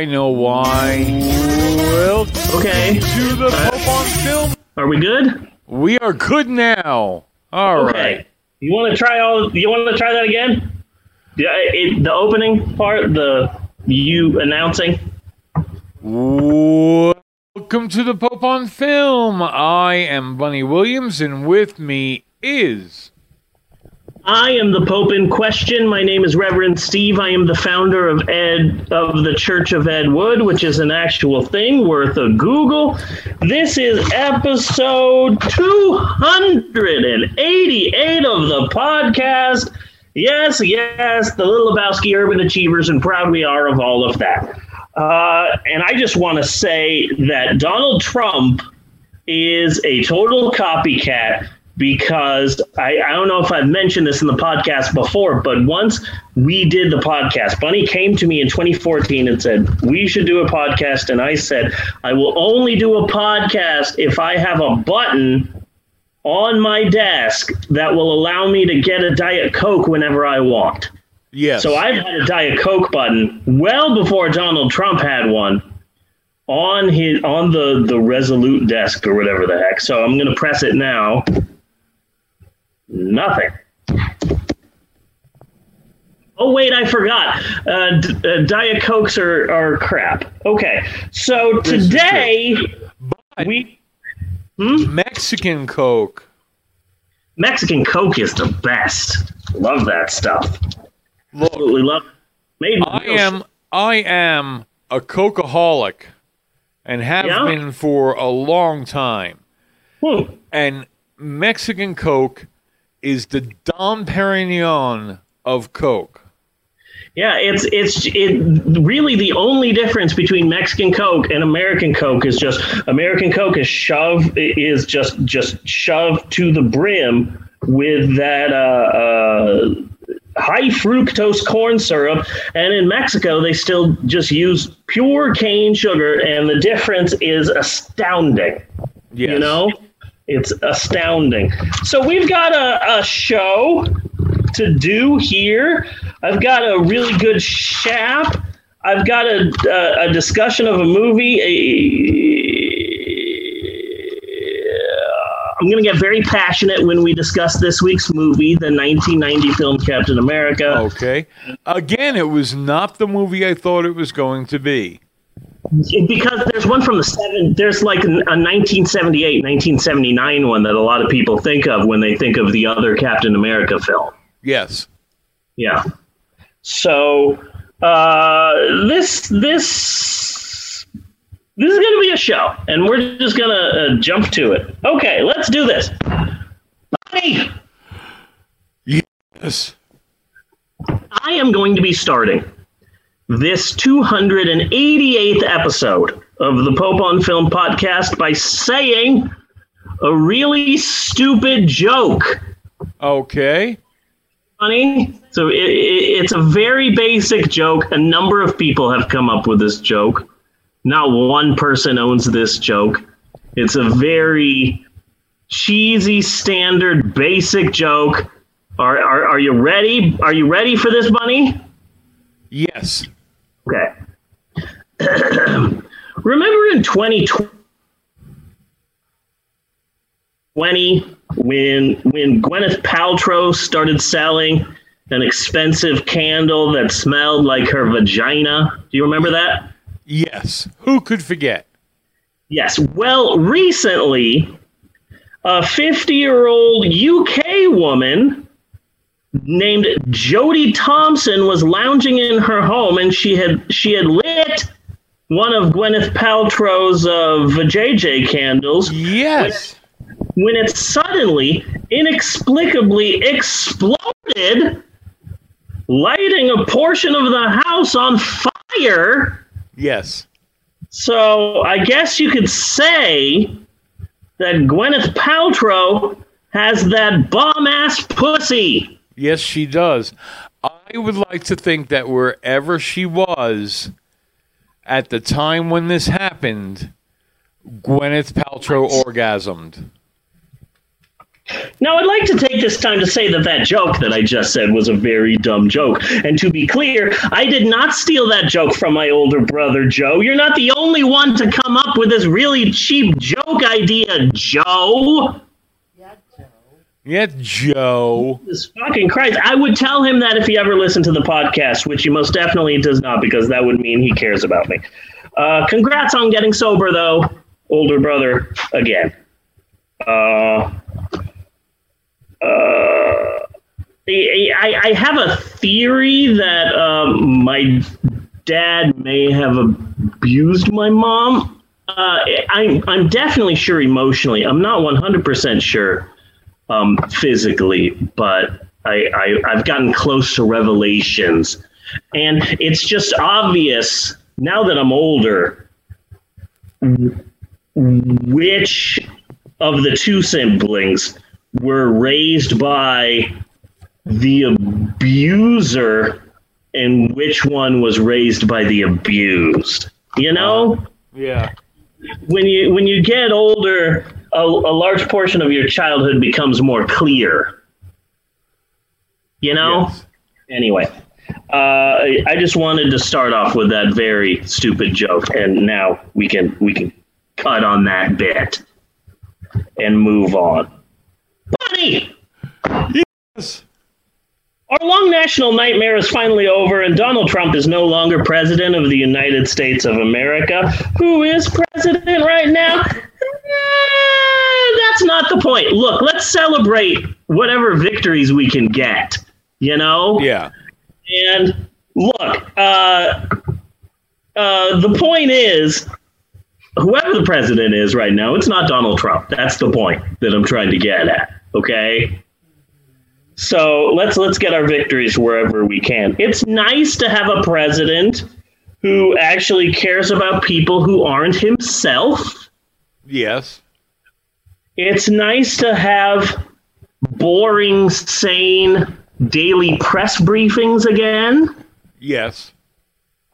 I know why. Welcome Okay. to the Film. Are we good? We are good now. All right. Okay. You want to try all? You want to try that again? Yeah, it, the opening part, the you announcing. Welcome to the Pope on Film. I am Bunny Williams, and with me is. I am the Pope in question. My name is Reverend Steve. I am the founder of Ed of the Church of Ed Wood, which is an actual thing worth a Google. This is episode 288 of the podcast. Yes, yes, the Little Lebowski Urban Achievers, and proud we are of all of that. Uh, and I just want to say that Donald Trump is a total copycat because I, I don't know if I've mentioned this in the podcast before, but once we did the podcast, Bunny came to me in 2014 and said, We should do a podcast. And I said, I will only do a podcast if I have a button on my desk that will allow me to get a Diet Coke whenever I want. Yes. So I've had a Diet Coke button well before Donald Trump had one on his on the the Resolute desk or whatever the heck. So I'm gonna press it now. Nothing. Oh wait, I forgot. Uh, d- uh, Diet Cokes are, are crap. Okay, so today we Mexican Coke. Mexican Coke is the best. Love that stuff. Look, Absolutely love. Made I am I am a cokeaholic and have Yeah? been for a long time. Hmm. And Mexican Coke is the Dom Perignon of Coke. Yeah, it's it's it really the only difference between Mexican Coke and American Coke is just American Coke is shoved is just just shoved to the brim with that uh, uh, high fructose corn syrup, and in Mexico they still just use pure cane sugar, and the difference is astounding. Yes. You know, it's astounding. So we've got a, a show to do here. I've got a really good shap. I've got a, a, a discussion of a movie. I'm going to get very passionate when we discuss this week's movie, the 1990 film Captain America. Okay. Again, it was not the movie I thought it was going to be. Because there's one from the seven there's like a 1978 1979 one that a lot of people think of when they think of the other captain america film. Yes. yeah. So uh, this this this is going to be a show and we're just going to uh, jump to it. Okay let's do this. Yes. I am going to be starting this 288th episode of the Pope on Film podcast by saying a really stupid joke. Okay. Funny? So it, it, it's a very basic joke. A number of people have come up with this joke. Not one person owns this joke. It's a very cheesy, standard, basic joke. Are, are, are you ready? Are you ready for this, Bunny? Yes. Okay. Remember in 2020 when when Gwyneth Paltrow started selling an expensive candle that smelled like her vagina? Do you remember that? Yes. Who could forget? Yes. Well, recently, a 50 year old UK woman named Jodie Thompson was lounging in her home and she had she had lit one of Gwyneth Paltrow's uh, vajayjay candles Yes. when it suddenly, inexplicably exploded, lighting a portion of the house on fire. Yes. So I guess you could say that Gwyneth Paltrow has that bomb ass pussy. Yes, she does. I would like to think that wherever she was at the time when this happened, Gwyneth Paltrow orgasmed. Now, I'd like to take this time to say that that joke that I just said was a very dumb joke. And to be clear, I did not steal that joke from my older brother, Joe. You're not the only one to come up with this really cheap joke idea, Joe. Yeah, Joe. Jesus fucking Christ. I would tell him that if he ever listened to the podcast, which he most definitely does not, because that would mean he cares about me. Uh, congrats on getting sober, though, older brother, again. Uh, uh, I, I have a theory that um, my dad may have abused my mom. Uh, I'm, I'm definitely sure emotionally. I'm not 100% sure um, physically, but I, I, I've gotten close to revelations. And it's just obvious now that I'm older which of the two siblings were raised by the abuser and which one was raised by the abused. You know? Yeah. When you when you get older, a, a large portion of your childhood becomes more clear. You know? Yes. Anyway, uh, I I just wanted to start off with that very stupid joke, and now we can we can cut on that bit and move on. Buddy, Yes. our long national nightmare is finally over, and Donald Trump is no longer president of the United States of America. Who is president right now? Eh, That's not the point. Look, let's celebrate whatever victories we can get. You know? Yeah. And look, uh, uh, the point is, whoever the president is right now, it's not Donald Trump. That's the point that I'm trying to get at. Okay. So let's let's get our victories wherever we can. It's nice to have a president who actually cares about people who aren't himself. Yes. It's nice to have boring, sane daily press briefings again. Yes.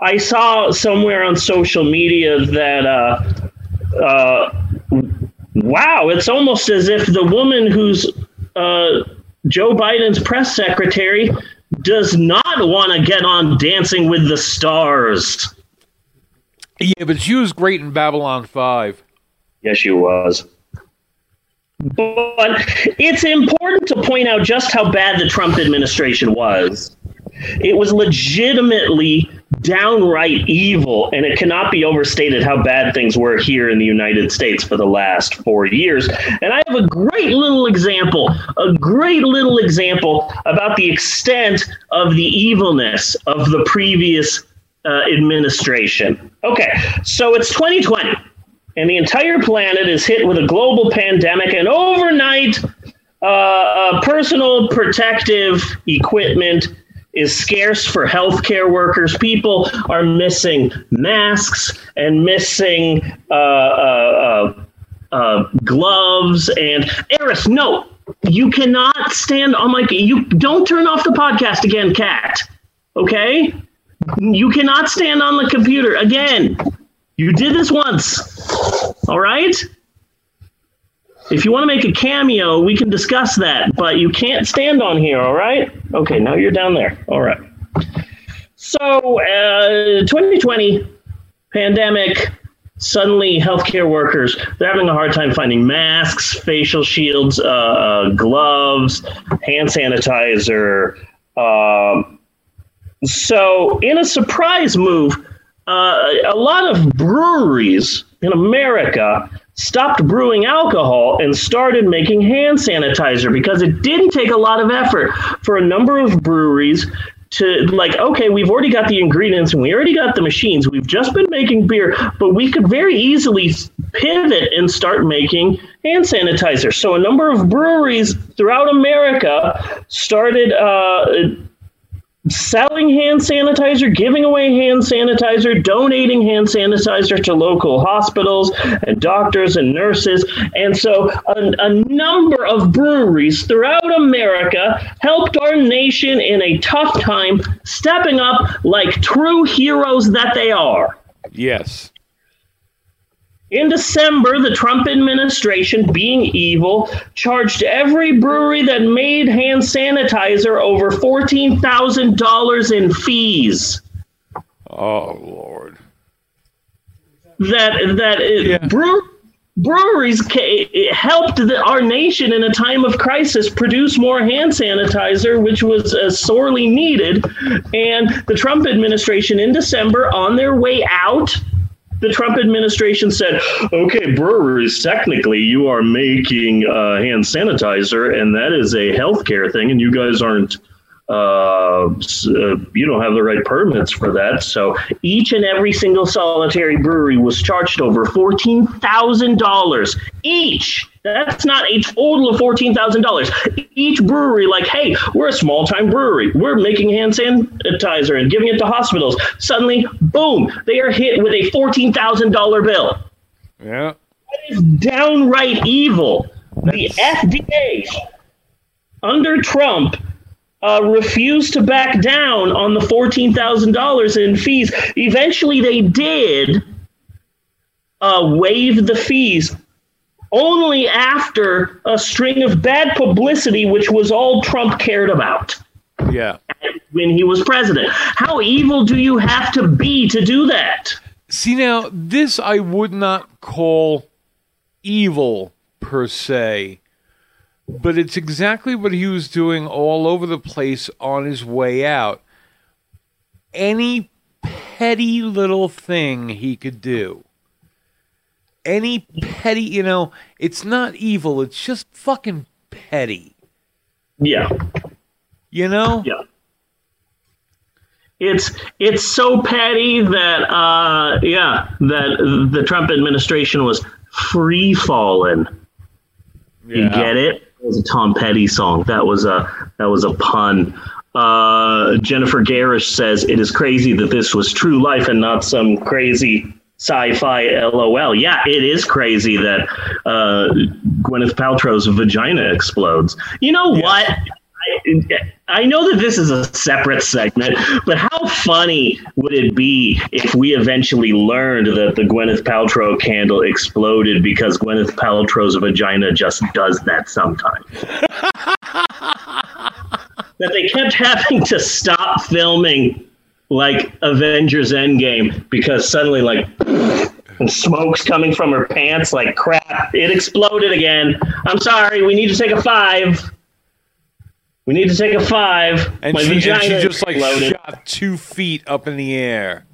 I saw somewhere on social media that, uh, uh, wow, it's almost as if the woman who's uh, Joe Biden's press secretary does not want to get on Dancing with the Stars. Yeah, but she was great in Babylon 5. Yes, she was. But it's important to point out just how bad the Trump administration was. It was legitimately downright evil, and it cannot be overstated how bad things were here in the United States for the last four years. And I have a great little example, a great little example about the extent of the evilness of the previous uh, administration. Okay, so it's 2020 and the entire planet is hit with a global pandemic, and overnight, uh, uh, personal protective equipment is scarce for healthcare workers. People are missing masks and missing uh, uh, uh, uh, gloves. And Eris, no, you cannot stand on my. You don't turn off the podcast again, Cat. Okay, you cannot stand on the computer again. You did this once. All right? If you want to make a cameo, we can discuss that, but you can't stand on here, all right? Okay, now you're down there. All right. So, uh, 2020 pandemic, suddenly healthcare workers, they're having a hard time finding masks, facial shields, uh, uh, gloves, hand sanitizer. Um, so, in a surprise move, uh, a lot of breweries in America stopped brewing alcohol and started making hand sanitizer because it didn't take a lot of effort for a number of breweries to like okay we've already got the ingredients and we already got the machines. We've just been making beer but we could very easily pivot and start making hand sanitizer. So a number of breweries throughout america started uh, selling hand sanitizer, giving away hand sanitizer, donating hand sanitizer to local hospitals and doctors and nurses. And so a, a, number of breweries throughout America helped our nation in a tough time, stepping up like true heroes that they are. Yes. In December, the Trump administration, being evil, charged every brewery that made hand sanitizer over $14,000 in fees. Oh Lord. That that Yeah. brew, breweries ca- helped the, our nation in a time of crisis produce more hand sanitizer, which was uh, sorely needed. And the Trump administration, in December, on their way out, the Trump administration said, "Okay, breweries, technically, you are making uh, hand sanitizer, and that is a healthcare thing, and you guys aren't." Uh, uh, you don't have the right permits for that. So each and every single solitary brewery was charged over fourteen thousand dollars each. That's not a total of fourteen thousand dollars. Each brewery, like, hey, we're a small time brewery. We're making hand sanitizer and giving it to hospitals. Suddenly, boom, they are hit with a fourteen thousand dollar bill. Yeah. That is downright evil. The FDA under Trump uh, refused to back down on the fourteen thousand dollars in fees. Eventually, they did uh, waive the fees. Only after a string of bad publicity, which was all Trump cared about Yeah. when he was president. How evil do you have to be to do that? See now, this I would not call evil per se, but it's exactly what he was doing all over the place on his way out. Any petty little thing he could do. Any petty, you know, it's not evil, it's just fucking petty. Yeah. You know? Yeah. It's it's so petty that uh yeah that the Trump administration was free falling. You get it? Was a Tom Petty song. That was a that was a pun. Uh, Jennifer Garish says it is crazy that this was true life and not some crazy sci-fi LOL. Yeah, it is crazy that uh, Gwyneth Paltrow's vagina explodes. You know what? I, I know that this is a separate segment, but how funny would it be if we eventually learned that the Gwyneth Paltrow candle exploded because Gwyneth Paltrow's vagina just does that sometimes? that they kept having to stop filming like Avengers Endgame because suddenly like and smoke's coming from her pants like crap. It exploded again. I'm sorry we need to take a five we need to take a five And My she, and she just like exploded. shot two feet up in the air.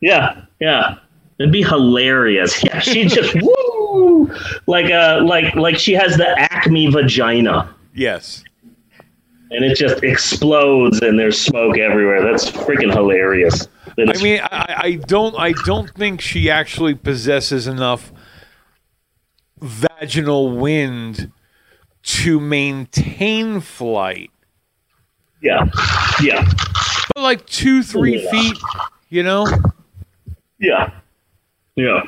yeah yeah it'd be hilarious yeah she just woo like uh like like she has the acme vagina Yes. and it just explodes and there's smoke everywhere that's freaking hilarious I mean, I, I don't, I don't think she actually possesses enough vaginal wind to maintain flight. Yeah yeah But like two, three Yeah. feet, you know. Yeah. Yeah.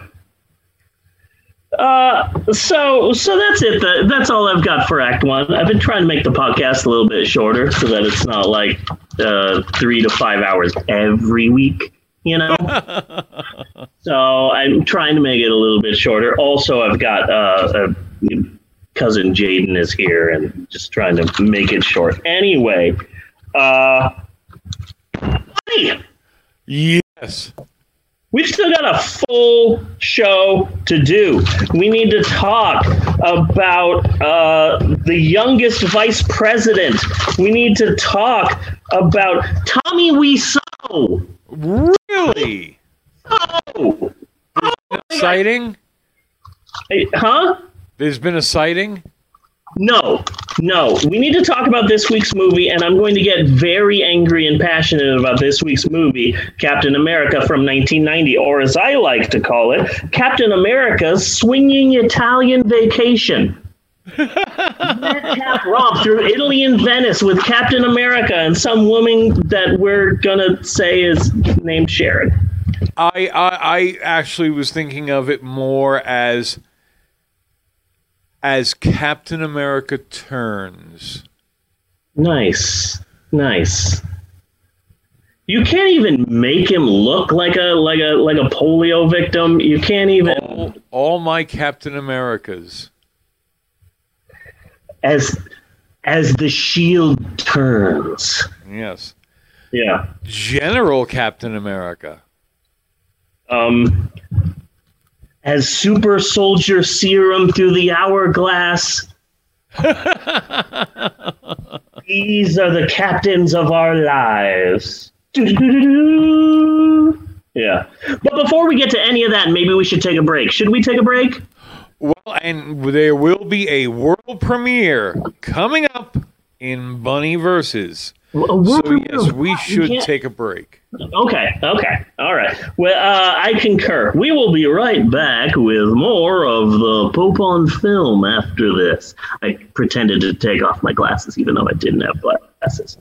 Uh, so so that's it. That, that's all I've got for Act One. I've been trying to make the podcast a little bit shorter so that it's not like uh, three to five hours every week. You know. so I'm trying to make it a little bit shorter. Also, I've got uh, a cousin Jaden is here and just trying to make it short. Anyway, uh, buddy, Yes. We've still got a full show to do. We need to talk about uh, the youngest vice president. We need to talk about Tommy Wiseau. Really? Oh, Sighting? huh? There's been a sighting. No, no. We need to talk about this week's movie, and I'm going to get very angry and passionate about this week's movie, Captain America from 1990, or as I like to call it, Captain America's Swinging Italian Vacation. Madcap romp through Italy and Venice with Captain America and some woman that we're gonna say is named Sharon. I, I, I actually was thinking of it more as as Captain America turns. Nice, nice. You can't even make him look like a like a like a polio victim. You can't even All, all my Captain Americas. as as the shield turns. Yes. Yeah. General Captain America. Um as super soldier serum through the hourglass. These are the captains of our lives. Doo-doo-doo-doo. Yeah. But before we get to any of that, maybe we should take a break. Should we take a break? Well, and there will be a world premiere coming up in Bunny Versus. So yes, we should can't- take a break. Okay, okay, all right. Well, uh, I concur. We will be right back with more of the Pope on film after this. I pretended to take off my glasses even though I didn't have glasses.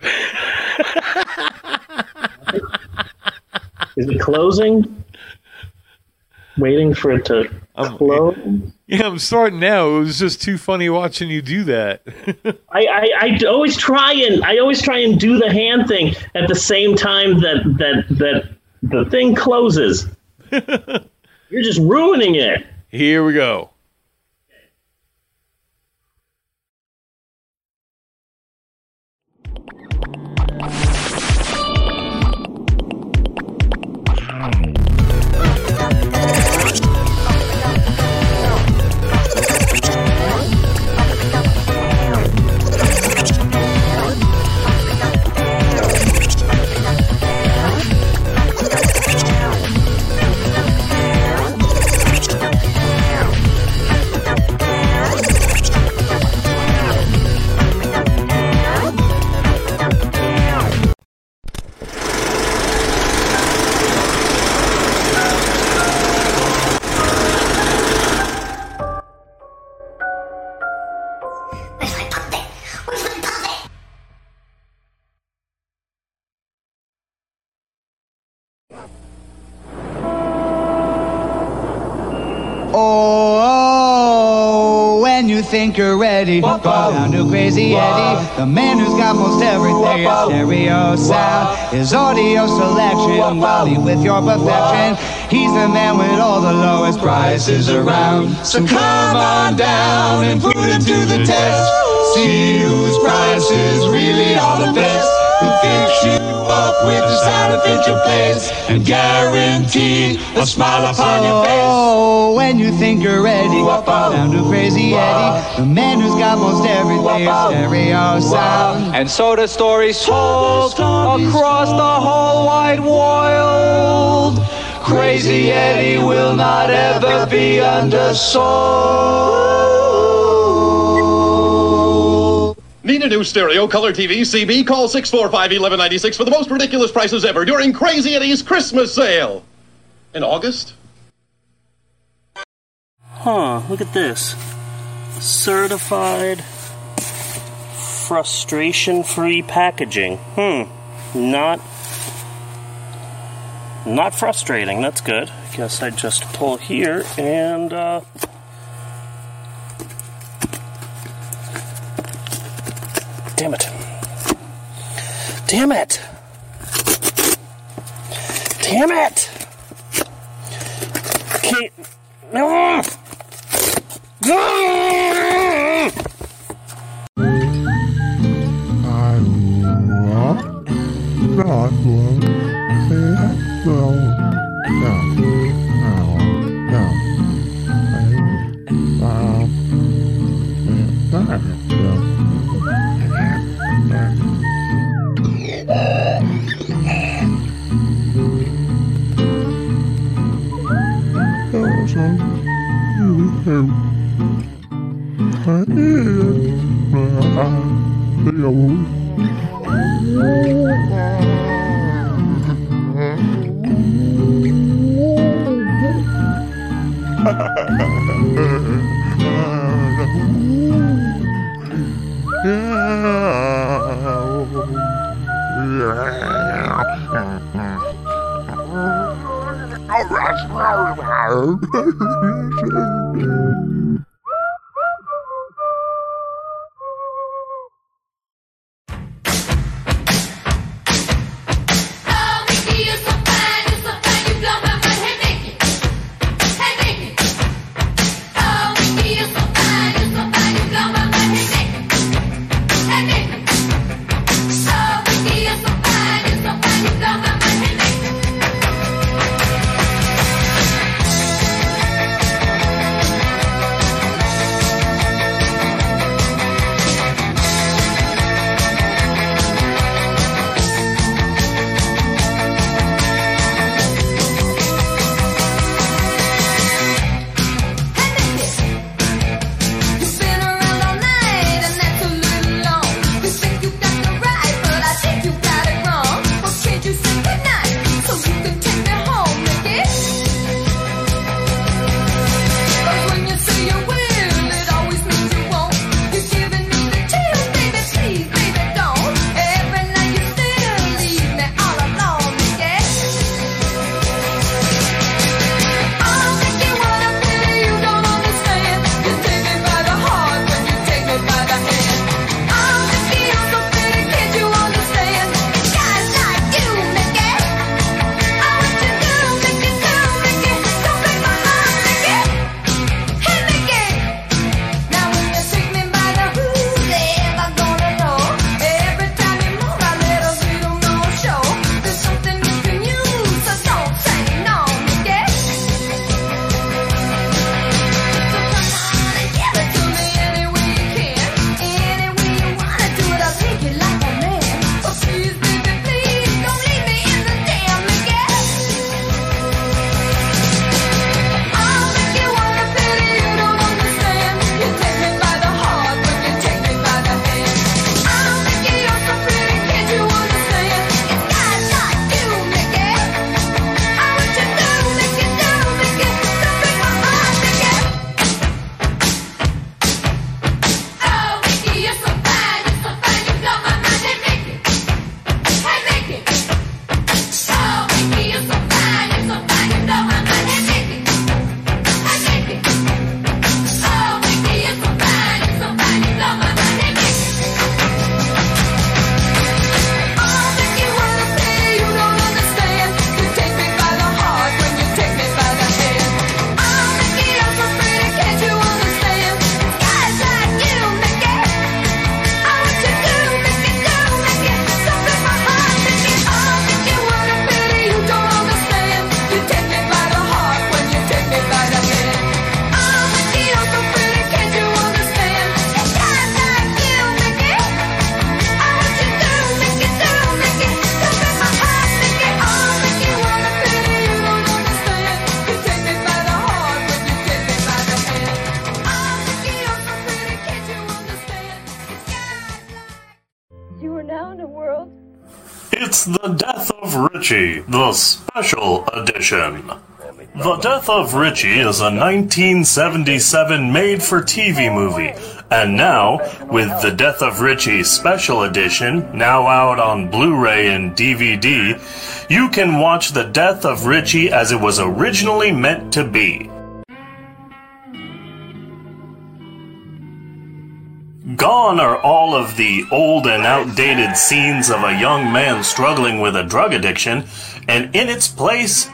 Is it closing? Waiting for it to I'm- close? Yeah, I'm starting now. It was just too funny watching you do that. I, I, I always try and I always try and do the hand thing at the same time that that that the thing closes. You're just ruining it. Here we go. Think you're ready, go down to Crazy Eddie, the man who's got most everything. His stereo sound, his audio selection, Wally with your perfection. He's the man with all the lowest prices around. So come on down and put him to the test. See whose prices really are the best. Who fix you up with the sound that fits your place and guarantee a smile upon your face. Oh, when you think you're ready, down to Crazy Eddie, the man who's got most everything, a stereo sound. And so the story's told across the whole wide world. Crazy Eddie will not ever be undersold. Need a new stereo color TV CB? Call 645-1196 for the most ridiculous prices ever during Crazy Eddie's Christmas sale. In August? Huh, look at this. Certified frustration free packaging. Hmm. Not not frustrating. That's good. Guess I just pull here and uh Damn it. Damn it. Damn it. Can't. I want. I want. I want. Yeah. Oh, that's very loud. the special edition. The Death of Richie is a 1977 made for TV movie. And now, with The Death of Richie Special Edition, now out on Blu ray and DVD, you can watch The Death of Richie as it was originally meant to be. Of the old and outdated scenes of a young man struggling with a drug addiction, and in its place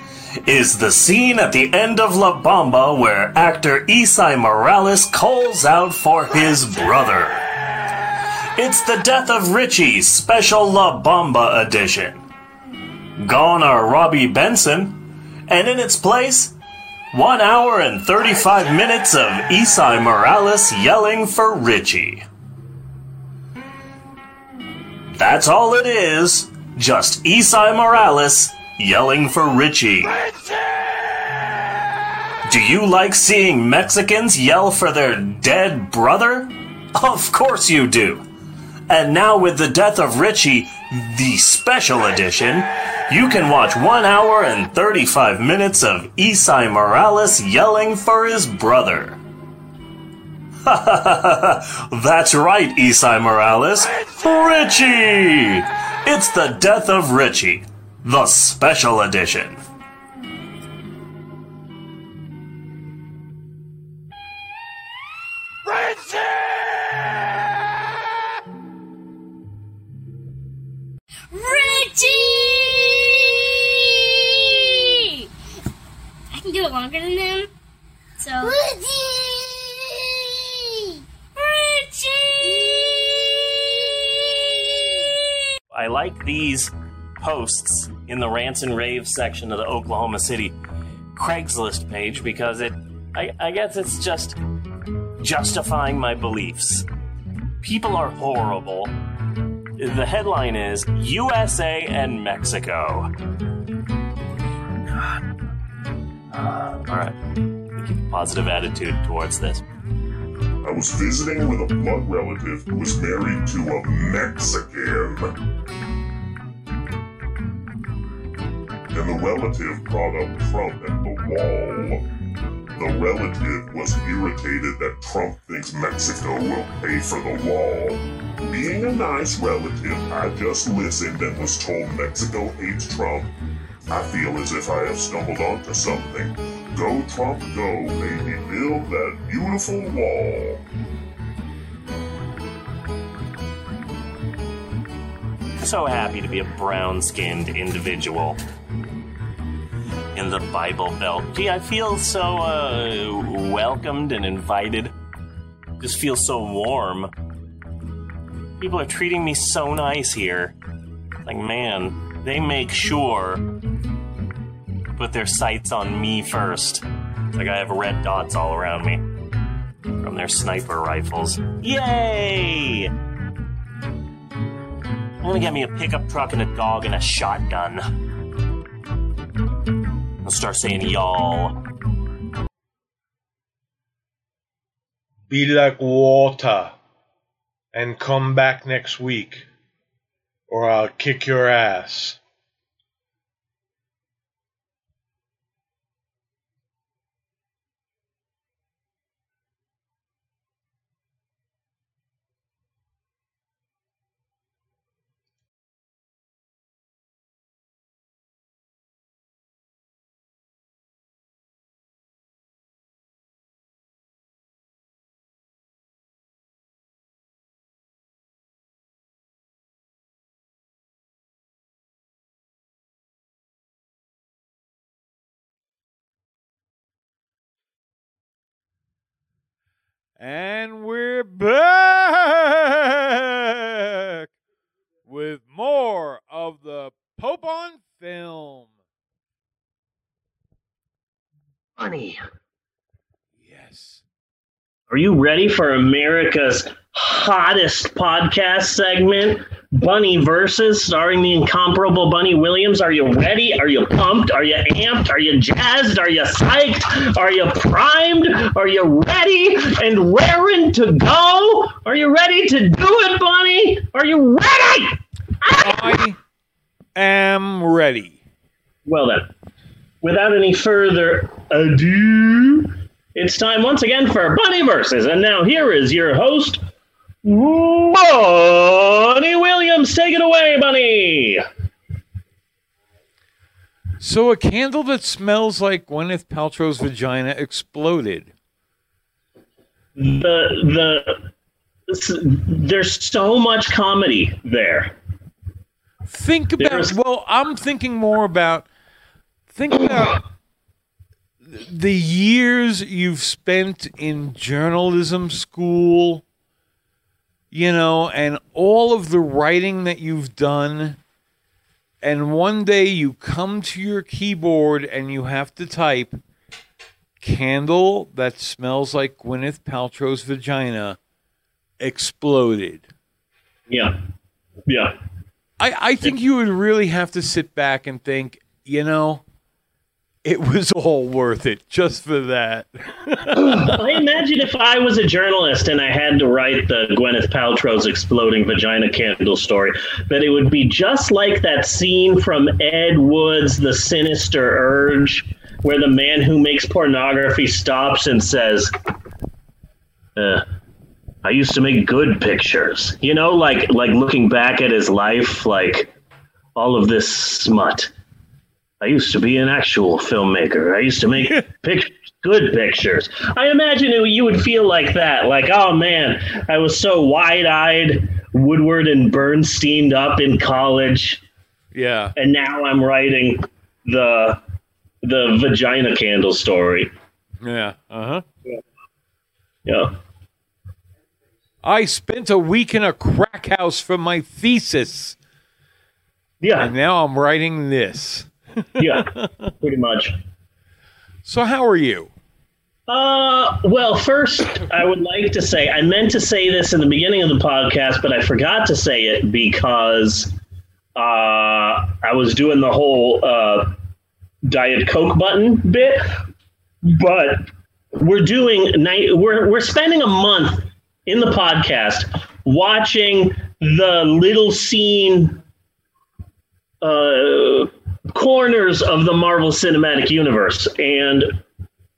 is the scene at the end of La Bamba where actor Esai Morales calls out for his brother. It's the Death of Richie Special La Bamba edition. Gone are Robby Benson, and in its place, 1 hour and 35 minutes of Esai Morales yelling for Richie. That's all it is. Just Esai Morales yelling for Richie. Do you like seeing Mexicans yell for their dead brother? Of course you do. And now, with the death of Richie, the special edition, you can watch 1 hour and 35 minutes of Esai Morales yelling for his brother. That's right, Esai Morales. Richie! It's the death of Richie, the special edition. These posts in the rants and raves section of the Oklahoma City Craigslist page because it, I, I guess it's just justifying my beliefs. People are horrible. The headline is USA and Mexico. Uh, all right, keep a positive attitude towards this. I was visiting with a blood relative who was married to a Mexican. And the relative brought up Trump and the wall. The relative was irritated that Trump thinks Mexico will pay for the wall. Being a nice relative, I just listened and was told Mexico hates Trump. I feel as if I have stumbled onto something. Go, Trump, go, baby, build that beautiful wall. So happy to be a brown skinned individual in the Bible Belt. Gee, I feel so uh, welcomed and invited. Just feel so warm. People are treating me so nice here. Like, man, they make sure to put their sights on me first. Like, I have red dots all around me from their sniper rifles. Yay! I'm gonna get me a pickup truck and a dog and a shotgun. I'll start saying y'all. Be like water and come back next week, or I'll kick your ass. And we're back with more of the Pope on film. Bunny, Yes. are you ready for America's hottest podcast segment? Bunny Versus, starring the incomparable Bunny Williams. Are you ready? Are you pumped? Are you amped? Are you jazzed? Are you psyched? Are you primed? Are you ready and raring to go? Are you ready to do it, Bunny? Are you ready? I am ready. Well then, without any further ado, it's time once again for Bunny Versus. And now here is your host, Bunny Williams. Take it away, Bunny. So a candle that smells like Gwyneth Paltrow's vagina exploded. The the there's so much comedy there. Think about There's- well, I'm thinking more about think about the years you've spent in journalism school, you know, and all of the writing that you've done. And one day you come to your keyboard and you have to type candle that smells like Gwyneth Paltrow's vagina exploded. Yeah, yeah. I, I think you would really have to sit back and think, you know, it was all worth it just for that. I imagine if I was a journalist and I had to write the Gwyneth Paltrow's exploding vagina candle story, that it would be just like that scene from Ed Wood's The Sinister Urge, where the man who makes pornography stops and says, uh, I used to make good pictures. You know, like like looking back at his life, like all of this smut. I used to be an actual filmmaker. I used to make pictures, good pictures. I imagine it, you would feel like that. Like, oh man, I was so wide-eyed, Woodward and Bernstein up in college, Yeah. and now I'm writing the the vagina candle story. Yeah. Uh huh. Yeah. I spent a week in a crack house for my thesis, Yeah. and now I'm writing this. Yeah. Pretty much. So, how are you? Uh, well, first, I would like to say I meant to say this in the beginning of the podcast, but I forgot to say it because uh, I was doing the whole uh, Diet Coke button bit. But we're doing night. We're we're spending a month in the podcast watching the little scene uh, corners of the Marvel Cinematic Universe, and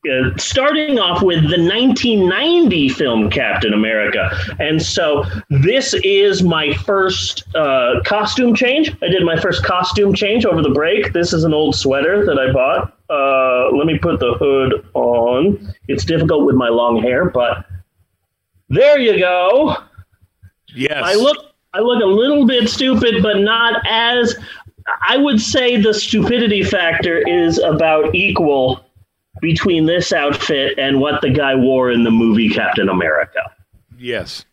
uh, starting off with the 1990 film Captain America. And so this is my first uh, costume change. I did my first costume change over the break. This is an old sweater that I bought. Uh, let me put the hood on. It's difficult with my long hair, but there you go. Yes. I look I look a little bit stupid, but not as I would say the stupidity factor is about equal between this outfit and what the guy wore in the movie Captain America. Yes.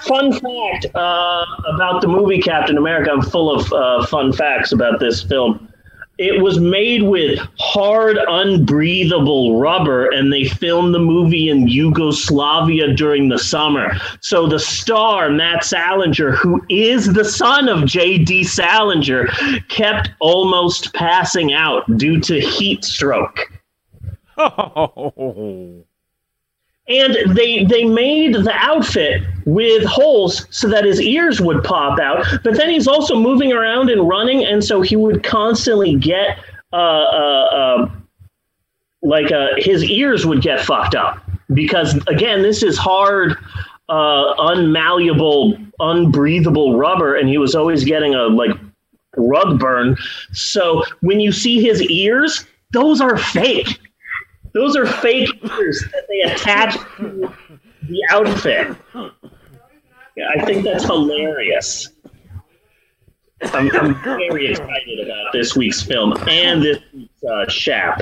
Fun fact uh, about the movie Captain America. I'm full of uh, fun facts about this film. It was made with hard, unbreathable rubber, and they filmed the movie in Yugoslavia during the summer. So the star, Matt Salinger, who is the son of J.D. Salinger, kept almost passing out due to heat stroke. Oh. And they they made the outfit with holes so that his ears would pop out. But then he's also moving around and running, and so he would constantly get uh, uh, uh, like uh, his ears would get fucked up because again, this is hard, uh, unmalleable, unbreathable rubber, and he was always getting a like rug burn. So when you see his ears, those are fake. Those are fake ears that they attach to the outfit. Yeah, I think that's hilarious. I'm, I'm very excited about this week's film and this week's uh, Shap.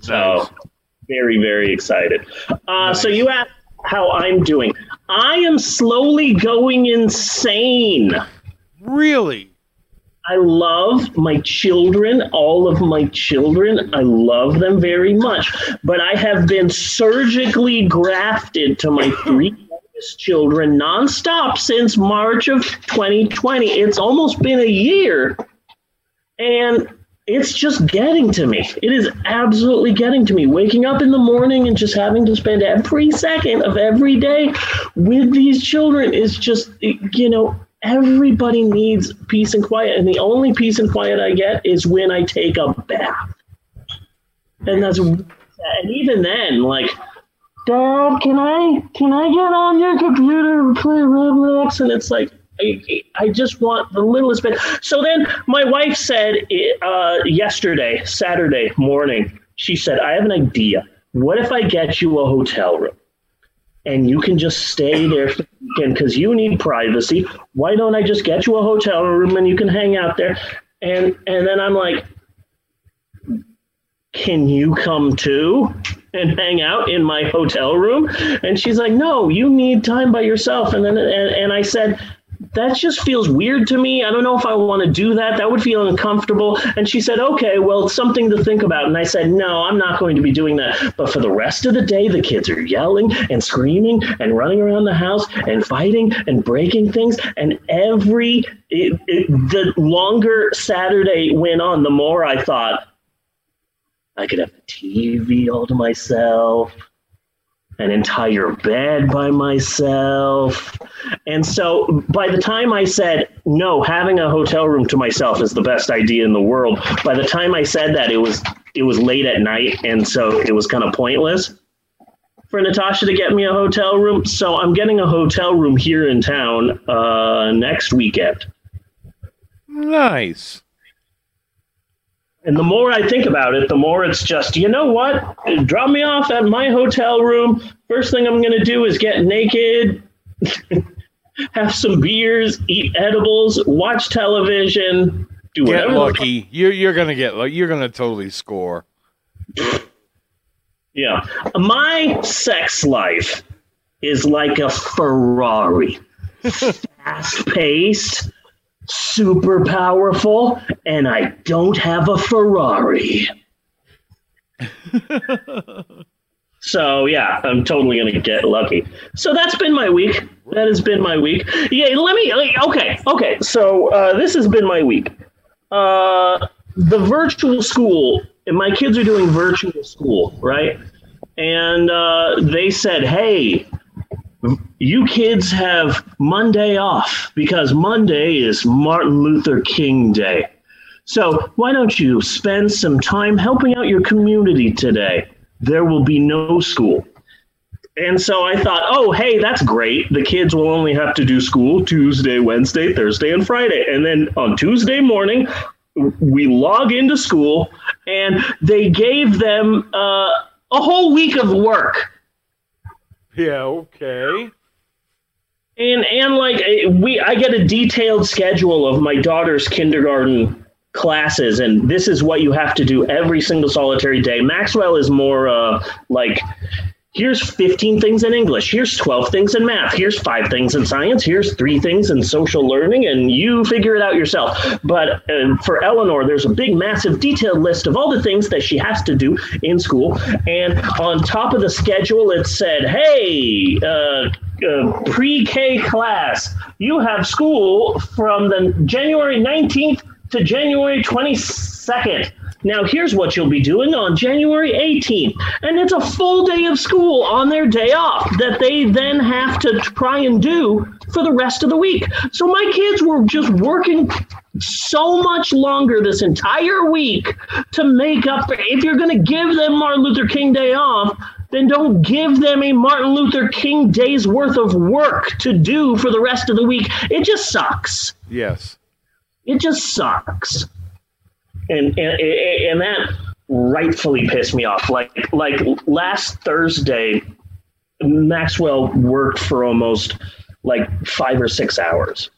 So, very, very excited. Uh, So, you asked how I'm doing. I am slowly going insane. Really? I love my children, all of my children. I love them very much. But I have been surgically grafted to my three youngest children nonstop since March of 2020. It's almost been a year. And it's just getting to me. It is absolutely getting to me. Waking up in the morning and just having to spend every second of every day with these children is just, you know, everybody needs peace and quiet, and the only peace and quiet I get is when I take a bath. And that's and even then, like, Dad, can I can I get on your computer and play Roblox? And it's like, I, I just want the littlest bit. So then my wife said uh, yesterday, Saturday morning, she said, I have an idea. What if I get you a hotel room? And you can just stay there because you need privacy. Why don't I just get you a hotel room and you can hang out there? And and then I'm like, can you come too and hang out in my hotel room? And she's like, no, you need time by yourself. And then and, and I said, that just feels weird to me. I don't know if I want to do that. That would feel uncomfortable. And she said, okay, well, it's something to think about. And I said, no, I'm not going to be doing that. But for the rest of the day, the kids are yelling and screaming and running around the house and fighting and breaking things. And every, it, it, the longer Saturday went on, the more I thought, I could have the TV all to myself, an entire bed by myself. And so by the time I said, no, having a hotel room to myself is the best idea in the world, by the time I said that, it was it was late at night and so it was kind of pointless for Natasha to get me a hotel room. So I'm getting a hotel room here in town uh, next weekend. Nice. And the more I think about it, the more it's just, you know what? Drop me off at my hotel room. First thing I'm going to do is get naked, have some beers, eat edibles, watch television, do Get whatever. the lucky. You're you're gonna get lucky. You're gonna totally score. Yeah. My sex life is like a Ferrari. Fast paced, super powerful, and I don't have a Ferrari. so, yeah, I'm totally to get lucky. So, that's been my week. That has been my week. Yeah, let me. Okay, okay. So, uh, this has been my week. Uh, the virtual school, and my kids are doing virtual school, right? And uh, they said, hey, you kids have Monday off because Monday is Martin Luther King Day. So why don't you spend some time helping out your community today? There will be no school. And so I thought, oh, hey, that's great. The kids will only have to do school Tuesday, Wednesday, Thursday, and Friday. And then on Tuesday morning, we log into school and they gave them uh, a whole week of work. Yeah. Okay. And and like eh, we, I get a detailed schedule of my daughter's kindergarten classes, and this is what you have to do every single solitary day. Maxwell is more uh, like. Here's 15 things in English. Here's 12 things in math. Here's five things in science. Here's three things in social learning, and you figure it out yourself. But uh, for Eleanor, there's a big, massive, detailed list of all the things that she has to do in school. And on top of the schedule, it said, hey, uh, uh, pre-K class. You have school from the January 19th to January 22nd. Now here's what you'll be doing on January 18th. And it's a full day of school on their day off that they then have to try and do for the rest of the week. So my kids were just working so much longer this entire week to make up for if you're going to give them Martin Luther King Day off, then don't give them a Martin Luther King Day's worth of work to do for the rest of the week. It just sucks. Yes. It just sucks. And and and that rightfully pissed me off. Like like last Thursday, Maxwell worked for almost like five or six hours.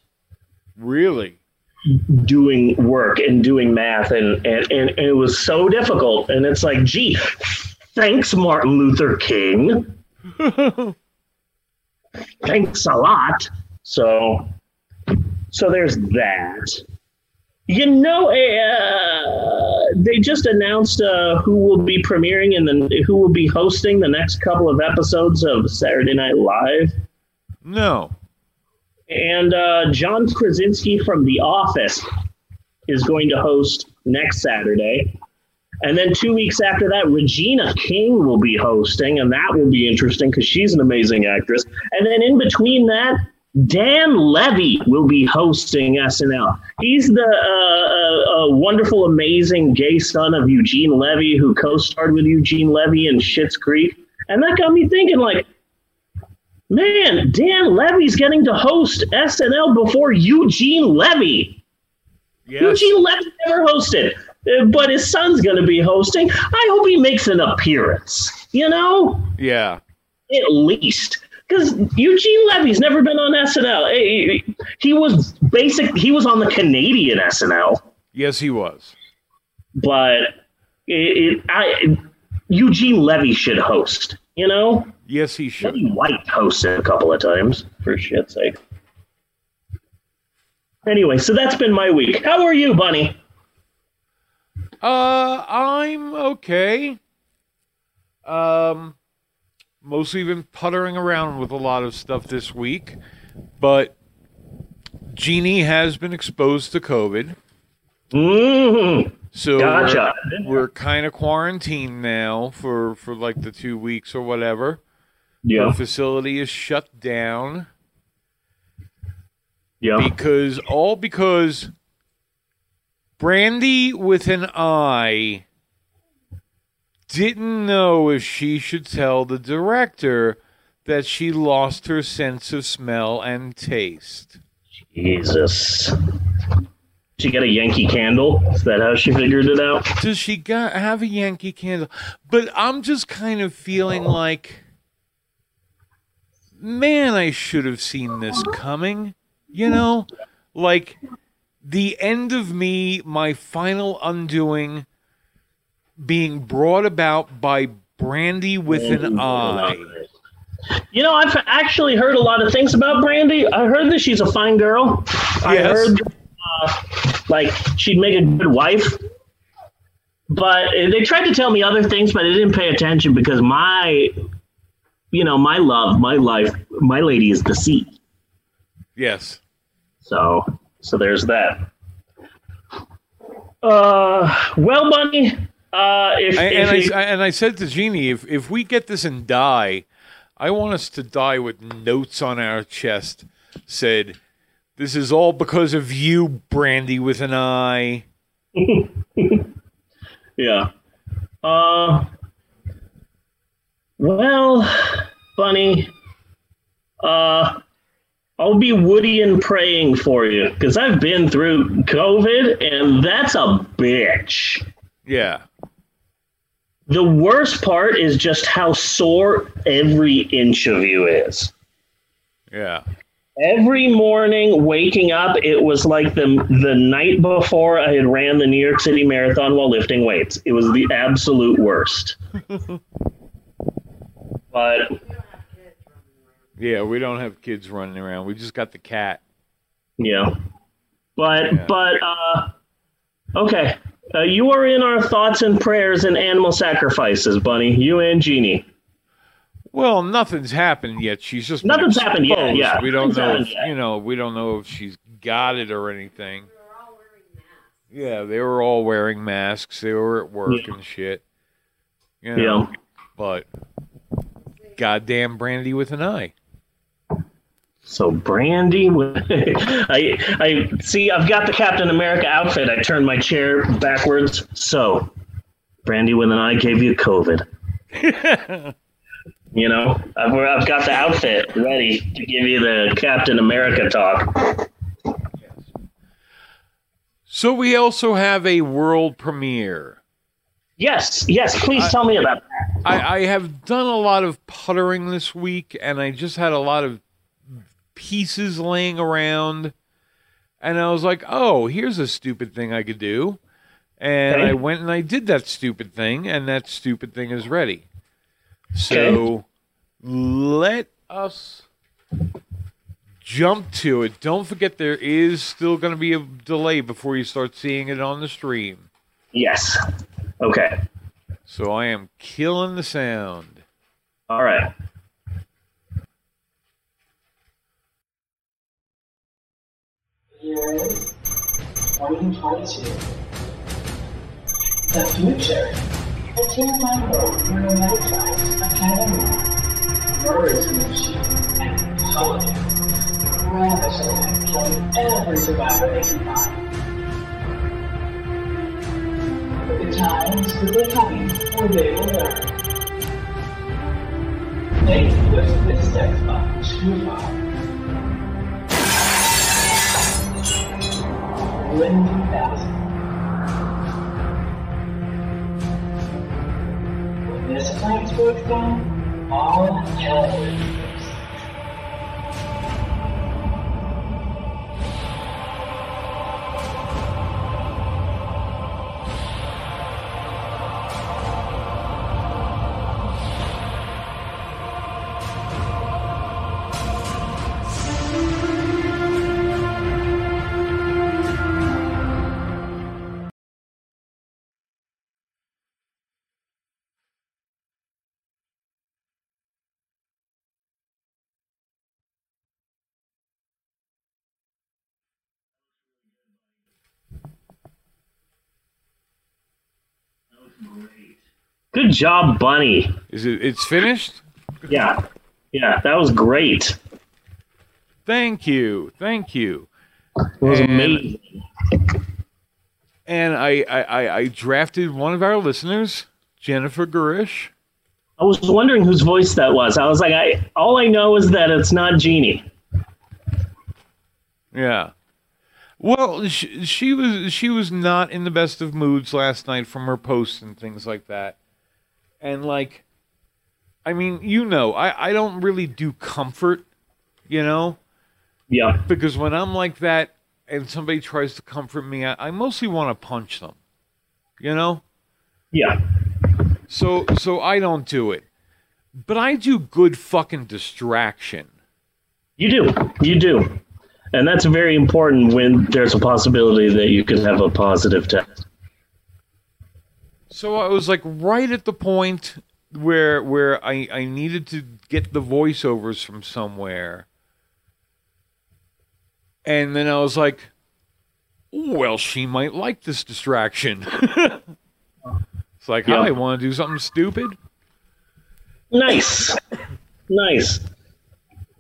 Really. doing work and doing math and, and, and, it was so difficult. And it's like gee thanks martin luther king. Thanks a lot. So so there's that you know uh, they just announced uh, who will be premiering and then who will be hosting the next couple of episodes of saturday night live No. and uh, John Krasinski from The Office is going to host next Saturday. And then two weeks after that, Regina King will be hosting, and that will be interesting because she's an amazing actress. And then in between that, Dan Levy will be hosting SNL. He's the uh, uh, wonderful, amazing gay son of Eugene Levy, who co-starred with Eugene Levy in Schitt's Creek, and that got me thinking, like, man, Dan Levy's getting to host SNL before Eugene Levy. Yes. Eugene Levy never hosted, uh, but his son's going to be hosting. I hope he makes an appearance. You know, Yeah. at least because Eugene Levy's never been on SNL. He, he was basic. He was on the Canadian SNL, Yes, he was. but it, it, I, Eugene Levy should host. You know, Yes, he should. White hosted a couple of times for shit's sake. Anyway, so that's been my week. How are you, Bunny? Uh, I'm okay. Um, mostly been puttering around with a lot of stuff this week, but Jeannie has been exposed to COVID, Mm, so Gotcha. we're, we're kind of quarantined now for for like the two weeks or whatever. yeah, The facility is shut down yeah. because all because Brandy with an I didn't know if she should tell the director that she lost her sense of smell and taste. Jesus. She got a Yankee candle. Is that how she figured it out? Does she got have a Yankee candle? But I'm just kind of feeling like man, I should have seen this coming. You know? Like the end of me, my final undoing being brought about by Brandy with an eye. You know, I've actually heard a lot of things about Brandy. I heard that she's a fine girl. I Yes. heard, uh, like, she'd make a good wife. But uh, they tried to tell me other things, but I didn't pay attention because my, you know, my love, my life, my lady is the sea. Yes. So, so there's that. Uh, well, Bunny, uh, if, I, if and, I, and I said to Jeannie, if, if we get this and die, I want us to die with notes on our chest said, This is all because of you, Brandy with an eye. Yeah. Uh. Well, Bunny. Uh, I'll be Woody and praying for you because I've been through COVID and that's a bitch. Yeah. The worst part is just how sore every inch of you is. Yeah. Every morning waking up, it was like the the night before I had ran the New York City Marathon while lifting weights. It was the absolute worst. but Yeah, we don't have kids running around. We just got the cat. yeah, but Yeah. but uh, okay. Uh, you are in our thoughts and prayers and animal sacrifices, Bunny. You and Jeannie. Well, nothing's happened yet. She's just been Nothing's happened yet, yeah. We don't Nothing's know. If, yet. you know, we don't know if she's got it or anything. Yeah, they were all wearing masks. They were at work Yeah. and shit. You know, Yeah. but goddamn Brandy with an eye. So Brandy, I I see. I've got the Captain America outfit. I turned my chair backwards. So, Brandy with an eye gave you COVID. you know, I've, I've got the outfit ready to give you the Captain America talk. So we also have a world premiere. Yes, yes. Please tell me about that. I, I have done a lot of puttering this week, and I just had a lot of pieces laying around, and I was like, "Oh, here's a stupid thing I could do," and Okay. I went and I did that stupid thing, and that stupid thing is ready. So let us jump to it. Don't forget there is still going to be a delay before you start seeing it on the stream. Yes. Okay. So I am killing the sound. All right. Year 2022. The future. The Kilimanjaro Neurometallized Academy. Neuroinformation and intelligence. ravishingly, killing every survivor they can find. The times that they're coming, where they will learn. They push this sex bomb too far. Lyndon Bassett. When this plant explodes down, all hell Good job, Bunny. Is it? It's finished. Yeah. Yeah, that was great. Thank you, thank you. It was And- amazing. And I, I, I, drafted one of our listeners, Jennifer Garish. I was wondering whose voice that was. I was like, I all I know is that it's not Jeannie. Yeah. Well, she, she was she was not in the best of moods last night from her posts and things like that. And like I mean, you know, I, I don't really do comfort, you know? Yeah. Because when I'm like that and somebody tries to comfort me, I, I mostly want to punch them. You know? Yeah. So so I don't do it. But I do good fucking distraction. You do. You do. And that's very important when there's a possibility that you could have a positive test. So I was like right at the point where where I, I needed to get the voiceovers from somewhere. And then I was like, well, she might like this distraction. it's like, oh, Yeah. I want to do something stupid. Nice. nice.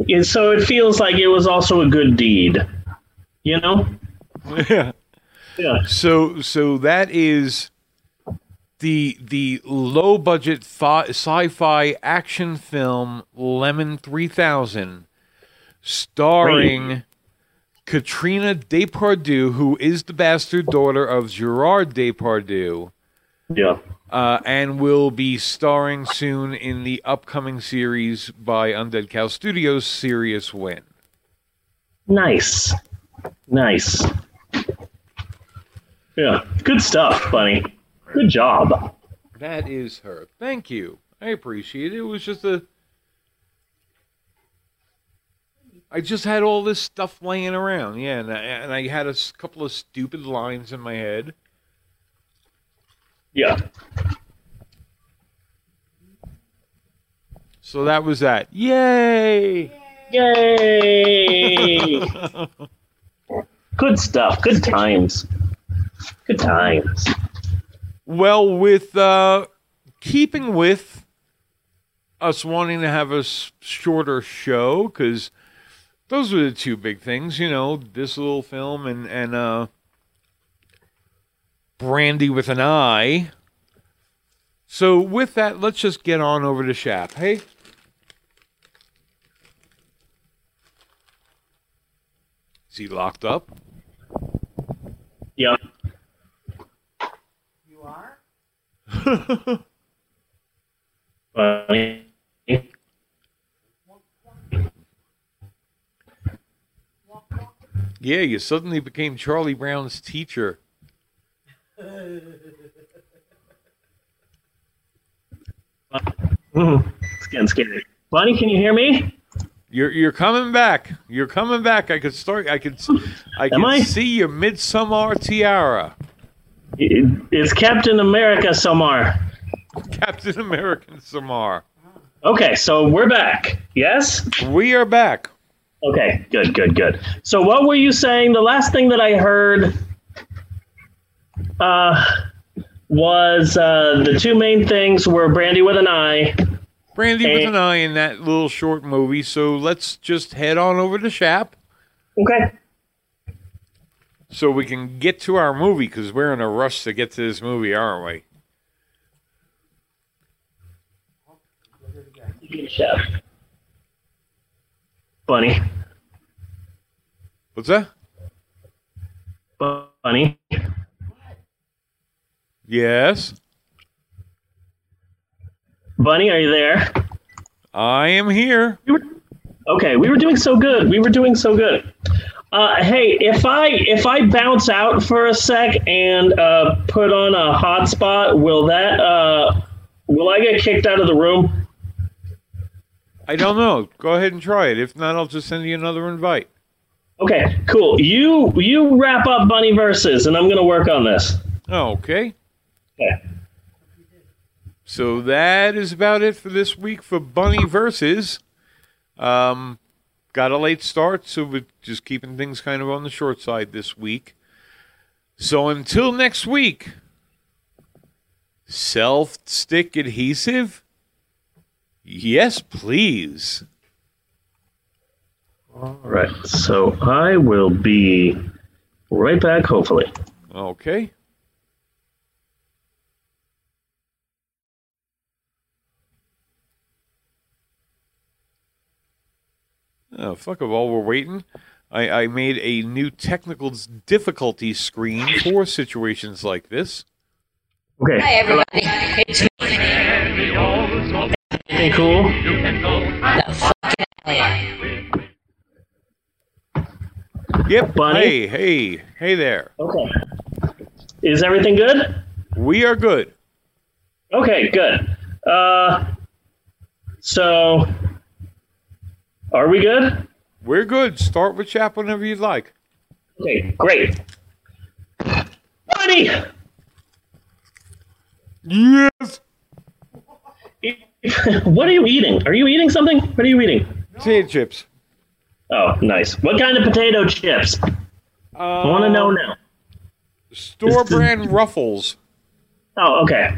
And so it feels like it was also a good deed. You know? yeah. Yeah. So so that is the the low budget fi- sci-fi action film Lemon 3000 starring Katrina Depardieu who is the bastard daughter of Gerard Depardieu Yeah. uh, and will be starring soon in the upcoming series by Undead Cow Studios Serious Win. Nice. Nice. Yeah. Good stuff, Bunny. Good job. That is her. Thank you. I appreciate it. It was just a. I just had all this stuff laying around, yeah, and I, and I had a couple of stupid lines in my head. Yeah. So that was that. Yay! Yay! Good stuff. Good times. Good times. Well, with uh, keeping with us wanting to have a s- shorter show, because those were the two big things, you know, this little film and and uh, Brandy with an eye. So with that, let's just get on over to Shap. Hey. Is he locked up? Yeah. You are? Bunny. Yeah, you suddenly became Charlie Brown's teacher. It's getting scary. Bunny, can you hear me? You're you're coming back. You're coming back. I could start. I could. I can I? see your midsummer tiara, It- It's Captain America Samar. Captain American Samar. Okay, so we're back. Yes? We are back. Okay, good, good, good. So what were you saying? The last thing that I heard uh, was uh, the two main things were Brandy with an eye. Brandy with an eye in that little short movie. So let's just head on over to Shap Okay. so we can get to our movie because we're in a rush to get to this movie, aren't we? Chef. Bunny. What's that? Bunny. Yes, Bunny, are you there? I am here. Okay, we were doing so good. We were doing so good. Uh, hey, if I if I bounce out for a sec and uh, put on a hotspot, will that uh, will I get kicked out of the room? I don't know. Go ahead and try it. If not, I'll just send you another invite. Okay, cool. You you wrap up Bunny verses, and I'm gonna work on this. Okay. So that is about it for this week for Bunny versus. Um, got a late start, so we're just keeping things kind of on the short side this week. So until next week, self stick adhesive? Yes, please. All right. So I will be right back. Hopefully. Okay. Oh, fuck it. While we're waiting, I, I made a new technical difficulty screen for situations like this. Okay. Hi, everybody. It's Hey, cool. the fucking alien. Yep. Bunny? Hey, hey, hey there. Okay. Is everything good? We are good. Okay, good. Uh, so are we good? We're good. Start with Chap whenever you'd like. Okay, great. Bunny, Yes. what are you eating? Are you eating something? What are you eating? Potato chips. Oh, nice. What kind of potato chips? I want to uh, know now. Store brand Ruffles. Oh, okay.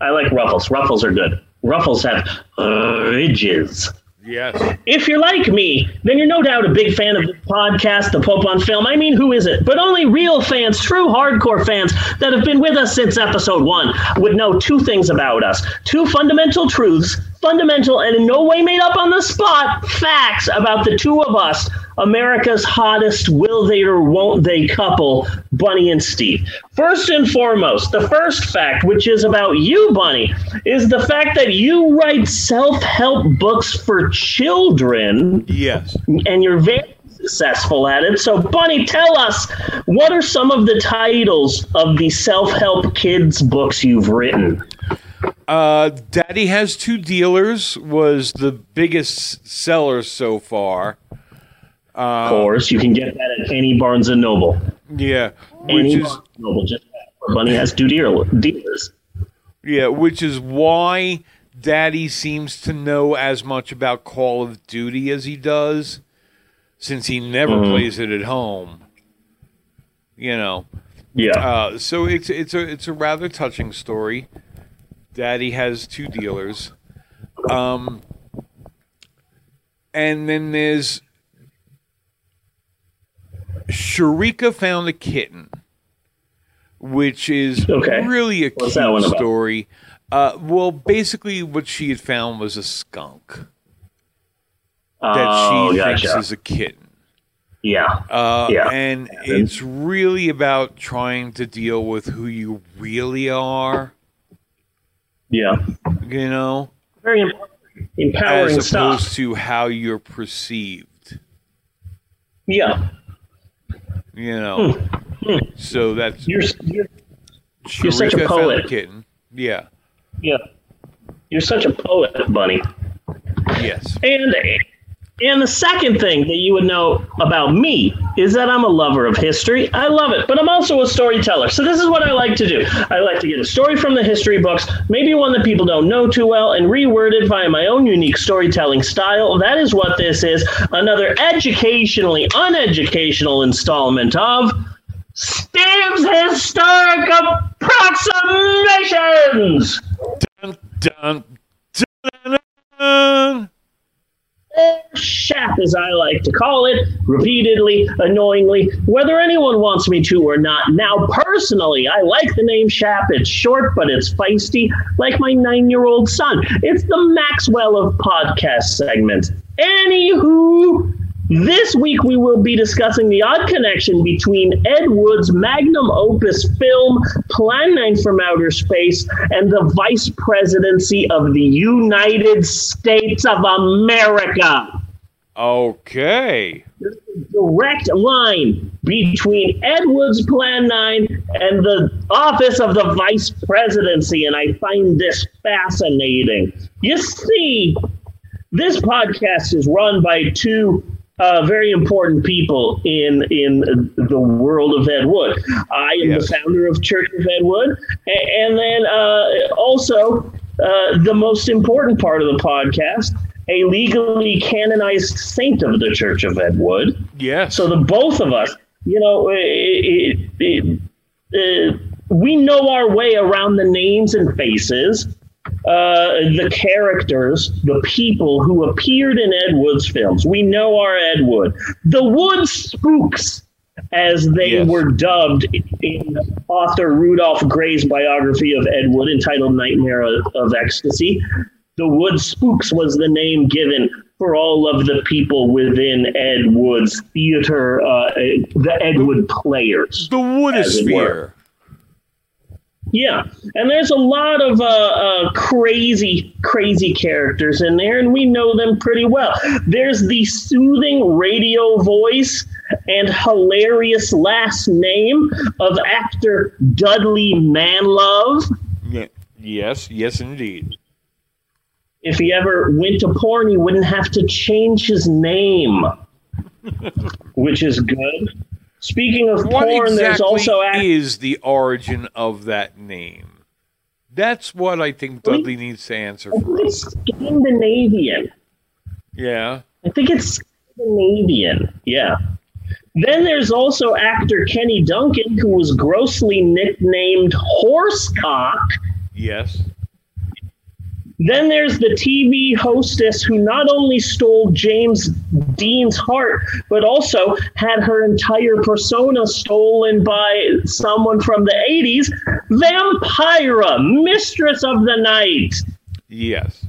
I like Ruffles. Ruffles are good. Ruffles have ridges. Yes. If you're like me, then you're no doubt a big fan of the podcast, The Pope on Film. I mean, who is it? But only real fans, true hardcore fans that have been with us since episode one would know two things about us. Two fundamental truths, fundamental and in no way made up on the spot facts about the two of us, America's hottest will they or won't they couple, Bunny and Steve. First and foremost, the first fact, which is about you, Bunny, is the fact that you write self help books for children Yes. and you're very successful at it. So, Bunny, tell us what are some of the titles of the self help kids books you've written? Uh, Daddy has two dealers was the biggest seller so far. Of course, you can get that at any Barnes and Noble. Yeah, which Any is Barnes Noble, just Bunny has two deal- dealers. yeah, which is why Daddy seems to know as much about Call of Duty as he does, since he never Mhm. plays it at home. You know, Yeah. uh, so it's it's a it's a rather touching story. Daddy has two dealers, um, and then there's Sharika found a kitten, which is Okay. really a What's cute that one about? story. Uh, well, basically, what she had found was a skunk that oh, she gotcha. thinks is a kitten. yeah. Uh, Yeah. And it's really about trying to deal with who you really are, Yeah. you know, Very important. empowering as opposed stuff. to how you're perceived, Yeah. you know. Hmm. So that's You're, you're you're such a poet. kitten. Yeah. yeah. You're such a poet, Bunny. Yes. And and the second thing that you would know about me is that I'm a lover of history. I love it, but I'm also a storyteller. So this is what I like to do. I like to get a story from the history books, maybe one that people don't know too well, and reword it via my own unique storytelling style. That is what this is. Another educationally uneducational installment of Steve's Historic Approximations. Dun, dun, dun, Shap, as I like to call it, repeatedly, annoyingly, whether anyone wants me to or not. Now, personally, I like the name Shap. It's short, but it's feisty, like my nine year old son. It's the Maxwell of podcast segments. Anywho, this week we will be discussing the odd connection between Ed Wood's magnum opus film Plan 9 from Outer Space and the vice presidency of the United States of America. Okay. This direct line between Ed Wood's Plan 9 and the office of the vice presidency, and I find this fascinating. You see, this podcast is run by two uh, very important people in in the world of Ed Wood. I am Yes. the founder of Church of Ed Wood, a- and then uh, also uh, the most important part of the podcast, a legally canonized saint of the Church of Ed Wood. Yes. So the both of us, you know, it, it, it, uh, we know our way around the names and faces, uh, the characters, the people who appeared in Ed Wood's films. We know our Ed Wood. The Wood Spooks, as they Yes. were dubbed in author Rudolph Grey's biography of Ed Wood entitled Nightmare of, Ecstasy. The Wood Spooks was the name given for all of the people within Ed Wood's theater, uh, the Ed Wood players. the as it were. Woodosphere. Yeah, and there's a lot of uh, uh, crazy, crazy characters in there, and we know them pretty well. There's the soothing radio voice and hilarious last name of actor Dudley Manlove. Yes, yes, indeed. If he ever went to porn, he wouldn't have to change his name, which is good. Speaking of What porn, exactly there's also act- is the origin of that name? That's what I think Dudley needs to answer I for us. it's Scandinavian. Yeah. I think it's Scandinavian. Yeah. Then there's also actor Kenny Duncan, who was grossly nicknamed Horsecock. Yes. Then there's the TV hostess who not only stole James Dean's heart, but also had her entire persona stolen by someone from the 80s Vampira, Mistress of the Night. Yes.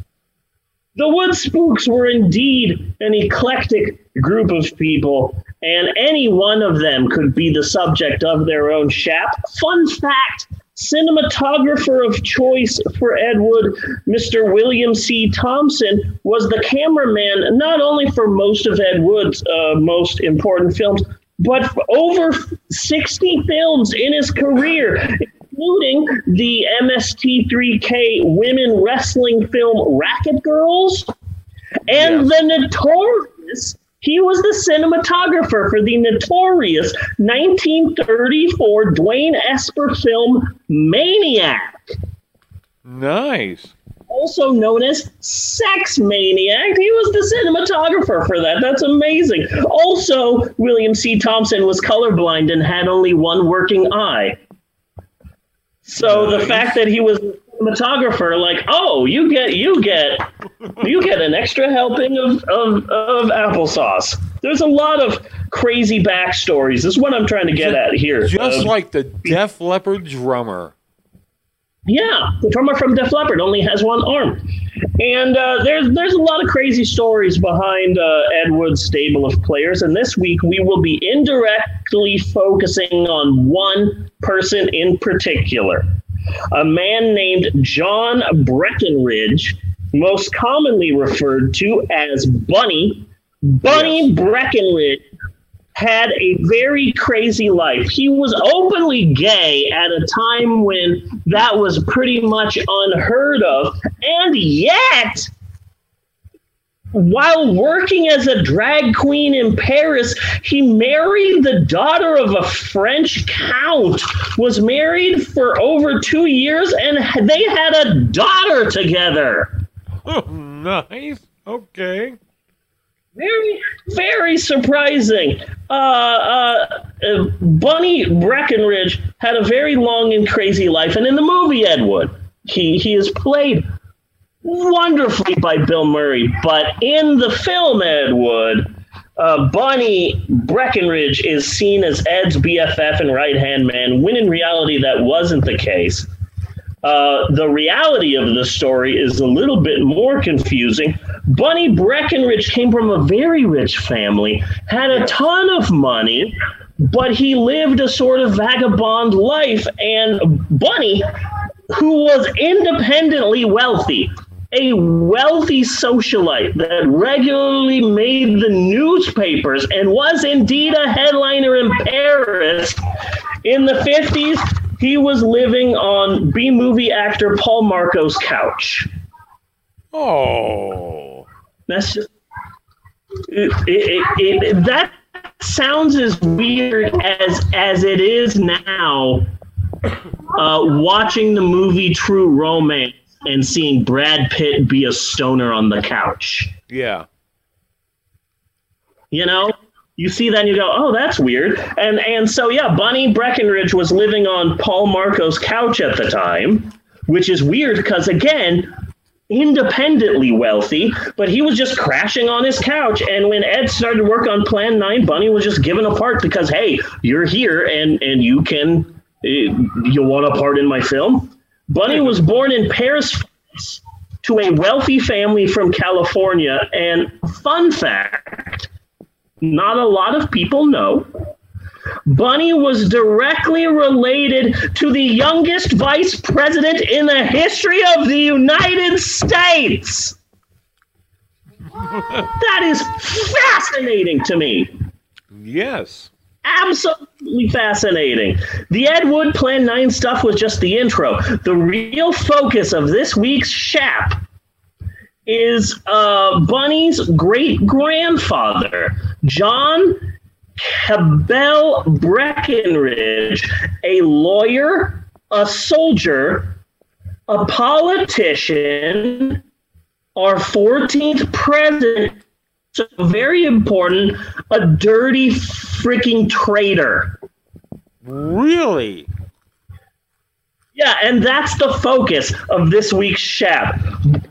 The Wood Spooks were indeed an eclectic group of people, and any one of them could be the subject of their own shap. Fun fact cinematographer of choice for Ed Wood, Mr. William C. Thompson, was the cameraman not only for most of Ed Wood's uh, most important films, but for over 60 films in his career, including the MST3K women wrestling film Racket Girls and the notorious. He was the cinematographer for the notorious 1934 Dwain Esper film Maniac, Nice. also known as Sex Maniac. He was the cinematographer for that. That's amazing. Also, William C. Thompson was colorblind and had only one working eye. So the fact that he was cinematographer, like, oh, you get you get you get an extra helping of, of, of applesauce. There's a lot of crazy backstories. This is what I'm trying to get at here. Just Um, like the Def Leppard drummer. yeah, the drummer from Def Leppard only has one arm, and uh, there's there's a lot of crazy stories behind uh, Ed Wood's stable of players. And this week we will be indirectly focusing on one person in particular, a man named John Breckinridge, most commonly referred to as Bunny. Bunny Breckinridge had a very crazy life. He was openly gay at a time when that was pretty much unheard of. And yet, while working as a drag queen in Paris, he married the daughter of a French count, was married for over two years, and they had a daughter together. nice. Okay. Very, very surprising. Uh, uh, uh, Bunny Breckinridge had a very long and crazy life, and in the movie Ed Wood, he he is played wonderfully by Bill Murray. But in the film, Ed Wood, uh, Bonnie Breckinridge is seen as Ed's BFF and right hand man, when in reality that wasn't the case. Uh, the reality of the story is a little bit more confusing. Bunny Breckinridge came from a very rich family, had a ton of money, but he lived a sort of vagabond life. And Bunny, who was independently wealthy, a wealthy socialite that regularly made the newspapers and was indeed a headliner in Paris in the 50s, he was living on B movie actor Paul Marco's couch. Oh. That's just it, it, it, it- that sounds as weird as as it is now. Uh, watching the movie True Romance and seeing Brad Pitt be a stoner on the couch. Yeah. You know, you see that and you go, "Oh, that's weird." And and so yeah, Bunny Breckinridge was living on Paul Marco's couch at the time, which is weird because again, independently wealthy, but he was just crashing on his couch. And when Ed started to work on Plan Nine, Bunny was just given a part because hey, you're here and and you can uh, you want a part in my film. Bunny was born in Paris, France, to a wealthy family from California. And fun fact not a lot of people know. Bunny was directly related to the youngest vice president in the history of the United States. That is fascinating to me. Yes. Absolutely fascinating. The Ed Wood Plan 9 stuff was just the intro. The real focus of this week's Shap is uh, Bunny's great grandfather, John Cabell Breckinridge, a lawyer, a soldier, a politician, our 14th president, so very important, a dirty freaking traitor. Really? Yeah, and that's the focus of this week's Shap.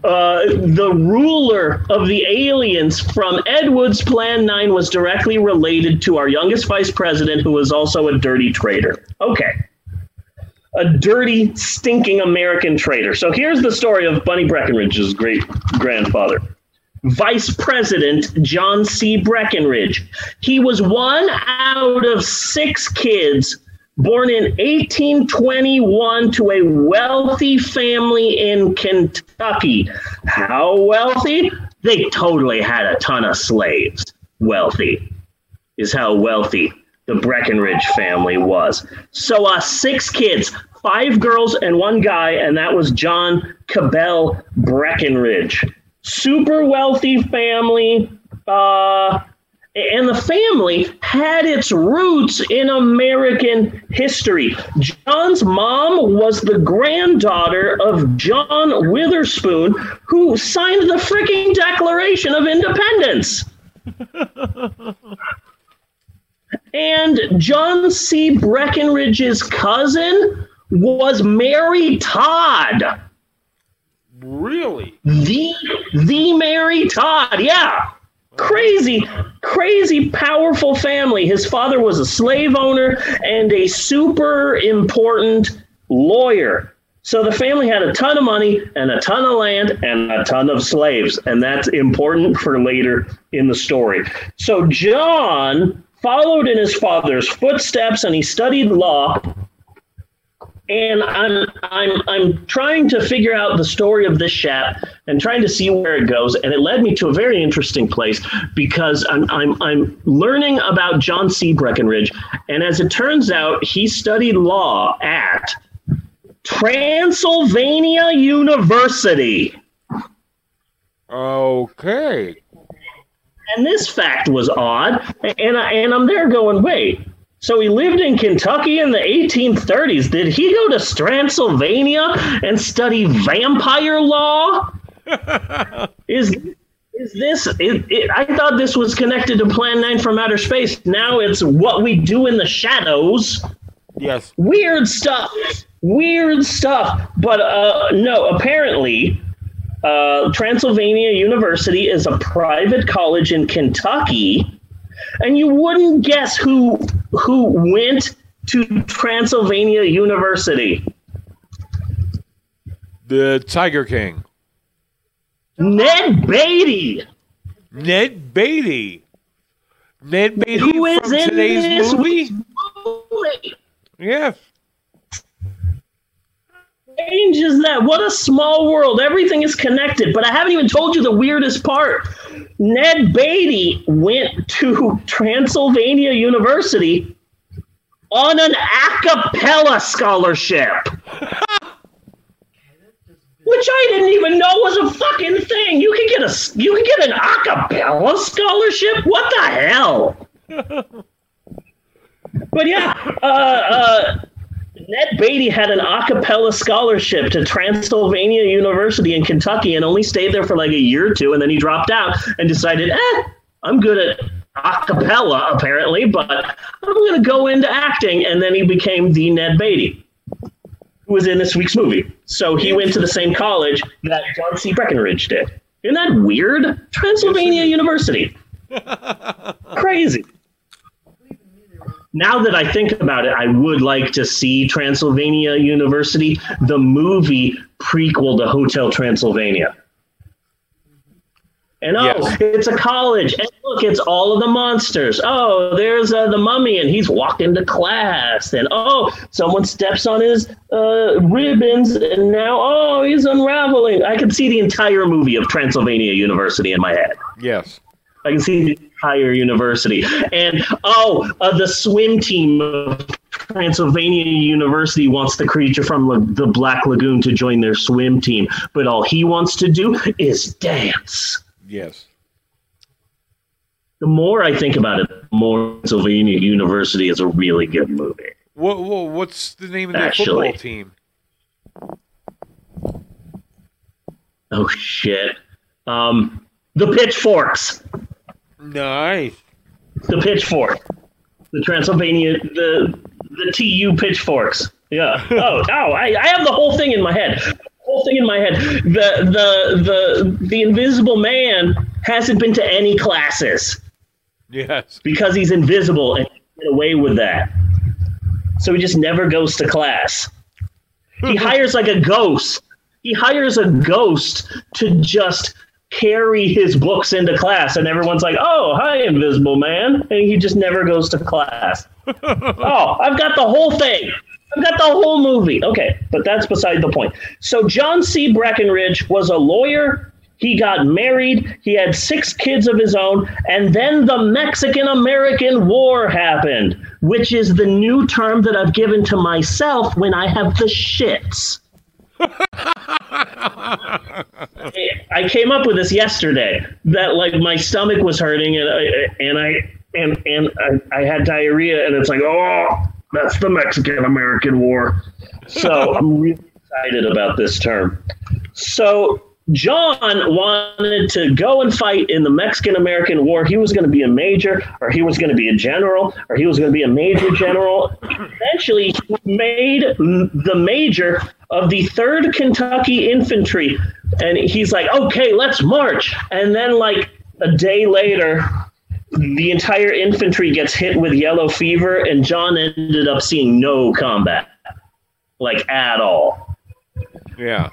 Uh, the ruler of the aliens from Ed Wood's Plan 9 was directly related to our youngest vice president, who was also a dirty traitor. Okay. A dirty, stinking American traitor. So here's the story of Bunny Breckinridge's great grandfather. Vice President John C. Breckinridge. He was one out of six kids born in 1821 to a wealthy family in Kentucky. How wealthy? They totally had a ton of slaves. Wealthy is how wealthy the Breckinridge family was. So, uh, six kids, five girls and one guy, and that was John Cabell Breckinridge. Super wealthy family. Uh, and the family had its roots in American history. John's mom was the granddaughter of John Witherspoon, who signed the freaking Declaration of Independence. and John C. Breckinridge's cousin was Mary Todd. Really? The the Mary Todd, yeah. Crazy, crazy powerful family. His father was a slave owner and a super important lawyer. So the family had a ton of money and a ton of land and a ton of slaves, and that's important for later in the story. So John followed in his father's footsteps and he studied law and I'm I'm I'm trying to figure out the story of this Shap and trying to see where it goes. And it led me to a very interesting place because I'm I'm I'm learning about John C. Breckinridge, and as it turns out, he studied law at Transylvania University. Okay. And this fact was odd, and I, and I'm there going, wait. So he lived in Kentucky in the 1830s. Did he go to Transylvania and study vampire law? is is this? It, it, I thought this was connected to Plan Nine from Outer Space. Now it's what we do in the shadows. Yes. Weird stuff. Weird stuff. But uh, no, apparently Uh, Transylvania University is a private college in Kentucky, and you wouldn't guess who who went to Transylvania University. The Tiger King. Ned Beatty. Ned Beatty. Ned Beatty Who is in today's movie? movie? Yeah. strange is that? What a small world. Everything is connected. But I haven't even told you the weirdest part. Ned Beatty went to Transylvania University on an a cappella scholarship. Which I didn't even know was a fucking thing. You can get a you can get an a cappella scholarship? What the hell? but yeah, uh, uh, Ned Beatty had an a cappella scholarship to Transylvania University in Kentucky and only stayed there for like a year or two, and then he dropped out and decided, eh, I'm good at a cappella apparently, but I'm going to go into acting, and then he became the Ned Beatty, who was in this week's movie. So he went to the same college that John C. Breckinridge did. Isn't that weird? Transylvania University. Crazy now that I think about it, I would like to see Transylvania University, the movie prequel to Hotel Transylvania. And oh, Yes. it's a college. And look, it's all of the monsters. Oh, there's uh, the mummy, and he's walking to class. And oh, someone steps on his uh, ribbons, and now oh, he's unraveling. I can see the entire movie of Transylvania University in my head. Yes. I can see the entire university. And oh, uh, the swim team of Transylvania University wants the creature from La- the Black Lagoon to join their swim team, but all he wants to do is dance. Yes. The more I think about it, the more Transylvania University is a really good movie. What, what what's the name of the football team? Oh shit. Um, the Pitchforks. Nice. The Pitchfork. The Transylvania, the the TU Pitchforks. Yeah. Oh, oh, I, I have the whole thing in my head. The whole thing in my head. The the the the Invisible Man hasn't been to any classes Yes. because he's invisible and he get away with that. So he just never goes to class. He hires like a ghost. He hires a ghost to just carry his books into class, and everyone's like, "Oh, hi, Invisible Man," and he just never goes to class. oh, I've got the whole thing. I've got the whole movie. Okay, but that's beside the point. So John C. Breckenridge was a lawyer. He got married. He had six kids of his own, and then the Mexican American War happened, which is the new term that I've given to myself when I have the shits. I came up with this yesterday that like my stomach was hurting and I and I and and I, I had diarrhea and it's like oh that's the Mexican American War. So I'm really excited about this term. So John wanted to go and fight in the Mexican American War. He was going to be a major, or he was going to be a general, or he was going to be a major general. Eventually, he made the major of the 3rd Kentucky Infantry. And he's like, okay, let's march. And then, like, a day later, the entire infantry gets hit with yellow fever, and John ended up seeing no combat, like, at all. Yeah.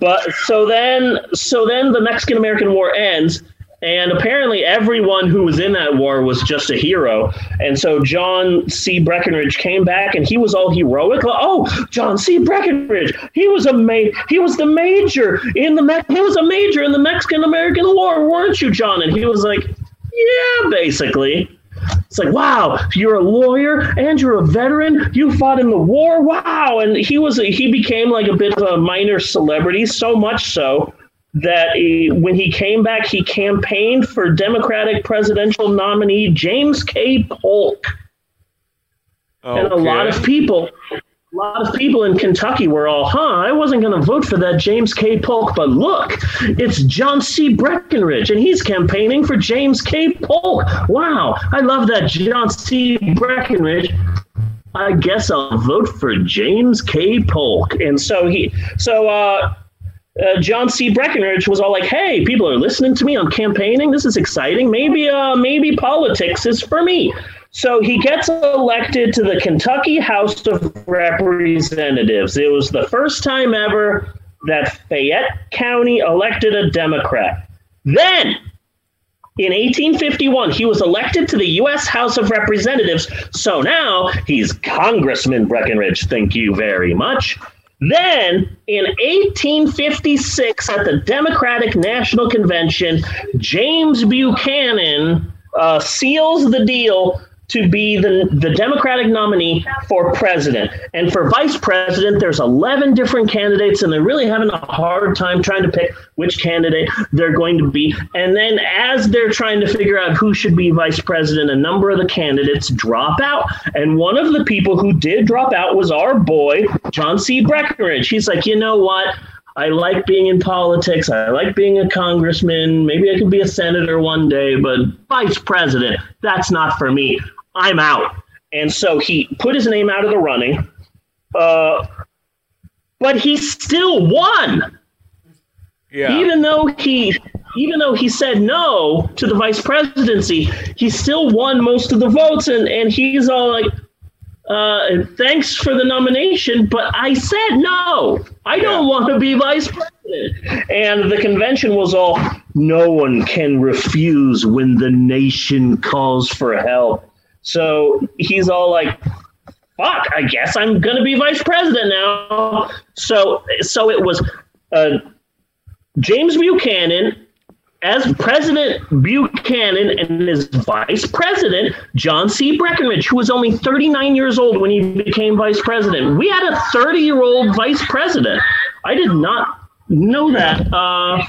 But so then, so then the Mexican American War ends, and apparently everyone who was in that war was just a hero. And so John C. Breckinridge came back, and he was all heroic. Oh, John C. Breckinridge, he was a ma- he was the major in the Me- he was a major in the Mexican American War, weren't you, John? And he was like, yeah, basically. It's like, wow, you're a lawyer and you're a veteran. You fought in the war. Wow. And he was he became like a bit of a minor celebrity, so much so that he, when he came back, he campaigned for Democratic presidential nominee James K. Polk. And a lot of people, a lot of people in Kentucky were all, huh, I wasn't going to vote for that James K. Polk, but look, it's John C. Breckinridge, and he's campaigning for James K. Polk. Wow, I love that John C. Breckinridge. I guess I'll vote for James K. Polk. And so he, so, uh, uh, John C. Breckinridge was all like, "Hey, people are listening to me. I'm campaigning. This is exciting. Maybe, uh, maybe politics is for me." So he gets elected to the Kentucky House of Representatives. It was the first time ever that Fayette County elected a Democrat. Then, in 1851, he was elected to the U.S. House of Representatives. So now he's Congressman Breckinridge. Thank you very much. Then, in 1856, at the Democratic National Convention, James Buchanan uh, seals the deal to be the, the Democratic nominee for president. And for vice president, there's 11 different candidates, and they're really having a hard time trying to pick which candidate they're going to be. And then, as they're trying to figure out who should be vice president, a number of the candidates drop out. And one of the people who did drop out was our boy, John C. Breckinridge. He's like, you know what? I like being in politics. I like being a congressman. Maybe I could be a senator one day, but vice president, that's not for me. I'm out. And so he put his name out of the running. Uh, but he still won. Yeah. Even though he even though he said no to the vice presidency, he still won most of the votes and, and he's all like uh, thanks for the nomination, but I said no. I don't want to be vice president. And the convention was all no one can refuse when the nation calls for help. So he's all like, fuck, I guess I'm going to be vice president now. So, so it was uh, James Buchanan as President Buchanan and his vice president, John C. Breckinridge, who was only 39 years old when he became vice president. We had a 30 year old vice president. I did not know that. Uh,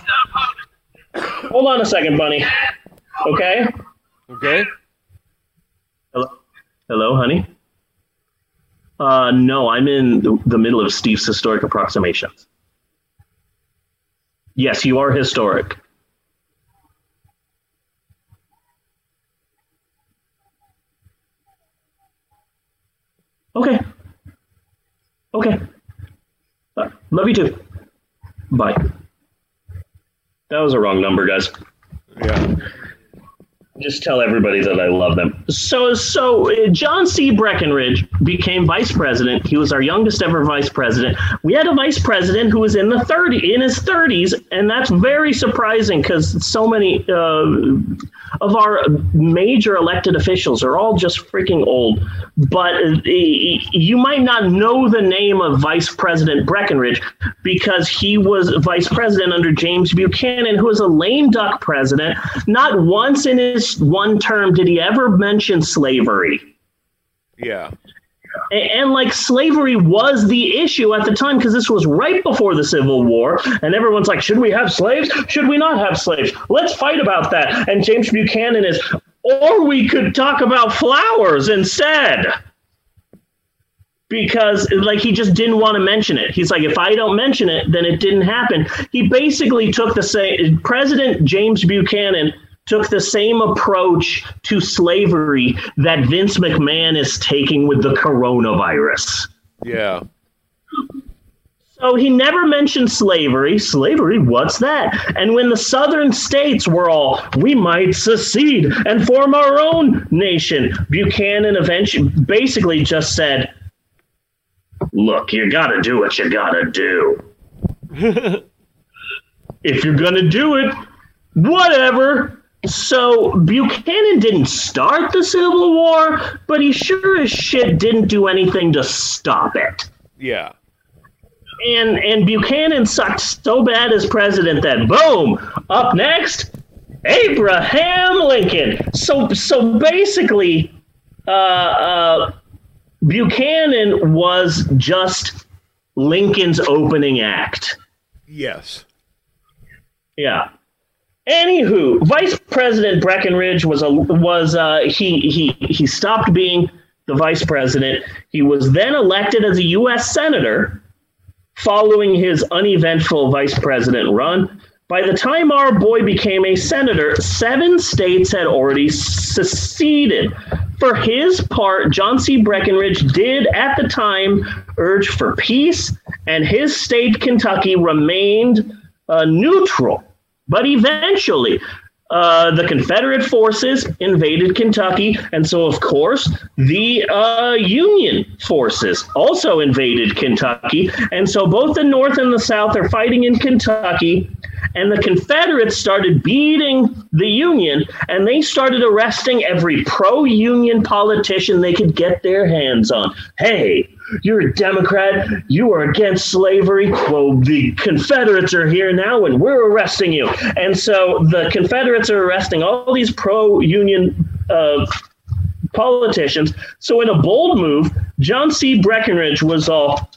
hold on a second, Bunny. Okay? Okay. Hello, honey? Uh, no, I'm in the, the middle of Steve's historic approximations. Yes, you are historic. Okay. Okay. Uh, love you too. Bye. That was a wrong number, guys. Yeah. Just tell everybody that I love them. So, so uh, John C. Breckinridge became vice president. He was our youngest ever vice president. We had a vice president who was in the thirty, in his thirties, and that's very surprising because so many uh, of our major elected officials are all just freaking old. But uh, you might not know the name of Vice President Breckinridge because he was vice president under James Buchanan, who was a lame duck president. Not once in his one term did he ever mention slavery. Yeah. And, and, like slavery was the issue at the time because this was right before the Civil War, and everyone's like, should we have slaves? Should we not have slaves? Let's fight about that. And James Buchanan is, or we could talk about flowers instead. Because like he just didn't want to mention it. He's like, if I don't mention it, then it didn't happen. He basically took the same President James Buchanan took the same approach to slavery that Vince McMahon is taking with the coronavirus. Yeah. So he never mentioned slavery. Slavery, what's that? And when the southern states were all, we might secede and form our own nation, Buchanan eventually basically just said, look, you gotta do what you gotta do. if you're gonna do it, whatever. So Buchanan didn't start the Civil War, but he sure as shit didn't do anything to stop it. Yeah. And and Buchanan sucked so bad as president that boom, up next, Abraham Lincoln. So so basically, uh, uh, Buchanan was just Lincoln's opening act. Yes. Yeah. Anywho, Vice President Breckinridge was a was uh, he he he stopped being the vice president. He was then elected as a U.S. senator following his uneventful vice president run. By the time our boy became a senator, seven states had already seceded. For his part, John C. Breckinridge did at the time urge for peace, and his state, Kentucky, remained uh, neutral. But eventually, uh, the Confederate forces invaded Kentucky, and so of course the uh, Union forces also invaded Kentucky, and so both the North and the South are fighting in Kentucky, and the Confederates started beating the Union, and they started arresting every pro-Union politician they could get their hands on. Hey, you're a Democrat. You are against slavery. Well, the Confederates are here now, and we're arresting you. And so the Confederates are arresting all these pro-union uh, politicians. So in a bold move, John C. Breckinridge was all,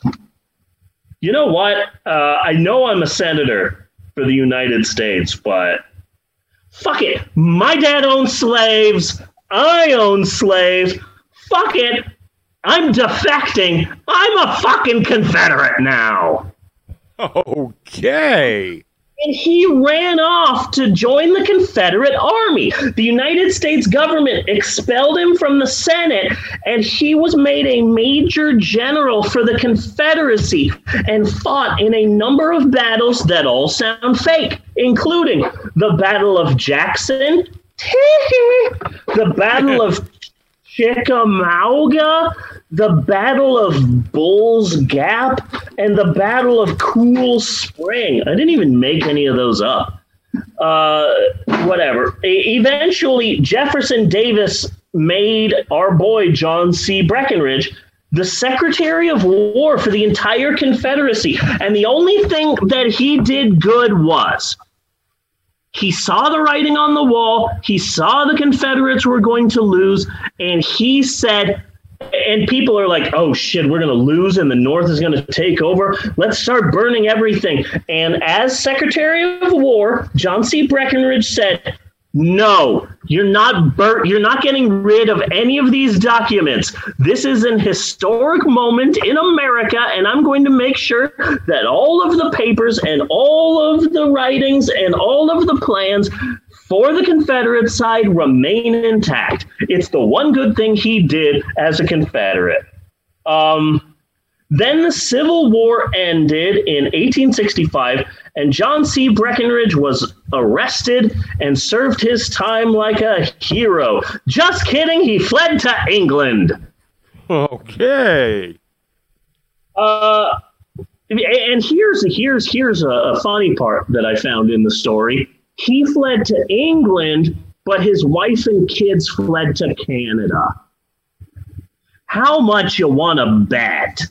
you know what? Uh, I know I'm a senator for the United States, but fuck it. My dad owns slaves. I own slaves. Fuck it. I'm defecting. I'm a fucking Confederate now. Okay. And he ran off to join the Confederate Army. The United States government expelled him from the Senate, and he was made a major general for the Confederacy and fought in a number of battles that all sound fake, including the Battle of Jackson, the Battle of Chickamauga, the Battle of Bulls Gap, and the Battle of Cool Spring. I didn't even make any of those up. Uh, whatever. E- eventually, Jefferson Davis made our boy John C. Breckinridge the Secretary of War for the entire Confederacy. And the only thing that he did good was he saw the writing on the wall, he saw the Confederates were going to lose, and he said, and people are like, oh shit, we're going to lose and the North is going to take over. Let's start burning everything. And as Secretary of War, John C. Breckinridge said, no, you're not bur- you're not getting rid of any of these documents. This is an historic moment in America and I'm going to make sure that all of the papers and all of the writings and all of the plans for the Confederate side remain intact. It's the one good thing he did as a Confederate. Um, then the Civil War ended in 1865, and John C. Breckinridge was arrested and served his time like a hero. Just kidding, he fled to England. Okay. Uh, and here's here's here's a, a funny part that I found in the story. He fled to England, but his wife and kids fled to Canada. How much you want to bet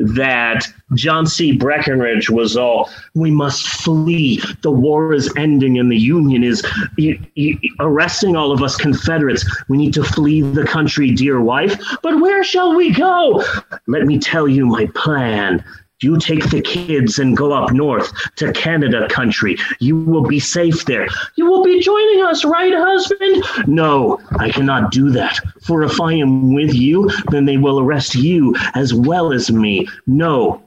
that John C. Breckinridge was all, we must flee. The war is ending and the Union is y- y- arresting all of us Confederates. We need to flee the country, dear wife. But where shall we go? Let me tell you my plan. You take the kids and go up north to Canada country. You will be safe there. You will be joining us, right, husband? No, I cannot do that. For if I am with you, then they will arrest you as well as me. No,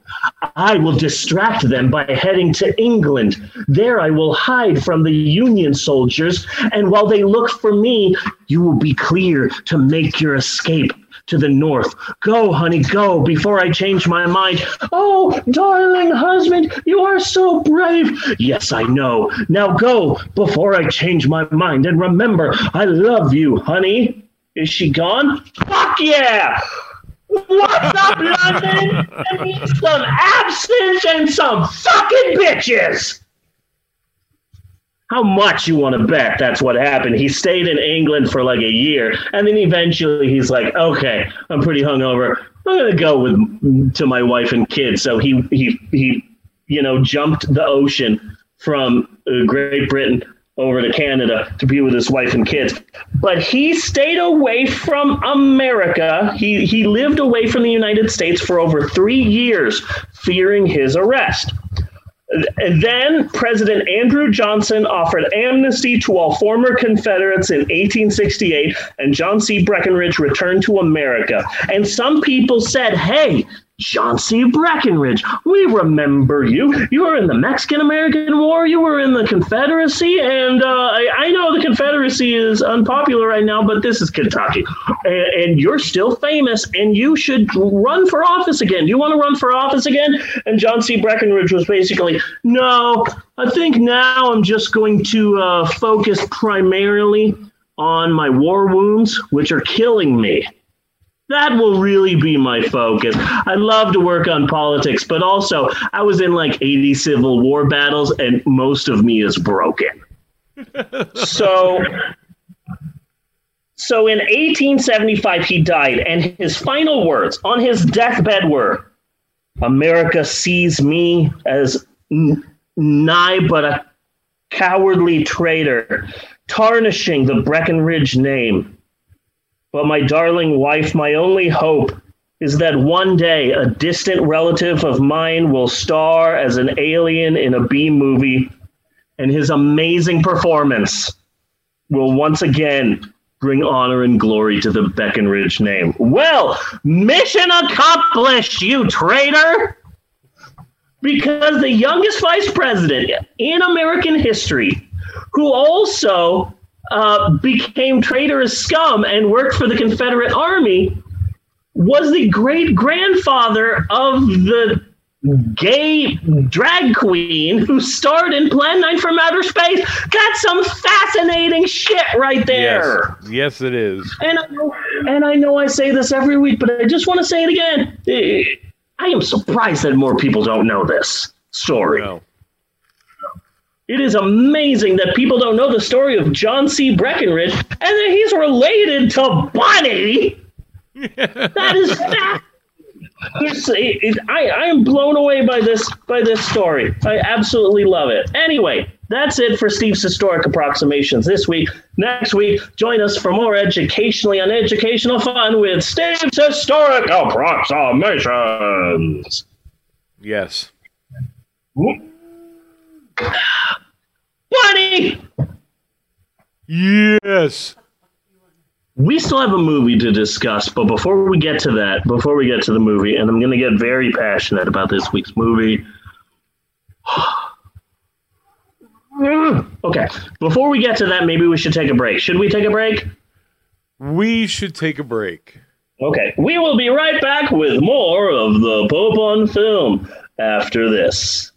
I will distract them by heading to England. There I will hide from the Union soldiers, and while they look for me, you will be clear to make your escape to the north. Go, honey, go before I change my mind. Oh, darling husband, you are so brave. Yes, I know. Now go before I change my mind. And remember, I love you, honey. Is she gone? Fuck yeah! What's up, London? Some absinthe and some fucking bitches! How much you want to bet that's what happened? He stayed in England for like a year, and then eventually he's like, "Okay, I'm pretty hungover. I'm gonna go with to my wife and kids." So he he he, you know, jumped the ocean from uh, Great Britain over to Canada to be with his wife and kids. But he stayed away from America. He he lived away from the United States for over three years, fearing his arrest. Then President Andrew Johnson offered amnesty to all former Confederates in 1868, and John C. Breckinridge returned to America. And some people said, hey, John C. Breckinridge, we remember you. You were in the Mexican American War, you were in the Confederacy, and uh, I, I know the Confederacy is unpopular right now, but this is Kentucky. And, and you're still famous, and you should run for office again. Do you want to run for office again? And John C. Breckinridge was basically, no, I think now I'm just going to uh, focus primarily on my war wounds, which are killing me. That will really be my focus. I love to work on politics, but also I was in like 80 Civil War battles, and most of me is broken. so, so in 1875, he died, and his final words on his deathbed were America sees me as n- nigh but a cowardly traitor, tarnishing the Breckinridge name. But my darling wife, my only hope is that one day a distant relative of mine will star as an alien in a B movie, and his amazing performance will once again bring honor and glory to the Breckinridge name. Well, mission accomplished, you traitor! Because the youngest vice president in American history, who also uh, became traitorous scum and worked for the Confederate Army, was the great grandfather of the gay drag queen who starred in Plan 9 from Outer Space. Got some fascinating shit right there. Yes, yes, it is. And I, know, and I know I say this every week, but I just want to say it again. I am surprised that more people don't know this story. No. It is amazing that people don't know the story of John C. Breckinridge and that he's related to Bonnie. that is fact. It, it, I, I am blown away by this by this story. I absolutely love it. Anyway, that's it for Steve's historic approximations this week. Next week, join us for more educationally uneducational fun with Steve's historic approximations. Yes. Bunny! Yes. We still have a movie to discuss, but before we get to that, before we get to the movie, and I'm going to get very passionate about this week's movie. okay, before we get to that, maybe we should take a break. Should we take a break? We should take a break. Okay, we will be right back with more of the Pope on film after this.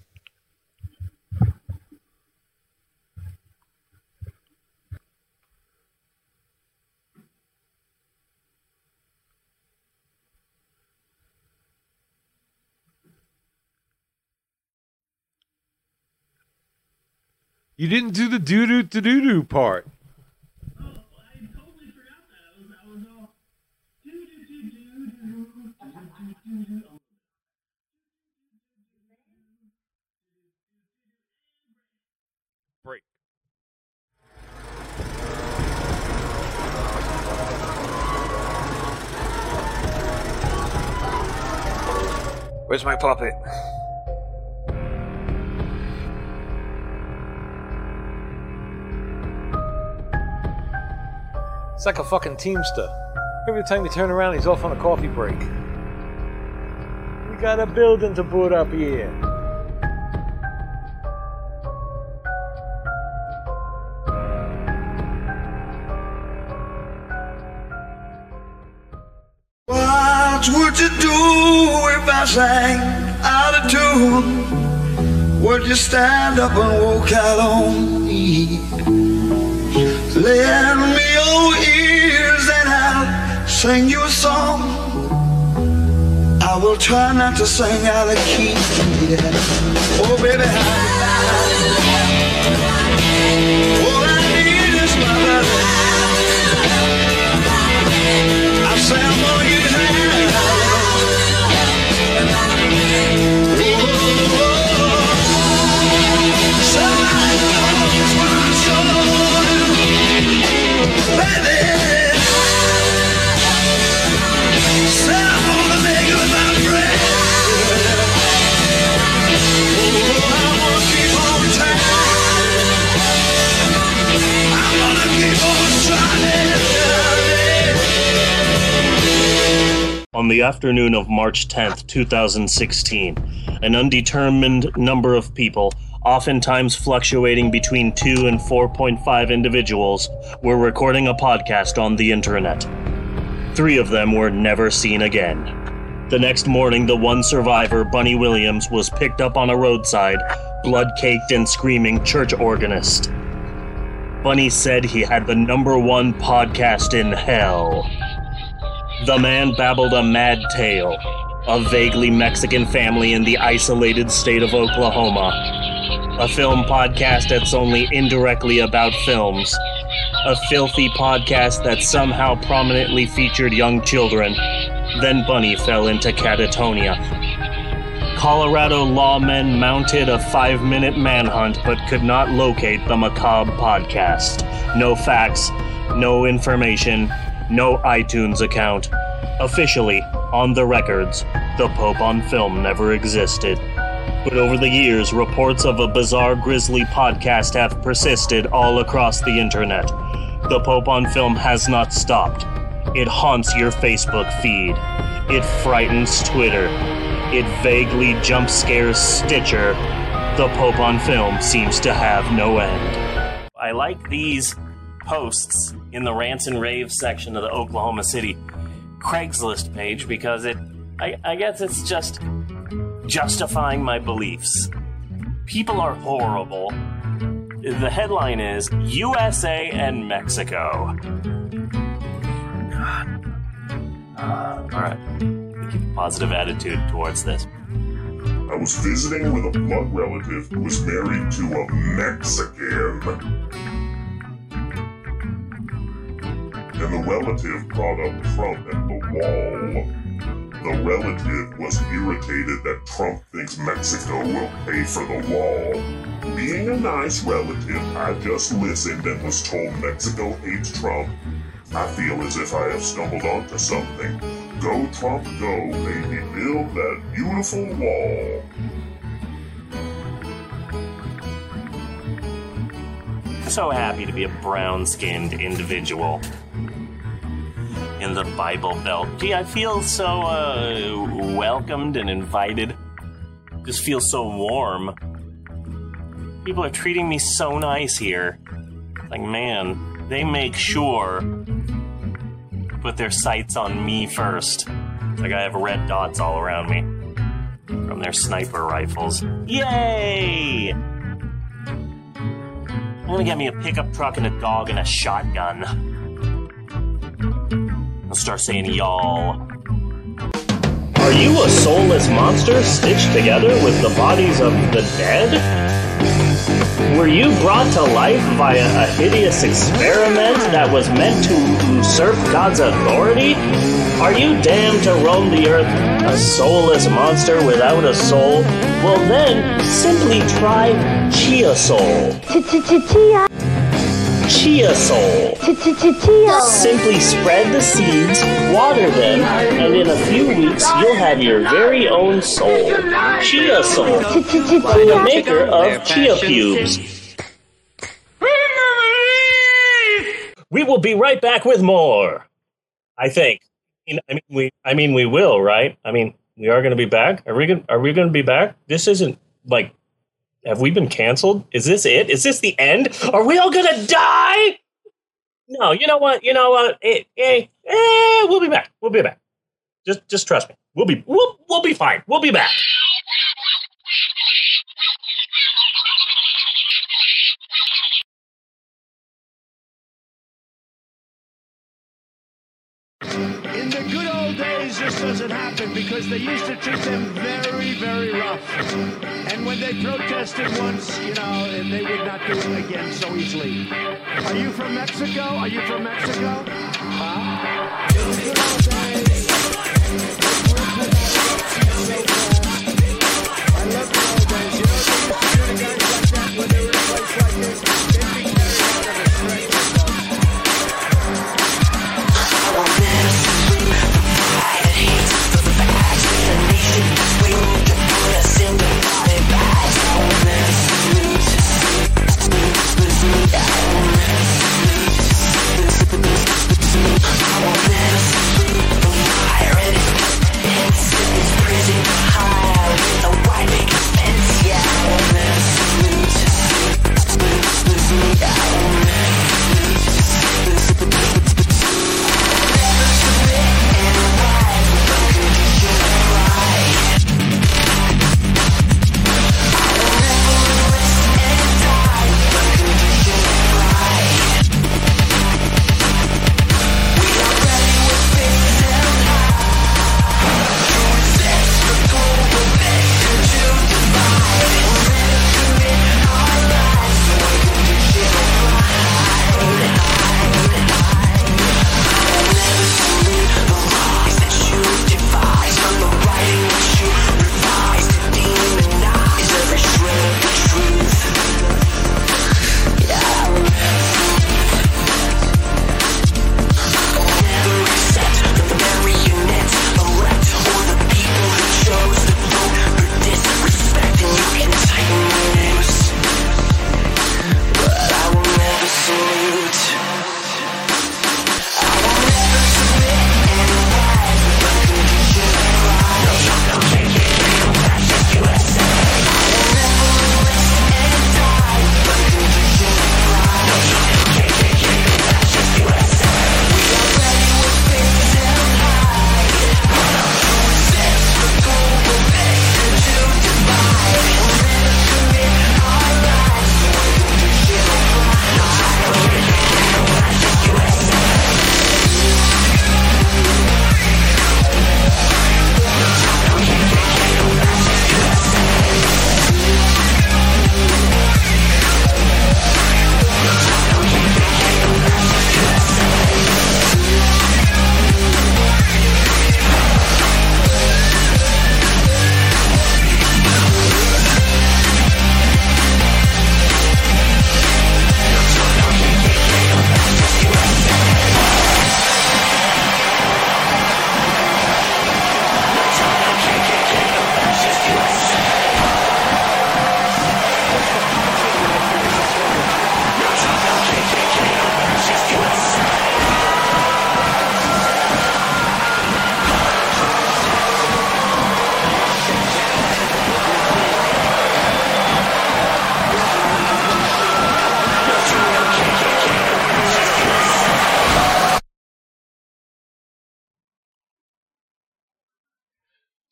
You didn't do the doo doo doo doo doo part. Break. Where's my puppet? It's like a fucking teamster. Every time you turn around, he's off on a coffee break. We got a building to put up here. What would you do if I sang out of tune? Would you stand up and walk out on me? Lend me your ears and I'll sing you a song. I will try not to sing out of key. Yeah. Oh, baby, all the afternoon of March 10th, 2016, an undetermined number of people, oftentimes fluctuating between 2 and 4.5 individuals, were recording a podcast on the internet. Three of them were never seen again. The next morning, the one survivor, Bunny Williams, was picked up on a roadside, blood caked and screaming church organist. Bunny said he had the number one podcast in hell. The man babbled a mad tale a vaguely Mexican family in the isolated state of Oklahoma, a film podcast that's only indirectly about films, a filthy podcast that somehow prominently featured young children. Then Bunny fell into catatonia. Colorado lawmen mounted a five minute manhunt but could not locate the macabre podcast. No facts, no information, no iTunes account. Officially, on the records, the Pope on film never existed. But over the years, reports of a bizarre grisly podcast have persisted all across the internet. The Pope on film has not stopped. It haunts your Facebook feed. It frightens Twitter. It vaguely jump scares Stitcher. The Pope on film seems to have no end. I like these posts in the rants and raves section of the Oklahoma City Craigslist page because it, I, I guess it's just justifying my beliefs. People are horrible. The headline is USA and Mexico. Uh, all right. Keep a positive attitude towards this. I was visiting with a blood relative who was married to a Mexican. And the relative brought up Trump and the wall. The relative was irritated that Trump thinks Mexico will pay for the wall. Being a nice relative, I just listened and was told Mexico hates Trump. I feel as if I have stumbled onto something. Go, Trump, go, baby, build that beautiful wall. So happy to be a brown skinned individual in the Bible Belt. Gee, I feel so uh, welcomed and invited. Just feel so warm. People are treating me so nice here. Like, man, they make sure to put their sights on me first. Like, I have red dots all around me from their sniper rifles. Yay! I'm gonna get me a pickup truck and a dog and a shotgun. I'll start saying y'all. Are you a soulless monster stitched together with the bodies of the dead? Were you brought to life via a hideous experiment that was meant to usurp God's authority? Are you damned to roam the earth, a soulless monster without a soul? Well, then, simply try Chia Soul. Chia Soul. Chia. Simply spread the seeds, water them, and in a few weeks you'll have your very own soul. Chia Soul. The maker of Chia Pubes. We will be right back with more. I think. I mean, we. I mean, we will, right? I mean, we are going to be back. Are we going? Are we going to be back? This isn't like. Have we been canceled? Is this it? Is this the end? Are we all to die? No. You know what? You know what? Eh, eh, eh, we'll be back. We'll be back. Just, just trust me. We'll be. We'll, we'll be fine. We'll be back. In the good old days, this doesn't happen because they used to treat them very, very rough. And when they protested once, you know, they would not do it again so easily. Are you from Mexico? Are you from Mexico? Huh?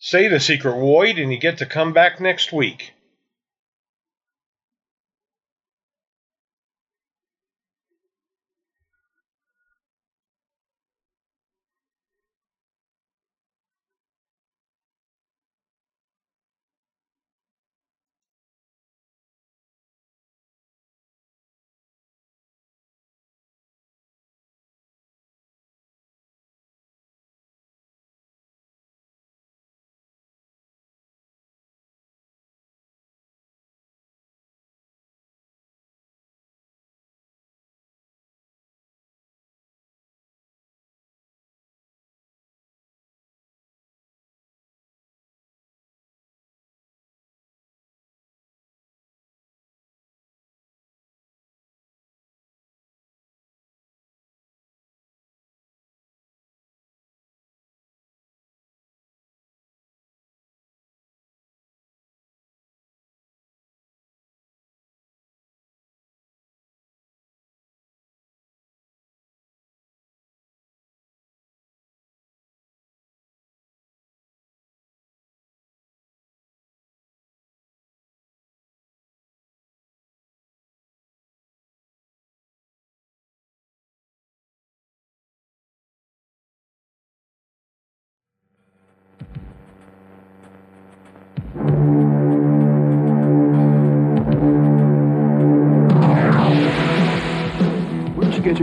Say the secret void, and you get to come back next week.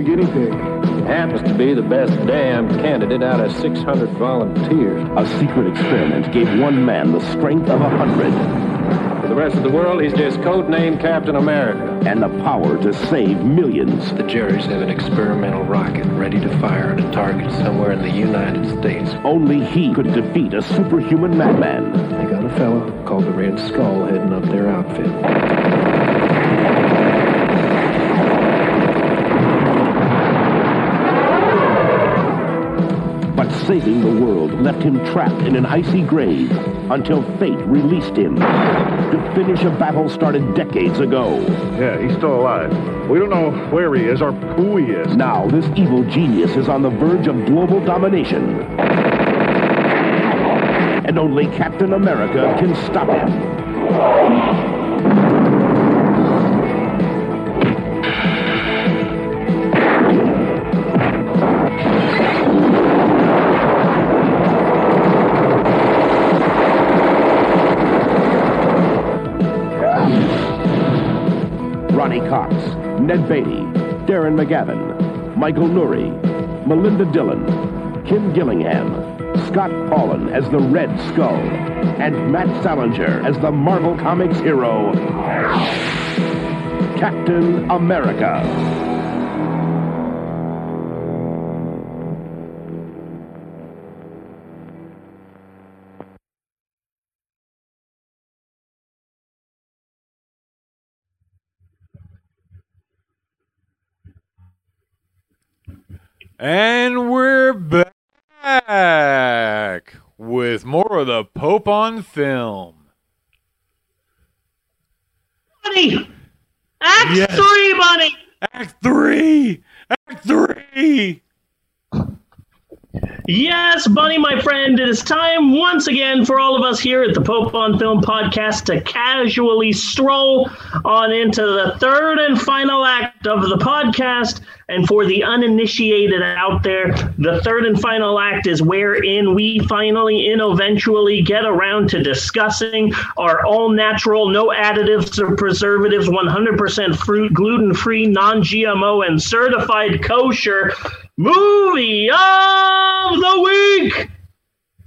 Your guinea pig? Happens to be the best damn candidate out of 600 volunteers. A secret experiment gave one man the strength of a hundred. For the rest of the world, he's just codenamed Captain America. And the power to save millions. The Jerrys have an experimental rocket ready to fire at a target somewhere in the United States. Only he could defeat a superhuman madman. They got a fellow called the Red Skull heading up their outfit. Saving the world left him trapped in an icy grave until fate released him to finish a battle started decades ago. Yeah, he's still alive. We don't know where he is or who he is. Now, this evil genius is on the verge of global domination. And only Captain America can stop him. Beatty, Darren McGavin, Michael Nouri, Melinda Dillon, Kim Gillingham, Scott Paulin as the Red Skull, and Matt Salinger as the Marvel Comics hero, Captain America. And we're back with more of the Pope on film. Bunny! Act Yes. three, Bunny! Act three! Act three! Yes, Bunny, my friend, it is time once again for all of us here at the Pope on Film podcast to casually stroll on into the third and final act of the podcast. And for the uninitiated out there, the third and final act is wherein we finally and eventually get around to discussing our all natural, no additives or preservatives, 100% fruit, gluten free, non GMO, and certified kosher movie of the week.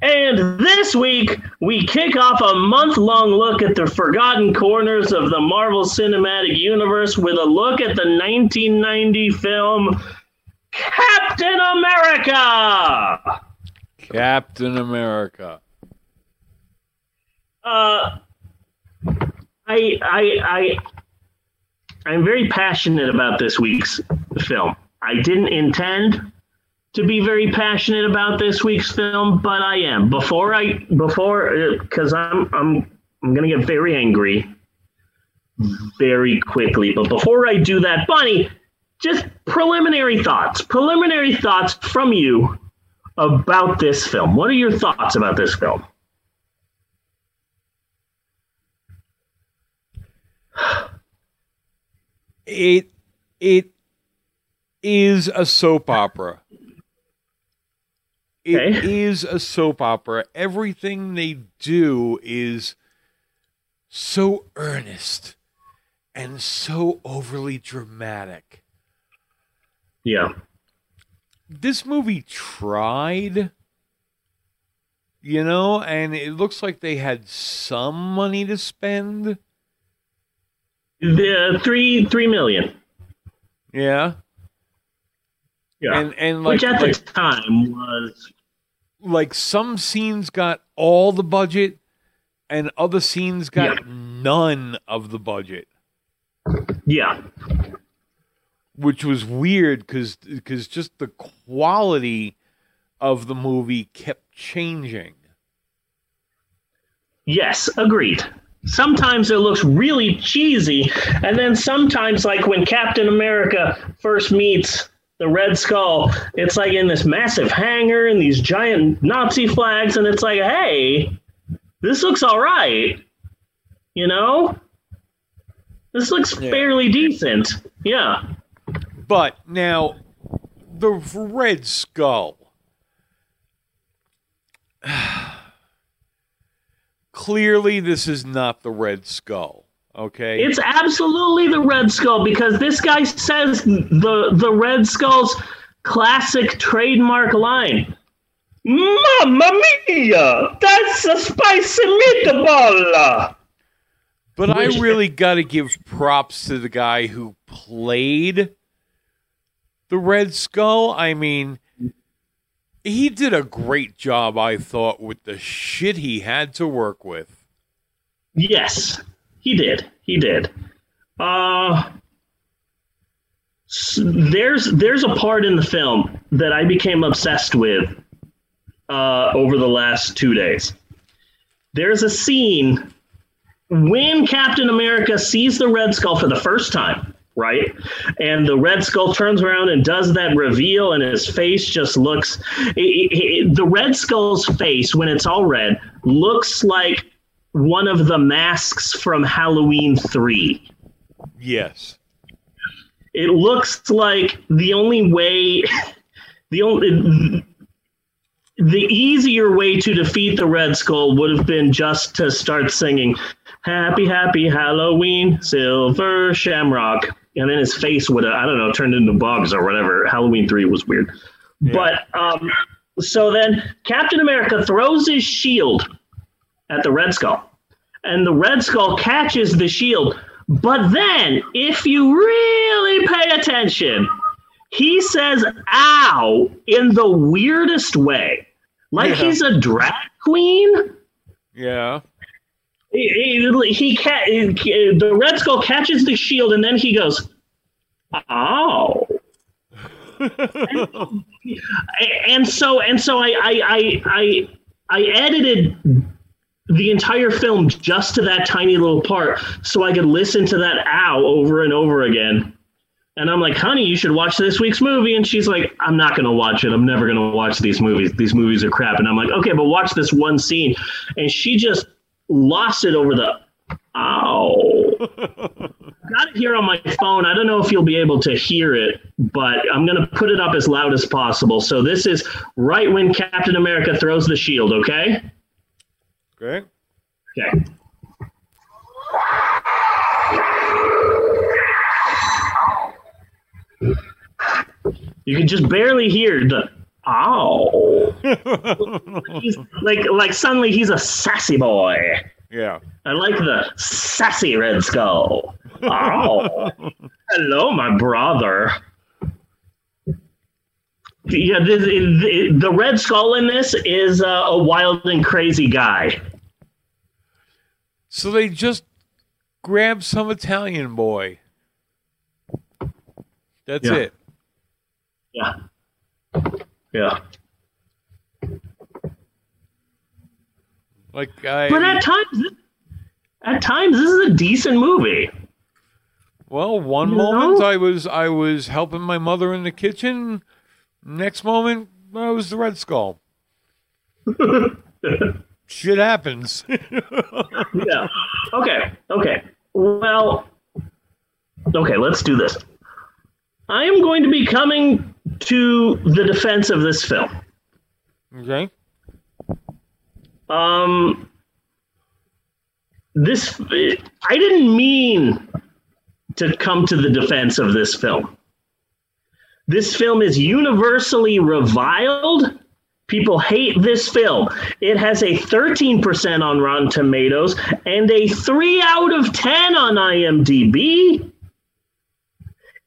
And this week, we kick off a month long look at the forgotten corners of the Marvel Cinematic Universe with a look at the 1990 film Captain America. Captain America. Uh, I, I, I, I'm very passionate about this week's film. I didn't intend to be very passionate about this week's film, but I am. Before I, before, uh, because I'm, I'm, I'm gonna get very angry very quickly. But before I do that, Bonnie, just preliminary thoughts. Preliminary thoughts from you about this film. What are your thoughts about this film? It it is a soap opera. It is a soap opera. Everything they do is so earnest and so overly dramatic. Yeah. This movie tried, you know, and it looks like they had some money to spend. The uh, three three million. Yeah. Yeah. And and like Which at like, the time was like some scenes got all the budget and other scenes got none of the budget. Yeah. Which was weird cuz cuz just the quality of the movie kept changing. Yes, agreed. Sometimes it looks really cheesy, and then sometimes, like when Captain America first meets the Red Skull, it's like in this massive hangar and these giant Nazi flags, and it's like, hey, this looks all right. You know? This looks fairly decent. Yeah. But now the Red Skull Clearly this is not the Red Skull, okay? It's absolutely the Red Skull because this guy says the the Red Skull's classic trademark line. Mamma mia! That's a spicy meatball! But I really got to give props to the guy who played the Red Skull. I mean, he did a great job, I thought, with the shit he had to work with. Yes, he did. He did. Uh there's there's a part in the film that I became obsessed with uh, over the last two days. There's a scene when Captain America sees the Red Skull for the first time, right? And the Red Skull turns around and does that reveal, and his face just looks. i- i- i- the Red Skull's face, when it's all red, looks like one of the masks from Halloween 3. Yes. It looks like the only way, the only, the easier way to defeat the Red Skull would have been just to start singing "Happy, Happy Halloween, Silver Shamrock," and then his face would have, I don't know, turned into bugs or whatever. Halloween three was weird, but um, so then Captain America throws his shield at the Red Skull, and the Red Skull catches the shield. But then, if you really pay attention, he says ow in the weirdest way. Like Yeah. he's a drag queen. Yeah. He, he, he ca- the Red Skull catches the shield and then he goes, ow. and, and so and so I I, I I I edited the entire film just to that tiny little part so I could listen to that ow over and over again. And I'm like, honey, you should watch this week's movie. And she's like, I'm not going to watch it. I'm never going to watch these movies. These movies are crap. And I'm like, okay, but watch this one scene. And she just lost it over the ow. Got it here on my phone. I don't know if you'll be able to hear it, but I'm going to put it up as loud as possible. So this is right when Captain America throws the shield, okay? Okay. Okay. You can just barely hear the ow. he's like like suddenly he's a sassy boy. Yeah. I like the sassy Red Skull. Oh, hello, my brother. Yeah, the, the, the Red Skull in this is uh, a wild and crazy guy. So they just grabbed some Italian boy. That's Yeah. it. Yeah. Yeah. Like I. But at times, at times, this is a decent movie. Well, one You moment know? I was I was helping my mother in the kitchen. Next moment I was the Red Skull. Shit happens. yeah. Okay. Okay. Well, okay, let's do this. I am going to be coming to the defense of this film. Okay. Um, this I didn't mean to come to the defense of this film. This film is universally reviled. People hate this film. It has a 13% on Rotten Tomatoes and a 3 out of 10 on IMDb.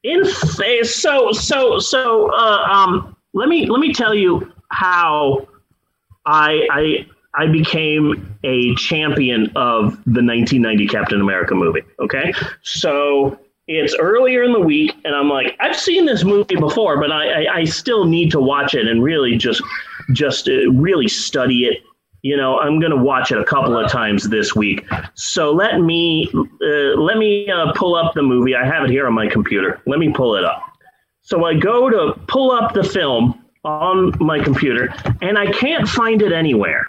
In so so so uh, um let me let me tell you how I I I became a champion of the 1990 Captain America movie. Okay, so it's earlier in the week, and I'm like, I've seen this movie before, but I I, I still need to watch it and really just just uh, really study it. You know, I'm going to watch it a couple of times this week. So let me uh, let me uh, pull up the movie. I have it here on my computer. Let me pull it up. So I go to pull up the film on my computer, and I can't find it anywhere.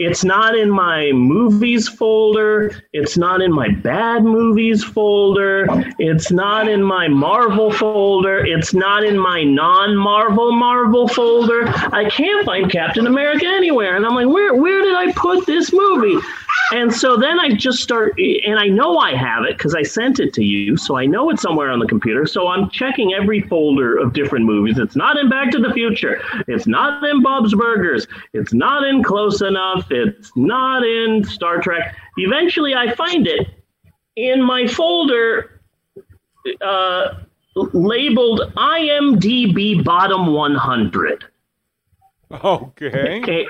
It's not in my movies folder. It's not in my bad movies folder. It's not in my Marvel folder. It's not in my non Marvel Marvel folder. I can't find Captain America anywhere. And I'm like, where, where did I put this movie? And so then I just start, and I know I have it because I sent it to you. So I know it's somewhere on the computer. So I'm checking every folder of different movies. It's not in Back to the Future. It's not in Bob's Burgers. It's not in Close Enough. It's not in Star Trek. Eventually I find it in my folder uh, labeled IMDb Bottom 100. Okay. Okay.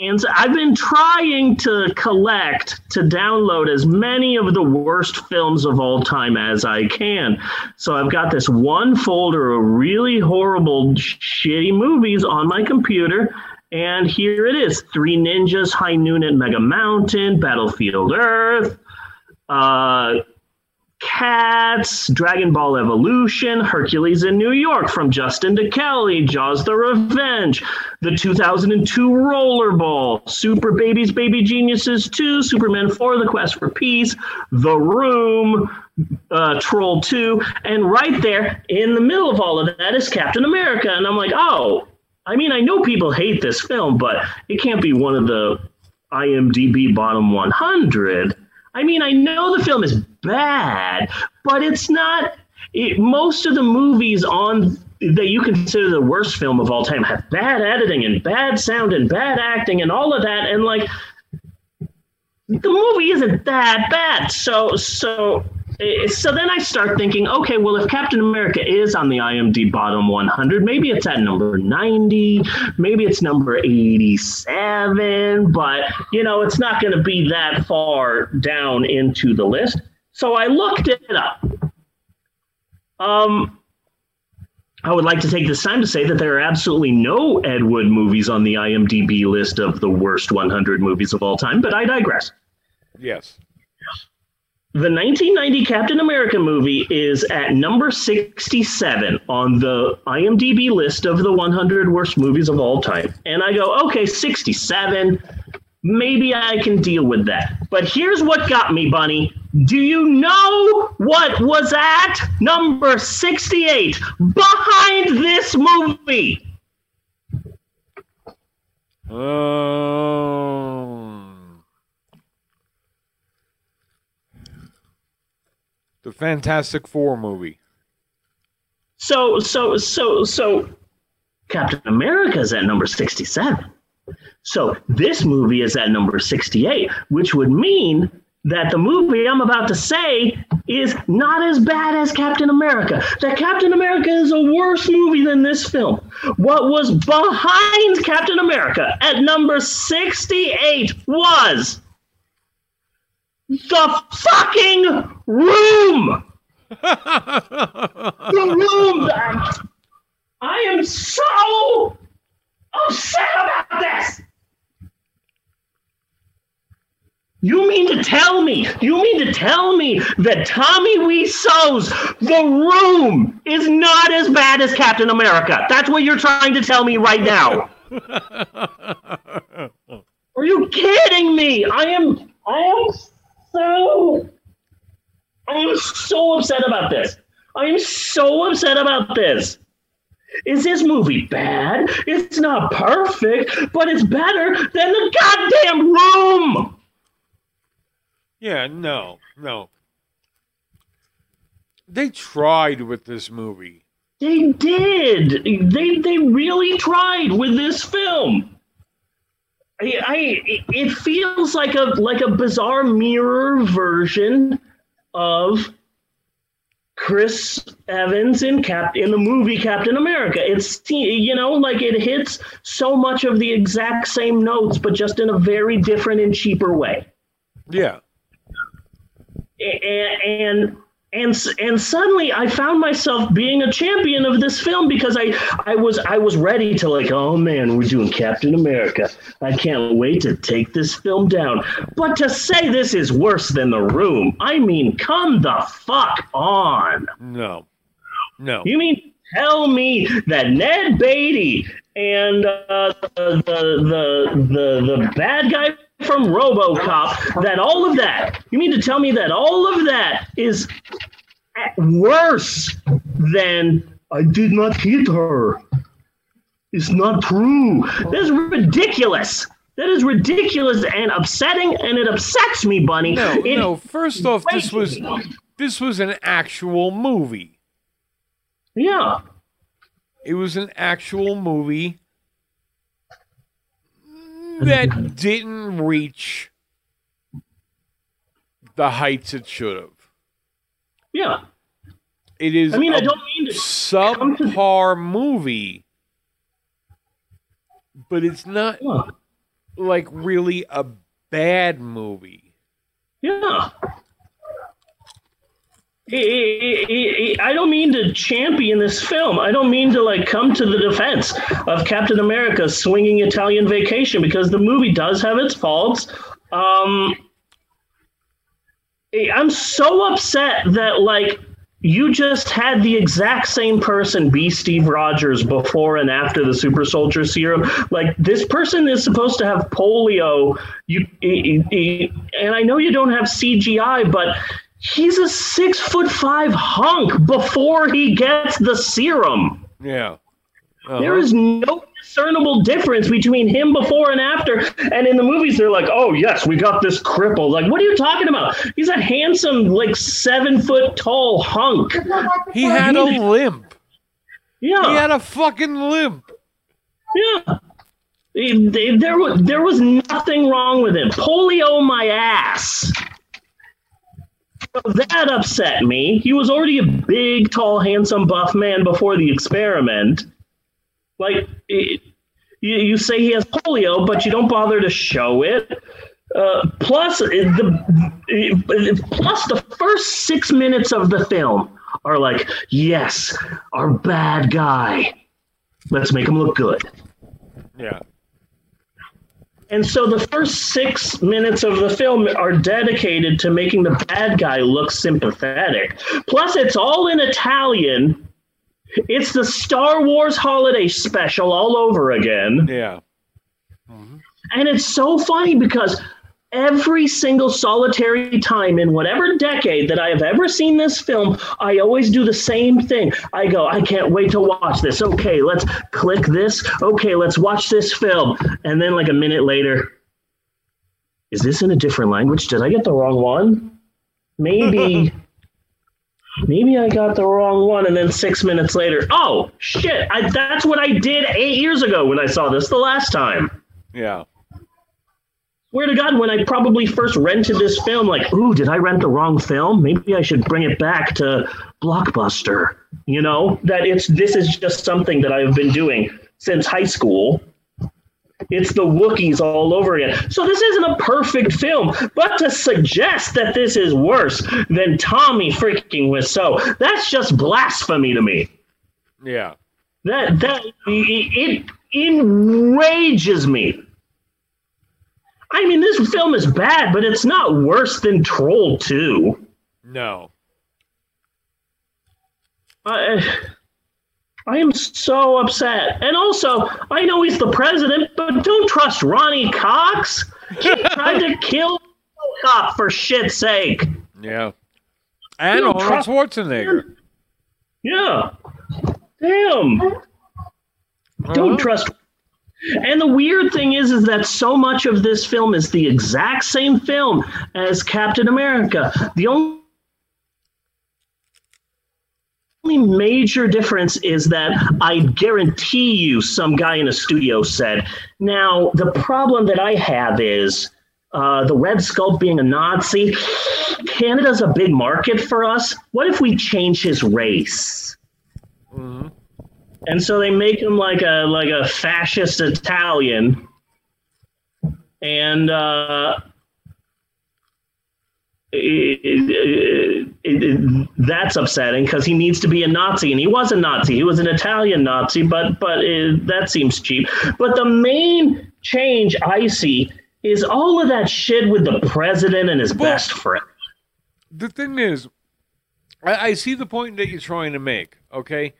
And so I've been trying to collect, to download as many of the worst films of all time as I can. So I've got this one folder of really horrible, shitty movies on my computer. And here it is Three Ninjas, High Noon at Mega Mountain, Battlefield Earth, uh, Cats, Dragon Ball Evolution, Hercules in New York from Justin to Kelly, Jaws the Revenge, the 2002 Rollerball, Super Babies, Baby Geniuses 2, Superman 4, The Quest for Peace, The Room, uh, Troll 2, and right there in the middle of all of that is Captain America. And I'm like, oh, I mean, I know people hate this film, but it can't be one of the IMDb bottom 100. I mean, I know the film is bad, but it's not. It, most of the movies on that you consider the worst film of all time have bad editing and bad sound and bad acting and all of that, and like the movie isn't that bad. So, so, eh, so then I start thinking, okay, well, if Captain America is on the IMDb bottom 100, maybe it's at number 90, maybe it's number 87, but you know, it's not going to be that far down into the list. So I looked it up. Um, I would like to take this time to say that there are absolutely no Ed Wood movies on the IMDb list of the worst 100 movies of all time, but I digress. Yes. The 1990 Captain America movie is at number 67 on the IMDb list of the 100 worst movies of all time. And I go, okay, 67. Maybe I can deal with that. But here's what got me, Bunny. Do you know what was at number 68 behind this movie? Um, the Fantastic Four movie. So, so, so, so, Captain America is at number 67. So, this movie is at number 68, which would mean that the movie I'm about to say is not as bad as Captain America. That Captain America is a worse movie than this film. What was behind Captain America at number 68 was the fucking room. the room. I am so upset about this. You mean to tell me, you mean to tell me that Tommy Wiseau's The Room is not as bad as Captain America? That's what you're trying to tell me right now. Are you kidding me? I am I am so I am so upset about this. I am so upset about this. Is this movie bad? It's not perfect, but it's better than the goddamn room. Yeah, no, no. They tried with this movie. They did. They they really tried with this film. I, I it feels like a like a bizarre mirror version of Chris Evans in Cap in the movie Captain America. It's you know like it hits so much of the exact same notes, but just in a very different and cheaper way. Yeah. And and and, and suddenly I found myself being a champion of this film because I I was I was ready to like oh man we're doing Captain America I can't wait to take this film down but to say this is worse than The Room I mean come the fuck on No. No. you mean tell me that Ned Beatty and uh, the, the the the bad guy from RoboCop that all of that you mean to tell me that all of that is worse than I did not hit her. It's not true. That is ridiculous. That is ridiculous and upsetting, and it upsets me, Bunny. No, It- no. First off, this was this was an actual movie. Yeah. It was an actual movie that didn't reach the heights it should have. Yeah. It is I mean, a I don't mean to subpar movie, but it's not like really a bad movie. Yeah. I- don't mean to champion this film. I don't mean to like come to the defense of Captain America swinging Italian Vacation because the movie does have its faults. Um, I- I'm so upset that like you just had the exact same person be Steve Rogers before and after the Super Soldier Serum. Like this person is supposed to have polio. You I- I- and I know you don't have CGI, but he's a six foot five hunk before he gets the serum. Yeah. Uh-huh. There is no discernible difference between him before and after. And in the movies, they're like, "Oh yes, we got this cripple." Like, what are you talking about? He's a handsome, like seven foot tall hunk. He had a limp. Yeah. He had a fucking limp. Yeah. There was there was nothing wrong with him. Polio my ass. That upset me. He was already a big, tall, handsome, buff man before the experiment. Like it, you, you say he has polio, but you don't bother to show it. Uh, plus, uh, the uh, plus the first six minutes of the film are like, yes, our bad guy. Let's make him look good. Yeah. And so the first six minutes of the film are dedicated to making the bad guy look sympathetic. Plus, it's all in Italian. It's the Star Wars holiday special all over again. Yeah. Mm-hmm. And it's so funny because every single solitary time in whatever decade that I have ever seen this film, I always do the same thing. I go, I can't wait to watch this. Okay, let's click this. Okay, let's watch this film. And then, like a minute later, is this in a different language? Did I get the wrong one? Maybe. Maybe I got the wrong one, and then six minutes later, oh shit! I, that's what I did eight years ago when I saw this the last time. Yeah. Swear to God, when I probably first rented this film, like, ooh, did I rent the wrong film? Maybe I should bring it back to Blockbuster. You know, that it's this is just something that I've been doing since high school. It's the Wookiees all over again. So this isn't a perfect film, but to suggest that this is worse than Tommy freaking Wiseau, that's just blasphemy to me. Yeah. That that it, it enrages me. I mean, this film is bad, but it's not worse than Troll 2. No. I, I am so upset. And also, I know he's the president, but don't trust Ronny Cox. He tried to kill cop for shit's sake. Yeah. And Arnold trust- Schwarzenegger. Yeah. Damn. Don't trust. And the weird thing is, is that so much of this film is the exact same film as Captain America. The only only major difference is that I guarantee you some guy in a studio said, now the problem that I have is uh, the Red Skull being a Nazi, Canada's a big market for us. What if we change his race? And so they make him like a like a fascist Italian, and uh, it- it- it- that's upsetting because he needs to be a Nazi, and he was a Nazi. He was an Italian Nazi, but but it, that seems cheap. But the main change I see is all of that shit with the president and his best friend. The thing is, I, I see the point that you're trying to make, okay?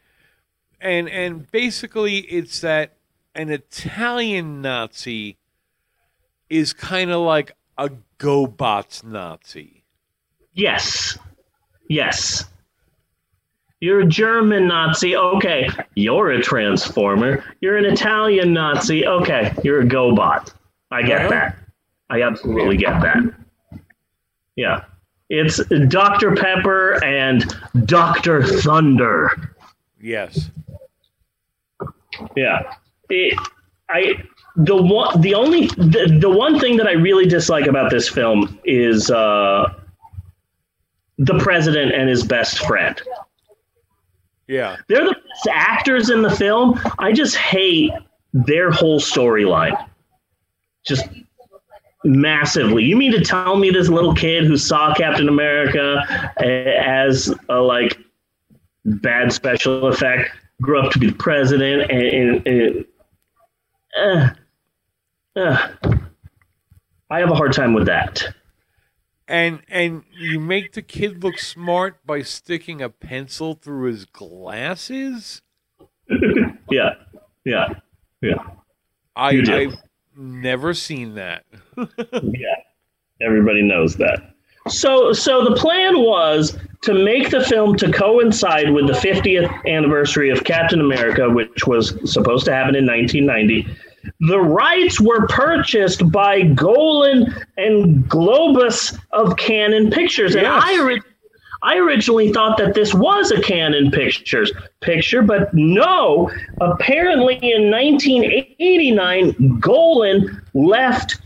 And and basically it's that an Italian Nazi is kind of like a GoBots Nazi. Yes. Yes. You're a German Nazi. Okay. You're a Transformer. You're an Italian Nazi. Okay. You're a GoBot. I get Uh-huh. that. I absolutely get that. Yeah. It's Dr. Pepper and Dr. Thunder. Yes. Yeah. It, I the one the only the, the one thing that I really dislike about this film is uh the president and his best friend. Yeah. They're the best actors in the film. I just hate their whole storyline. just massively. You mean to tell me this little kid who saw Captain America a- as a like bad special effect grew up to be the president and, and, and uh, uh, I have a hard time with that. And and you make the kid look smart by sticking a pencil through his glasses? Yeah, yeah, yeah. I I've never seen that. yeah, everybody knows that. So, so the plan was to make the film to coincide with the 50th anniversary of Captain America, which was supposed to happen in 1990. The rights were purchased by Golan and Globus of Cannon Pictures, and I, ori- I originally thought that this was a Cannon Pictures picture, but no. Apparently, in 1989, Golan left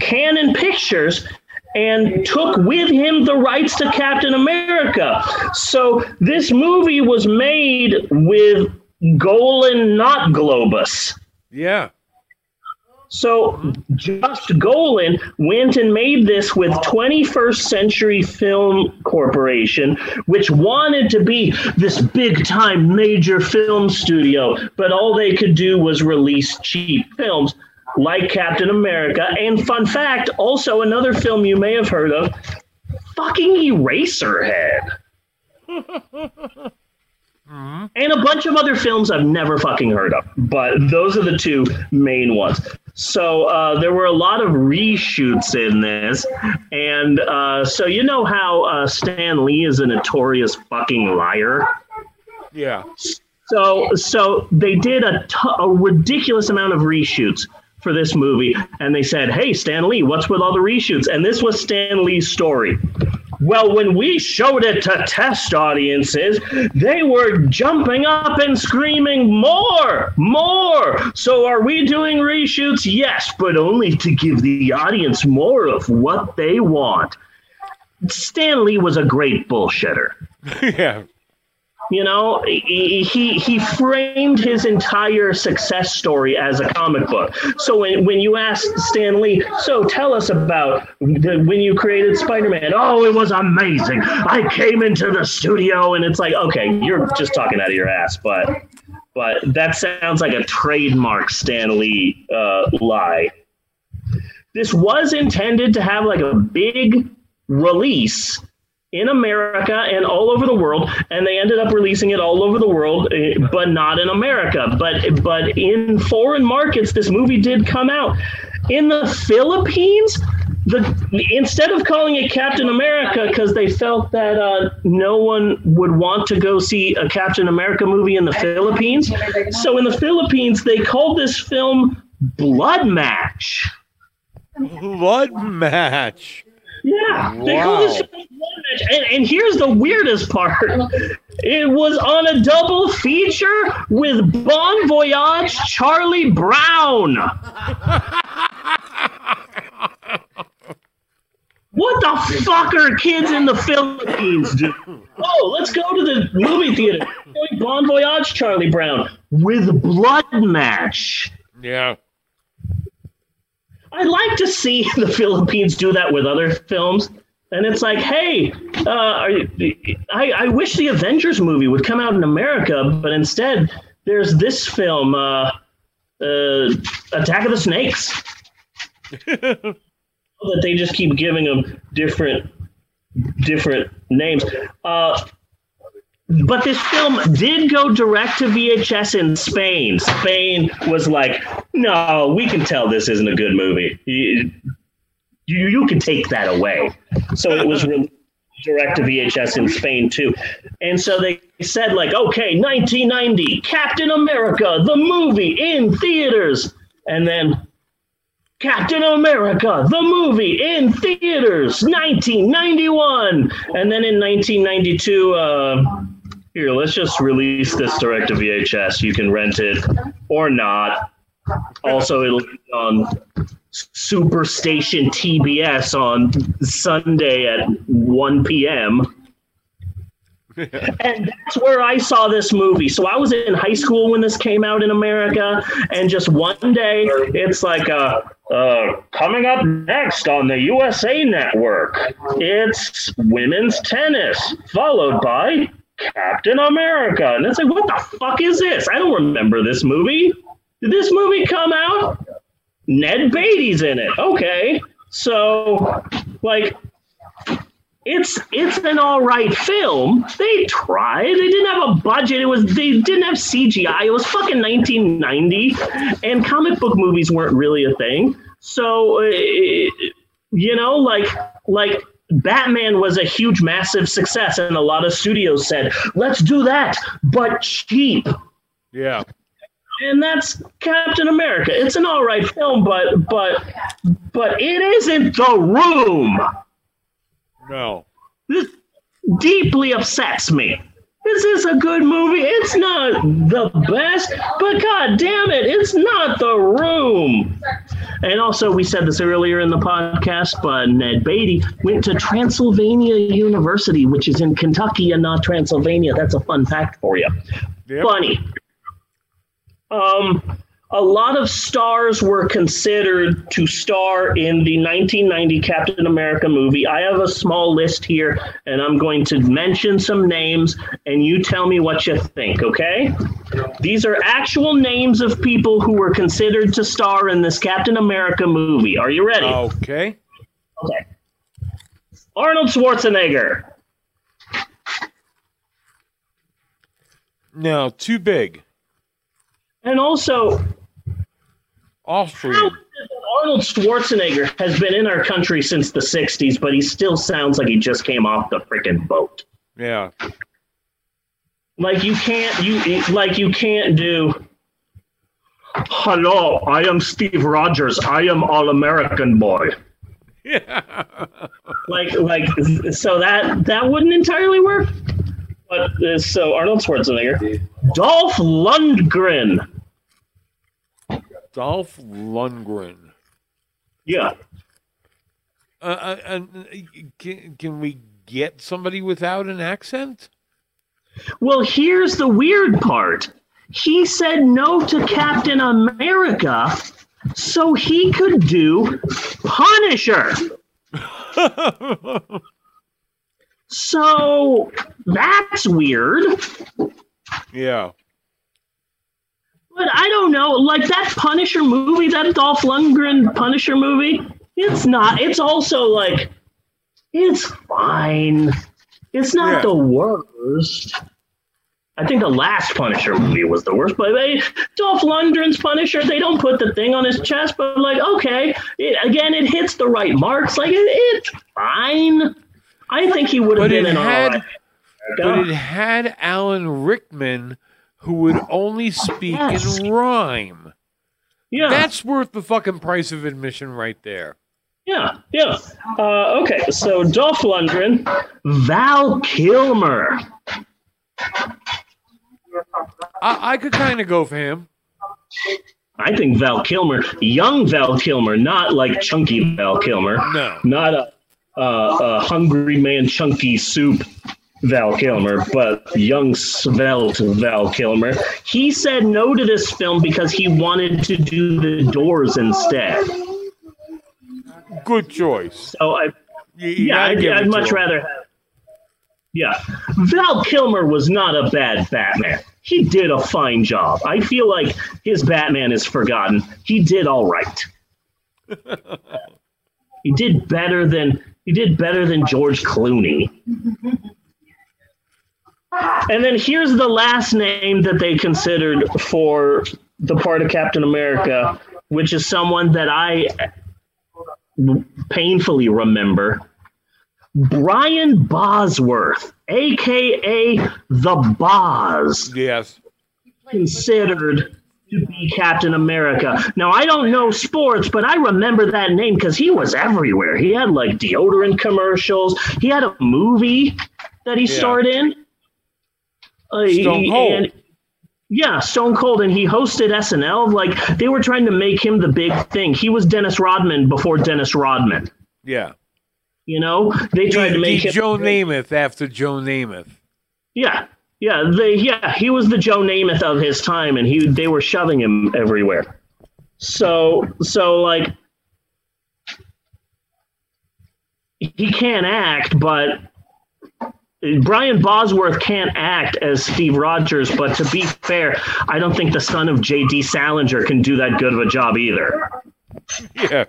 Cannon Pictures and took with him the rights to Captain America. So this movie was made with Golan, not Globus. Yeah. So just Golan went and made this with 21st Century Film Corporation, which wanted to be this big time major film studio, but all they could do was release cheap films like Captain America. And fun fact, also another film you may have heard of, fucking Eraserhead. and a bunch of other films I've never fucking heard of, but those are the two main ones. So uh, there were a lot of reshoots in this, and uh, so you know how uh, Stan Lee is a notorious fucking liar. Yeah. So so they did a t- a ridiculous amount of reshoots for this movie, and they said, "Hey, Stan Lee, what's with all the reshoots?" And this was Stan Lee's story. Well, when we showed it to test audiences, they were jumping up and screaming, More! More! So, are we doing reshoots? Yes, but only to give the audience more of what they want. Stan Lee was a great bullshitter. yeah. You know, he, he framed his entire success story as a comic book. So when, when you ask Stan Lee, so tell us about the, when you created Spider-Man. Oh, it was amazing. I came into the studio and it's like, okay, you're just talking out of your ass, but but that sounds like a trademark Stan Lee uh, lie. This was intended to have like a big release in America and all over the world, and they ended up releasing it all over the world, eh, but not in America. But but in foreign markets, this movie did come out. In the Philippines, the instead of calling it Captain America because they felt that uh, no one would want to go see a Captain America movie in the Philippines, so in the Philippines they called this film Blood Match. Blood match. Yeah, they call this Wow. film Blood Match. And, and here's the weirdest part: it was on a double feature with Bon Voyage Charlie Brown. What the fuck are kids in the Philippines do? Oh, let's go to the movie theater. Bon Voyage Charlie Brown with Blood Match. Yeah. I'd like to see the Philippines do that with other films. And it's like, hey, uh, are you, I, I wish the Avengers movie would come out in America, but instead there's this film, uh, uh, Attack of the Snakes. that they just keep giving them different different names. But this film did go direct to VHS in Spain. Spain was like, no, we can tell this isn't a good movie. You, you, you can take that away. So it was re- direct to VHS in Spain too. And so they said, like, okay, 1990, Captain America, the movie in theaters. And then Captain America, the movie in theaters, 1991. And then in 1992, uh, here, let's just release this direct to VHS. You can rent it or not. Also, it'll be on Superstation TBS on Sunday at 1 p.m. and that's where I saw this movie. So I was in high school when this came out in America, and just one day, it's like, uh, Uh, coming up next on the USA Network, it's women's tennis, followed by Captain America. And it's like, what the fuck is this? I don't remember this movie. Did this movie come out? Ned Beatty's in it. Okay. So, like, it's it's an all right film. They tried. They didn't have a budget. It was they didn't have CGI. It was fucking 1990, and comic book movies weren't really a thing. So, uh, you know, like like Batman was a huge, massive success, and a lot of studios said, "Let's do that, but cheap." Yeah. and that's Captain America. It's an all right film, but but but it isn't the room. No. This deeply upsets me. This is a good movie. It's not the best, but god damn it, it's not the room. And also, we said this earlier in the podcast, but Ned Beatty went to Transylvania University, which is in Kentucky and not Transylvania. That's a fun fact for you. Funny. Um, a lot of stars were considered to star in the 1990 Captain America movie. I have a small list here, and I'm going to mention some names, and you tell me what you think, okay? These are actual names of people who were considered to star in this Captain America movie. Are you ready? Okay. Okay. Arnold Schwarzenegger. No, too big. And also, Austrian. Arnold Schwarzenegger has been in our country since the 60s, but he still sounds like he just came off the freaking boat. Yeah. Like you can't you like you can't do Hello, I am Steve Rogers. I am all American boy. Yeah. Like like so that that wouldn't entirely work. But uh, so Arnold Schwarzenegger, Dolph Lundgren. Dolph Lundgren. Yeah. Uh, uh, uh, can, can we get somebody without an accent? Well, here's the weird part. He said no to Captain America so he could do Punisher. so that's weird. Yeah. But I don't know, like that Punisher movie, that Dolph Lundgren Punisher movie, it's not. It's also like, it's fine. It's not Yeah. the worst. I think the last Punisher movie was the worst, but they, Dolph Lundgren's Punisher, they don't put the thing on his chest, but like, okay, it, again, it hits the right marks. Like, it, it's fine. I think he would have been it an had, but it had Alan Rickman, who would only speak Yes. in rhyme. Yeah. That's worth the fucking price of admission right there. Yeah, yeah. Uh, okay, so Dolph Lundgren, Val Kilmer. I, I could kind of go for him. I think Val Kilmer, young Val Kilmer, not like chunky Val Kilmer. No. Not a, uh, a hungry man chunky soup Val Kilmer, but young svelte Val Kilmer. He said no to this film because he wanted to do the doors instead. Good choice. So I, you, you yeah, I'd, I'd much him. rather have. Yeah, Val Kilmer was not a bad Batman. He did a fine job. I feel like his Batman is forgotten. He did all right. he did better than he did better than George Clooney. And then here's the last name that they considered for the part of Captain America, which is someone that I painfully remember. Brian Bosworth, aka the Boz, Yes. considered to be Captain America. Now I don't know sports, but I remember that name because he was everywhere. He had like deodorant commercials. He had a movie that he Yeah. starred in. Uh, Stone Cold. And, yeah, Stone Cold, and he hosted SNL. Like they were trying to make him the big thing. He was Dennis Rodman before Dennis Rodman. Yeah, you know they tried he, to make him Joe Namath after Joe Namath. Yeah, yeah, they, yeah. He was the Joe Namath of his time, and he they were shoving him everywhere. So so like he can't act, but Brian Bosworth can't act as Steve Rogers. But to be fair, I don't think the son of J.D. Salinger can do that good of a job either. Yeah.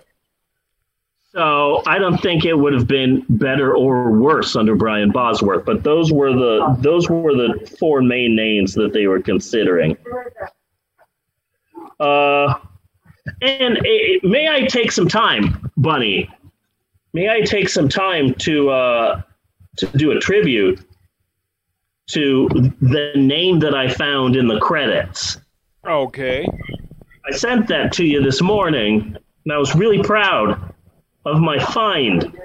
So I don't think it would have been better or worse under Brian Bosworth. But those were the those were the four main names that they were considering. Uh, and eh, may I take some time, Bunny? May I take some time to uh, to do a tribute to the name that I found in the credits? Okay. I sent that to you this morning, and I was really proud of my find.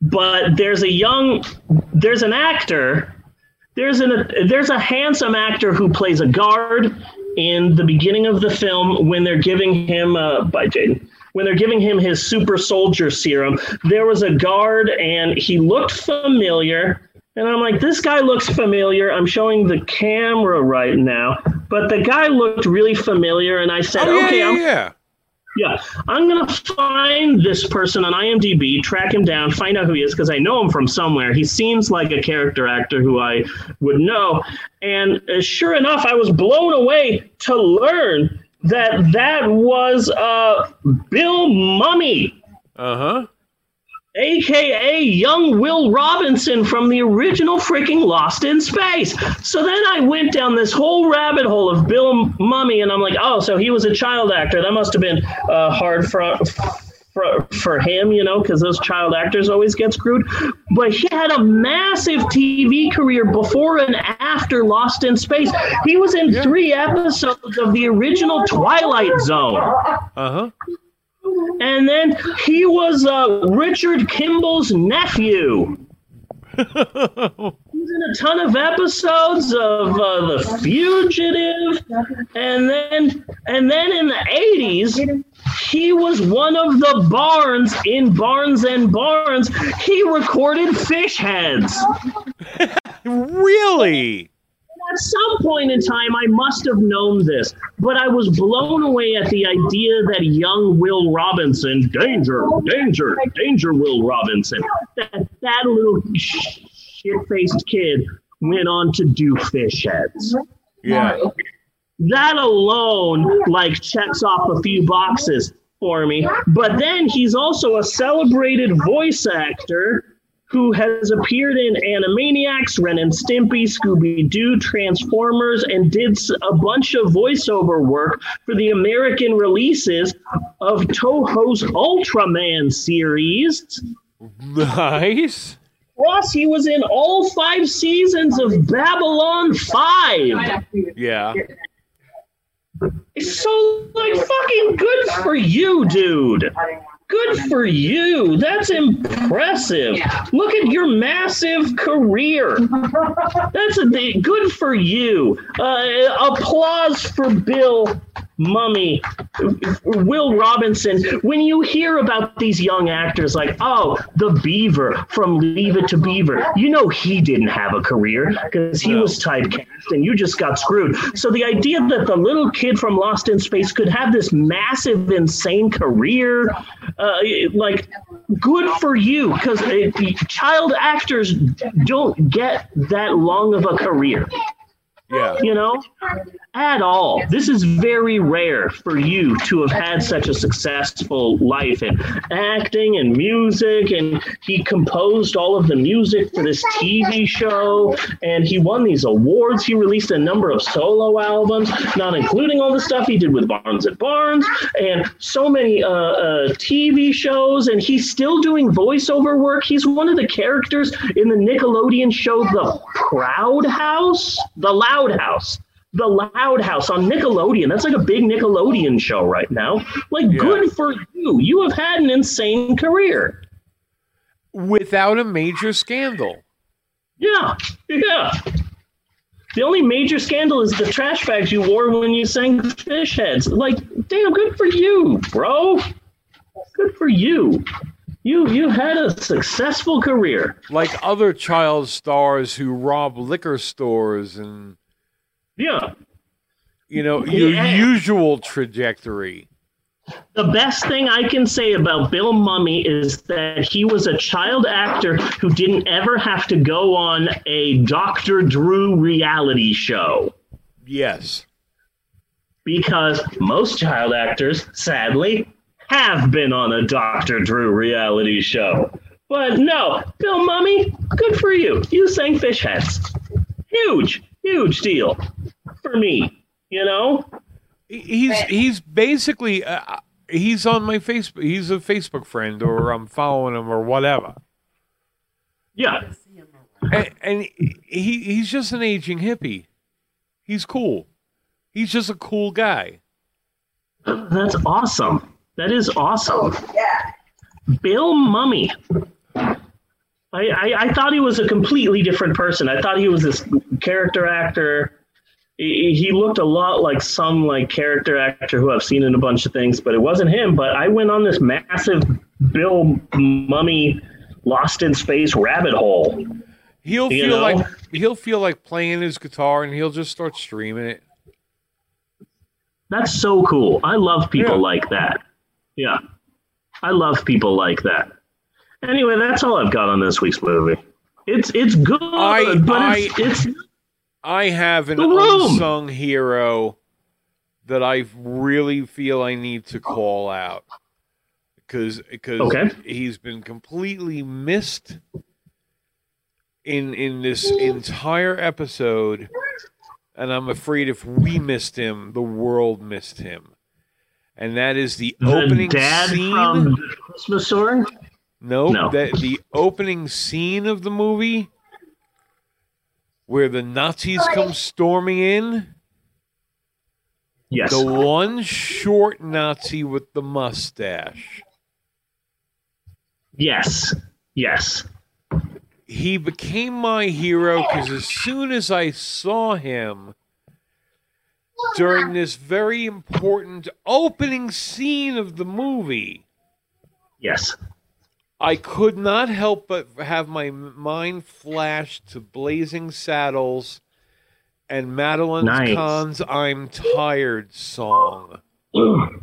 But there's a young, there's an actor, there's an there's a handsome actor who plays a guard in the beginning of the film when they're giving him uh, by Jaden when they're giving him his super soldier serum. There was a guard and he looked familiar. And I'm like, this guy looks familiar. I'm showing the camera right now, but the guy looked really familiar. And I said, Oh, yeah, okay, yeah, I'm, yeah. yeah, I'm gonna find this person on IMDb, track him down, find out who he is because I know him from somewhere. He seems like a character actor who I would know, and uh, sure enough, I was blown away to learn that that was uh, Bill Mumy, Uh huh. aka young Will Robinson from the original freaking Lost in Space. So then I went down this whole rabbit hole of Bill Mumy, and I'm like, oh, so he was a child actor. That must have been uh, hard for. For, for him, you know, because those child actors always get screwed. But he had a massive TV career before and after Lost in Space. He was in three episodes of the original Twilight Zone. Uh huh. And then he was uh, Richard Kimball's nephew. He's in a ton of episodes of uh, The Fugitive, and then and then in the eighties, he was one of the Barnes in Barnes and Barnes. He recorded Fish Heads. Really? At some point in time, I must have known this, but I was blown away at the idea that young Will Robinson, danger, danger, danger, Will Robinson, that that little shit-faced kid went on to do fish heads. Yeah. That alone, like, checks off a few boxes for me. But then he's also a celebrated voice actor who has appeared in Animaniacs, Ren and Stimpy, Scooby Doo, Transformers, and did a bunch of voiceover work for the American releases of Toho's Ultraman series. Nice. Plus, he was in all five seasons of Babylon 5. Yeah. It's so, like, fucking good for you, dude. Good for you. That's impressive. Look at your massive career. That's a good for you. Uh, applause for Bill Mumy, Will Robinson. When you hear about these young actors like, oh, the Beaver from Leave It to Beaver, you know he didn't have a career because he was typecast and you just got screwed. So the idea that the little kid from Lost in Space could have this massive, insane career, uh, like, good for you because child actors don't get that long of a career. Yeah. You know, at all. This is very rare for you to have had such a successful life in acting and music. And he composed all of the music for this TV show, and he won these awards. He released a number of solo albums, not including all the stuff he did with Barnes and Barnes, and so many uh, uh, TV shows. And he's still doing voiceover work. He's one of the characters in the Nickelodeon show The Proud House, The Loud House. The Loud House on Nickelodeon. That's like a big Nickelodeon show right now. Like, good for you. You have had an insane career. Without a major scandal. Yeah, yeah. The only major scandal is the trash bags you wore when you sang Fish Heads. Like, damn, good for you, bro. Good for you. You you had a successful career. Like other child stars who rob liquor stores and Yeah. you know, your Yeah. usual trajectory. The best thing I can say about Bill Mumy is that he was a child actor who didn't ever have to go on a Dr. Drew reality show. Yes. Because most child actors, sadly, have been on a Dr. Drew reality show. But no, Bill Mumy, good for you. You sang Fish Heads. Huge, huge deal for me, you know? He's he's basically uh, he's on my Facebook. He's a Facebook friend, or I'm following him, or whatever. Yeah. And, and he he's just an aging hippie. He's cool. He's just a cool guy. That's awesome. That is awesome. Yeah. Bill Mumy. I, I, I thought he was a completely different person. I thought he was this character actor. He, he looked a lot like some like character actor who I've seen in a bunch of things, but it wasn't him. But I went on this massive Bill Mumy lost in space rabbit hole. He'll feel know? like he'll feel like playing his guitar, and he'll just start streaming it. That's so cool. I love people like that. Yeah. I love people like that. Anyway, that's all I've got on this week's movie. It's it's good, I but I it's, it's I have an unsung hero that I really feel I need to call out because because Okay. he's been completely missed in in this entire episode, and I'm afraid if we missed him, the world missed him. And that is the, the opening dad scene. from the Christmas story. No, No. that the opening scene of the movie where the Nazis come storming in. Yes. The one short Nazi with the mustache. Yes. Yes. He became my hero because as soon as I saw him during this very important opening scene of the movie, Yes. I could not help but have my mind flash to Blazing Saddles and Madeline Nice. Kahn's I'm Tired song.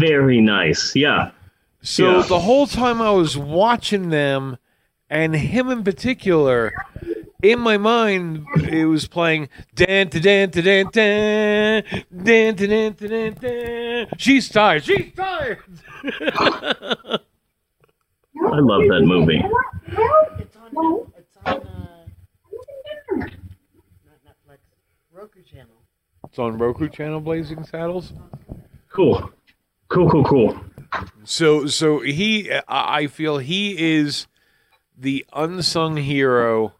Very nice. Yeah. So Yeah. the whole time I was watching them, and him in particular, in my mind it was playing dan da dan da dan dan dan da dan da dan dan. She's tired. She's tired. I love that movie. It's on. It's on. Uh, not Netflix. Roku channel. It's on Roku channel, Blazing Saddles. Cool. Cool. Cool. Cool. So so he I I feel he is the unsung hero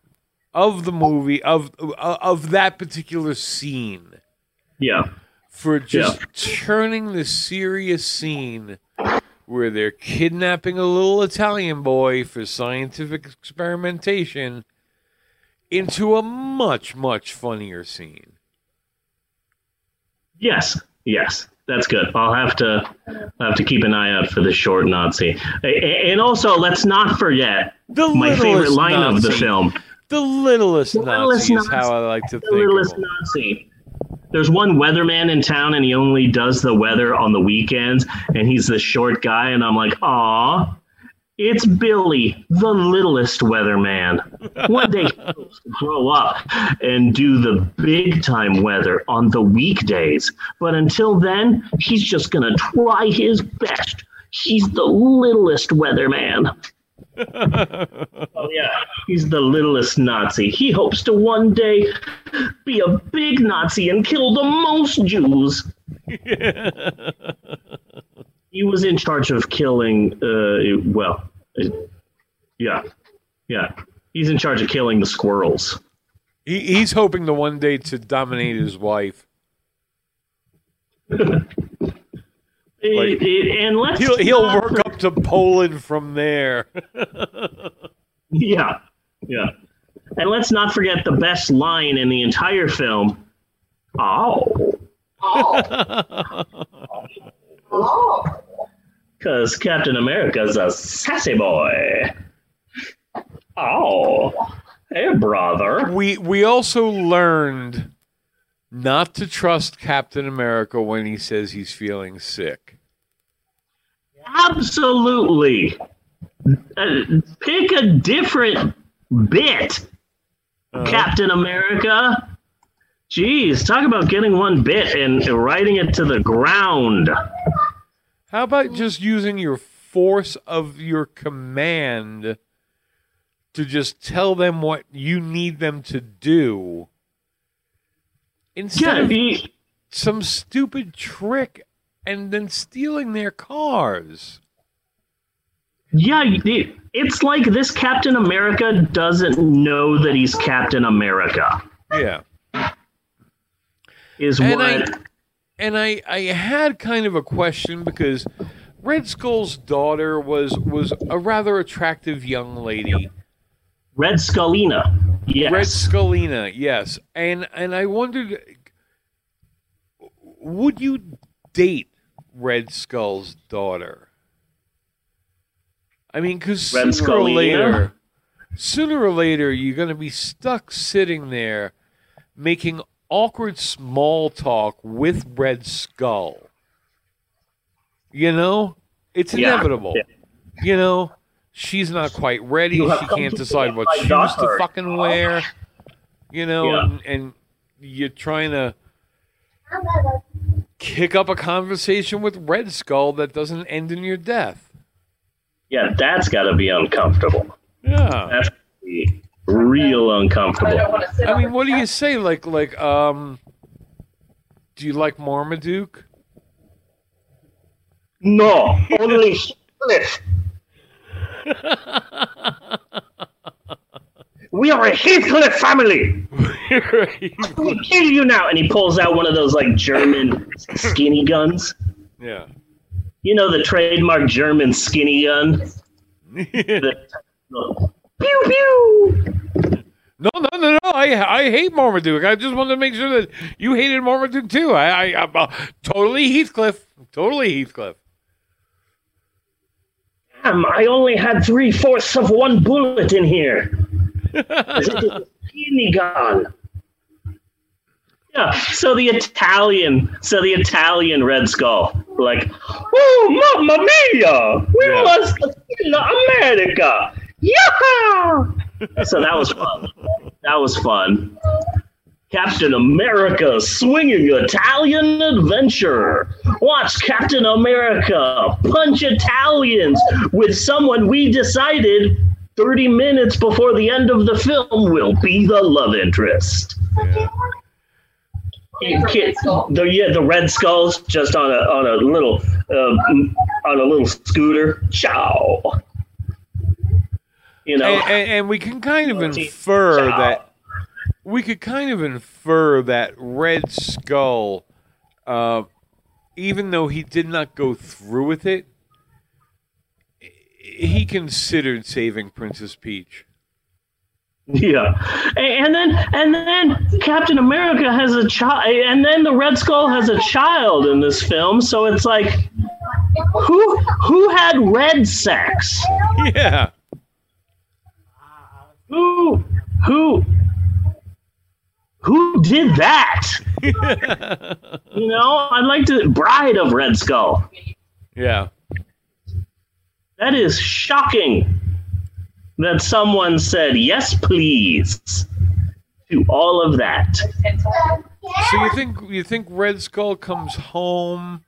of the movie of of that particular scene Yeah. for just turning the serious scene where they're kidnapping a little Italian boy for scientific experimentation into a much much funnier scene. Yes. Yes. That's good. I'll have to I'll have to keep an eye out for the short Nazi. And also, let's not forget The my favorite line of the film. The littlest littlest Nazi is how I like to The think of littlest. Nazi. There's one weatherman in town, and he only does the weather on the weekends, and he's the short guy, and I'm like, aw, it's Billy, the littlest weatherman. One day he'll grow up and do the big time weather on the weekdays, but until then, he's just gonna try his best. He's the littlest weatherman. Oh yeah, he's the littlest Nazi. He hopes to one day be a big Nazi and kill the most Jews. he was in charge of killing. Uh, well, yeah, yeah. He's in charge of killing the squirrels. He, he's hoping to one day to dominate his wife. It- it- and let's He'll he'll not work up to Poland from there. Yeah, yeah. And let's not forget the best line in the entire film. Oh. Oh. Because Captain America's a sassy boy. Oh. Hey, brother. we we also learned not to trust Captain America when he says he's feeling sick. Absolutely. Uh, pick a different bit, Captain America. Jeez, talk about getting one bit and writing it to the ground. How about just using your force of your command to just tell them what you need them to do instead Yeah, of he- some stupid trick and then stealing their cars? Yeah, it's like this Captain America doesn't know that he's Captain America. Yeah. Is and what I and I I had kind of a question because Red Skull's daughter was was a rather attractive young lady. Red Skullina. Yes. Red Skullina, yes. And and I wondered would you date Red Skull's daughter? I mean, because Red sooner or Skullina? later, sooner or later, you're going to be stuck sitting there making awkward small talk with Red Skull. You know, it's Yeah, inevitable. yeah. You know, she's not quite ready. She can't decide what shoes to fucking wear. You know, Yeah. and, and you're trying to kick up a conversation with Red Skull that doesn't end in your death. yeah, that's got to be uncomfortable. Yeah. That's be real uncomfortable. I mean, what do you say? Like, like, um, do you like Marmaduke? No, only Cliff. We are a Heathcliff family. We'll kill you now. And he pulls out one of those like German skinny guns. Yeah. You know the trademark German skinny gun. The- pew pew. No, no, no, no. I I hate Marmaduke. I just wanted to make sure that you hated Marmaduke too. I, I, I'm uh, totally Heathcliff. Totally Heathcliff. Damn, I only had three fourths of one bullet in here. This is a skinny gun. Yeah, so the Italian, so the Italian Red Skull, like, oh, mamma mia, we must kill America, yeah. so that was fun. That was fun. Captain America swinging Italian adventure. Watch Captain America punch Italians with someone we decided 30 minutes before the end of the film will be the love interest. You can't- the, yeah, the Red Skulls just on a on a little uh, on a little scooter. Ciao. You know, and, and, and we can kind of infer that we could kind of infer that Red Skull, uh, even though he did not go through with it, he considered saving Princess Peach. Yeah, and then and then Captain America has a child, and then the Red Skull has a child in this film. So it's like, who who had red sex? Yeah. Who who who did that? you know, I'd like to bride of Red Skull. Yeah. That is shocking. That someone said yes, please, to all of that. So you think you think Red Skull comes home,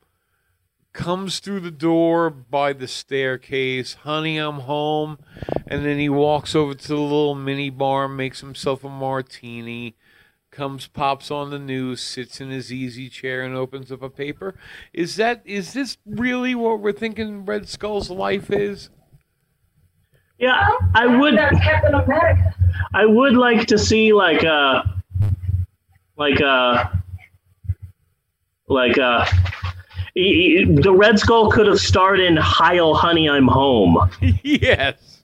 comes through the door by the staircase, honey, I'm home, and then he walks over to the little mini bar, makes himself a martini, comes, pops on the news, sits in his easy chair, and opens up a paper. Is that is this really what we're thinking Red Skull's life is? Yeah, I would. I would like to see like a, like a, like uh, a. e- The Red Skull could have starred in "Heil, Honey, I'm Home," yes.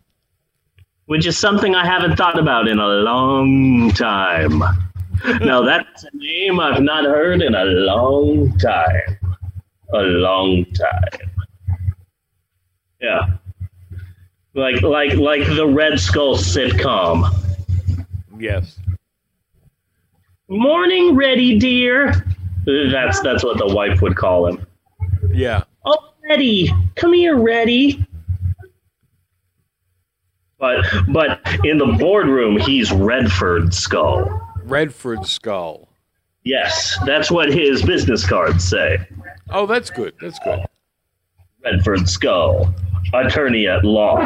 which is something I haven't thought about in a long time. Now that's a name I've not heard in a long time. A long time. Yeah. Like like like the Red Skull sitcom. Yes. Morning ready, dear. That's that's what the wife would call him. Yeah. Oh, Eddie, come here, Reddy. But but in the boardroom, he's Redford Skull. Redford Skull. Yes, that's what his business cards say. Oh, that's good. That's good. Redford Skull, attorney at law.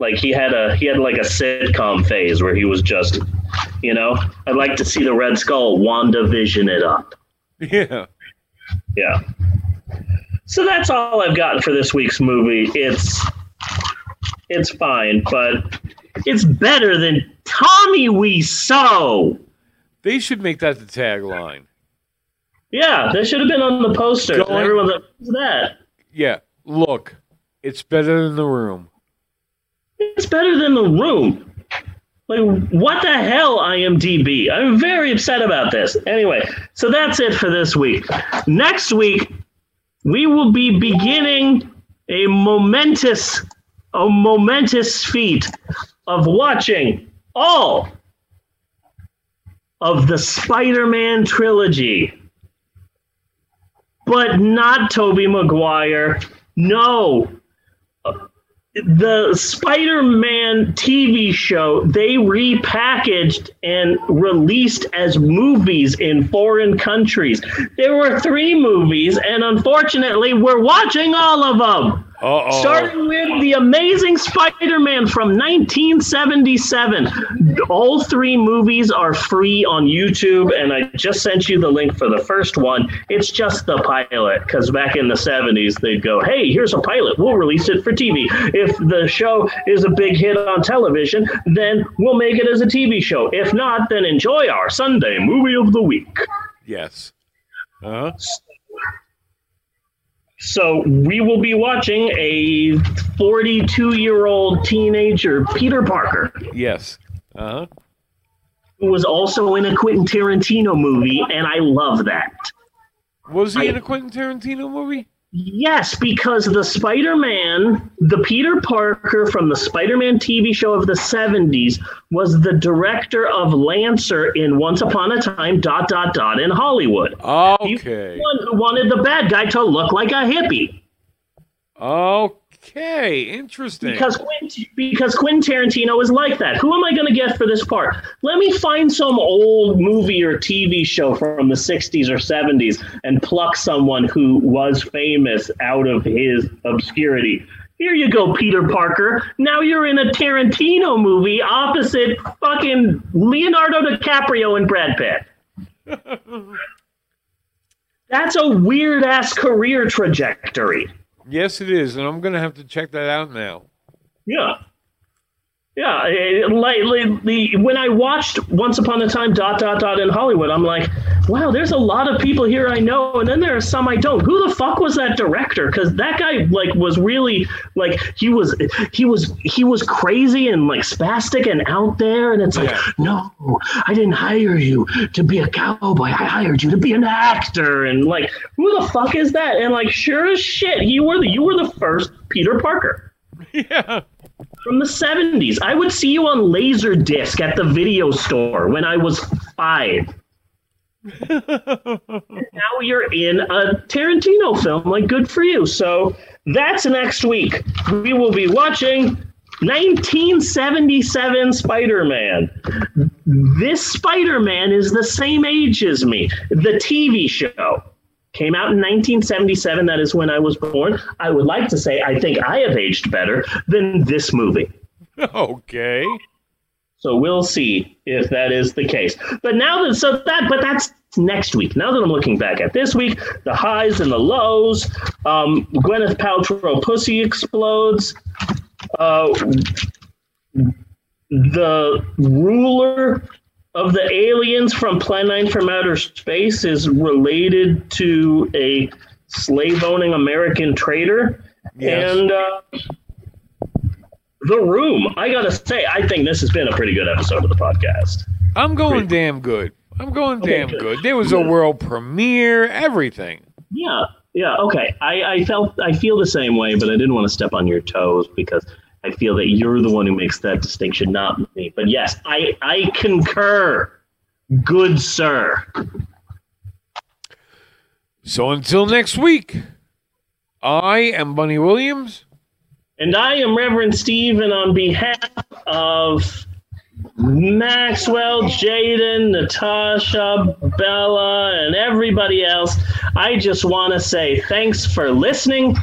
Like he had a he had like a sitcom phase where he was just, you know, I'd like to see the Red Skull WandaVision it up. Yeah. Yeah. So that's all I've got for this week's movie. It's it's fine, but it's better than Tommy Wiseau. They should make that the tagline. Yeah, that should have been on the poster. And Going- everyone's like, what's that? Yeah. Look, it's better than the room. It's better than the room. Like, what the hell, IMDb? I'm very upset about this. Anyway, so that's it for this week. Next week, we will be beginning a momentous, a momentous feat of watching all of the Spider-Man trilogy. But not Tobey Maguire. No, the Spider-Man TV show they repackaged and released as movies in foreign countries. There were three movies, and unfortunately, we're watching all of them. Uh-oh. Starting with the Amazing Spider-Man from 1977. All three movies are free on YouTube, and I just sent you the link for the first one. It's just the pilot, because back in the 70s, they'd go, "Hey, here's a pilot. We'll release it for TV. If the show is a big hit on television, then we'll make it as a TV show. If not, then enjoy our Sunday movie of the week." Yes. Uh huh. So we will be watching a 42 year old teenager, Peter Parker, Yes. Uh huh. who was also in a Quentin Tarantino movie, and I love that. Was he I- in a Quentin Tarantino movie? Yes, because the Spider Man, the Peter Parker from the Spider Man TV show of the 70s, was the director of Lancer in Once Upon a Time, dot, dot, dot, in Hollywood. Okay. One who wanted the bad guy to look like a hippie. Okay. Okay, interesting. Because Quentin, because Quentin Tarantino is like that. Who am I going to get for this part? Let me find some old movie or TV show from the 60s or 70s and pluck someone who was famous out of his obscurity. Here you go, Peter Parker. Now you're in a Tarantino movie opposite fucking Leonardo DiCaprio and Brad Pitt. That's a weird ass career trajectory. Yes, it is, and I'm gonna have to check that out now. Yeah. Yeah, like, like the when I watched Once Upon a Time dot dot dot in Hollywood, I'm like, wow, there's a lot of people here I know, and then there are some I don't. Who the fuck was that director? Because that guy like was really like he was he was he was crazy and like spastic and out there, and it's like, no, I didn't hire you to be a cowboy. I hired you to be an actor, and like, who the fuck is that? And like, sure as shit, you were the you were the first Peter Parker Yeah. From the 70s. I would see you on Laserdisc at the video store when I was five. Now you're in a Tarantino film. Like, good for you. So that's next week. We will be watching 1977 Spider Man. This Spider Man is the same age as me. The TV show came out in 1977. That is when I was born. I would like to say I think I have aged better than this movie. Okay. So we'll see if that is the case. But now that so that but that's next week. Now that I'm looking back at this week, the highs and the lows. Um, Gwyneth Paltrow pussy explodes. Uh, the ruler of the aliens from Plan 9 from Outer Space is related to a slave owning American trader. Yes. And uh, The Room. I got to say, I think this has been a pretty good episode of the podcast. I'm going damn good. I'm going Okay, damn good. good. There was a world premiere, everything. Yeah, yeah, okay. I, I felt I feel the same way, but I didn't want to step on your toes because I feel that you're the one who makes that distinction, not me. But yes, I I concur. Good sir. So until next week, I am Bunny Williams. And I am Reverend Steve, and on behalf of Maxwell, Jaden, Natasha, Bella, and everybody else, I just want to say thanks for listening,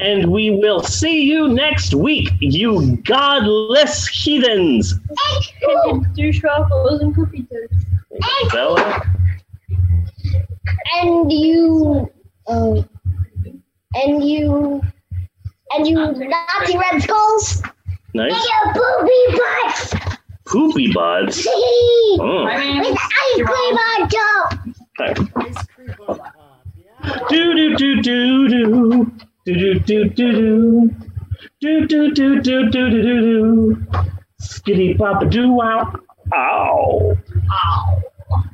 and we will see you next week, you godless heathens. Douchewaffles and cookie dough. Bella, And you, um, and you, and you Nazi red skulls. nice. And your booby butts. Poopy buds. Oh. With ice cream on top. Do do do do do do do do do do do do do do do do do do skitty papa doo ow ow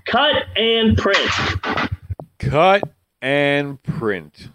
cut and print Cut and print.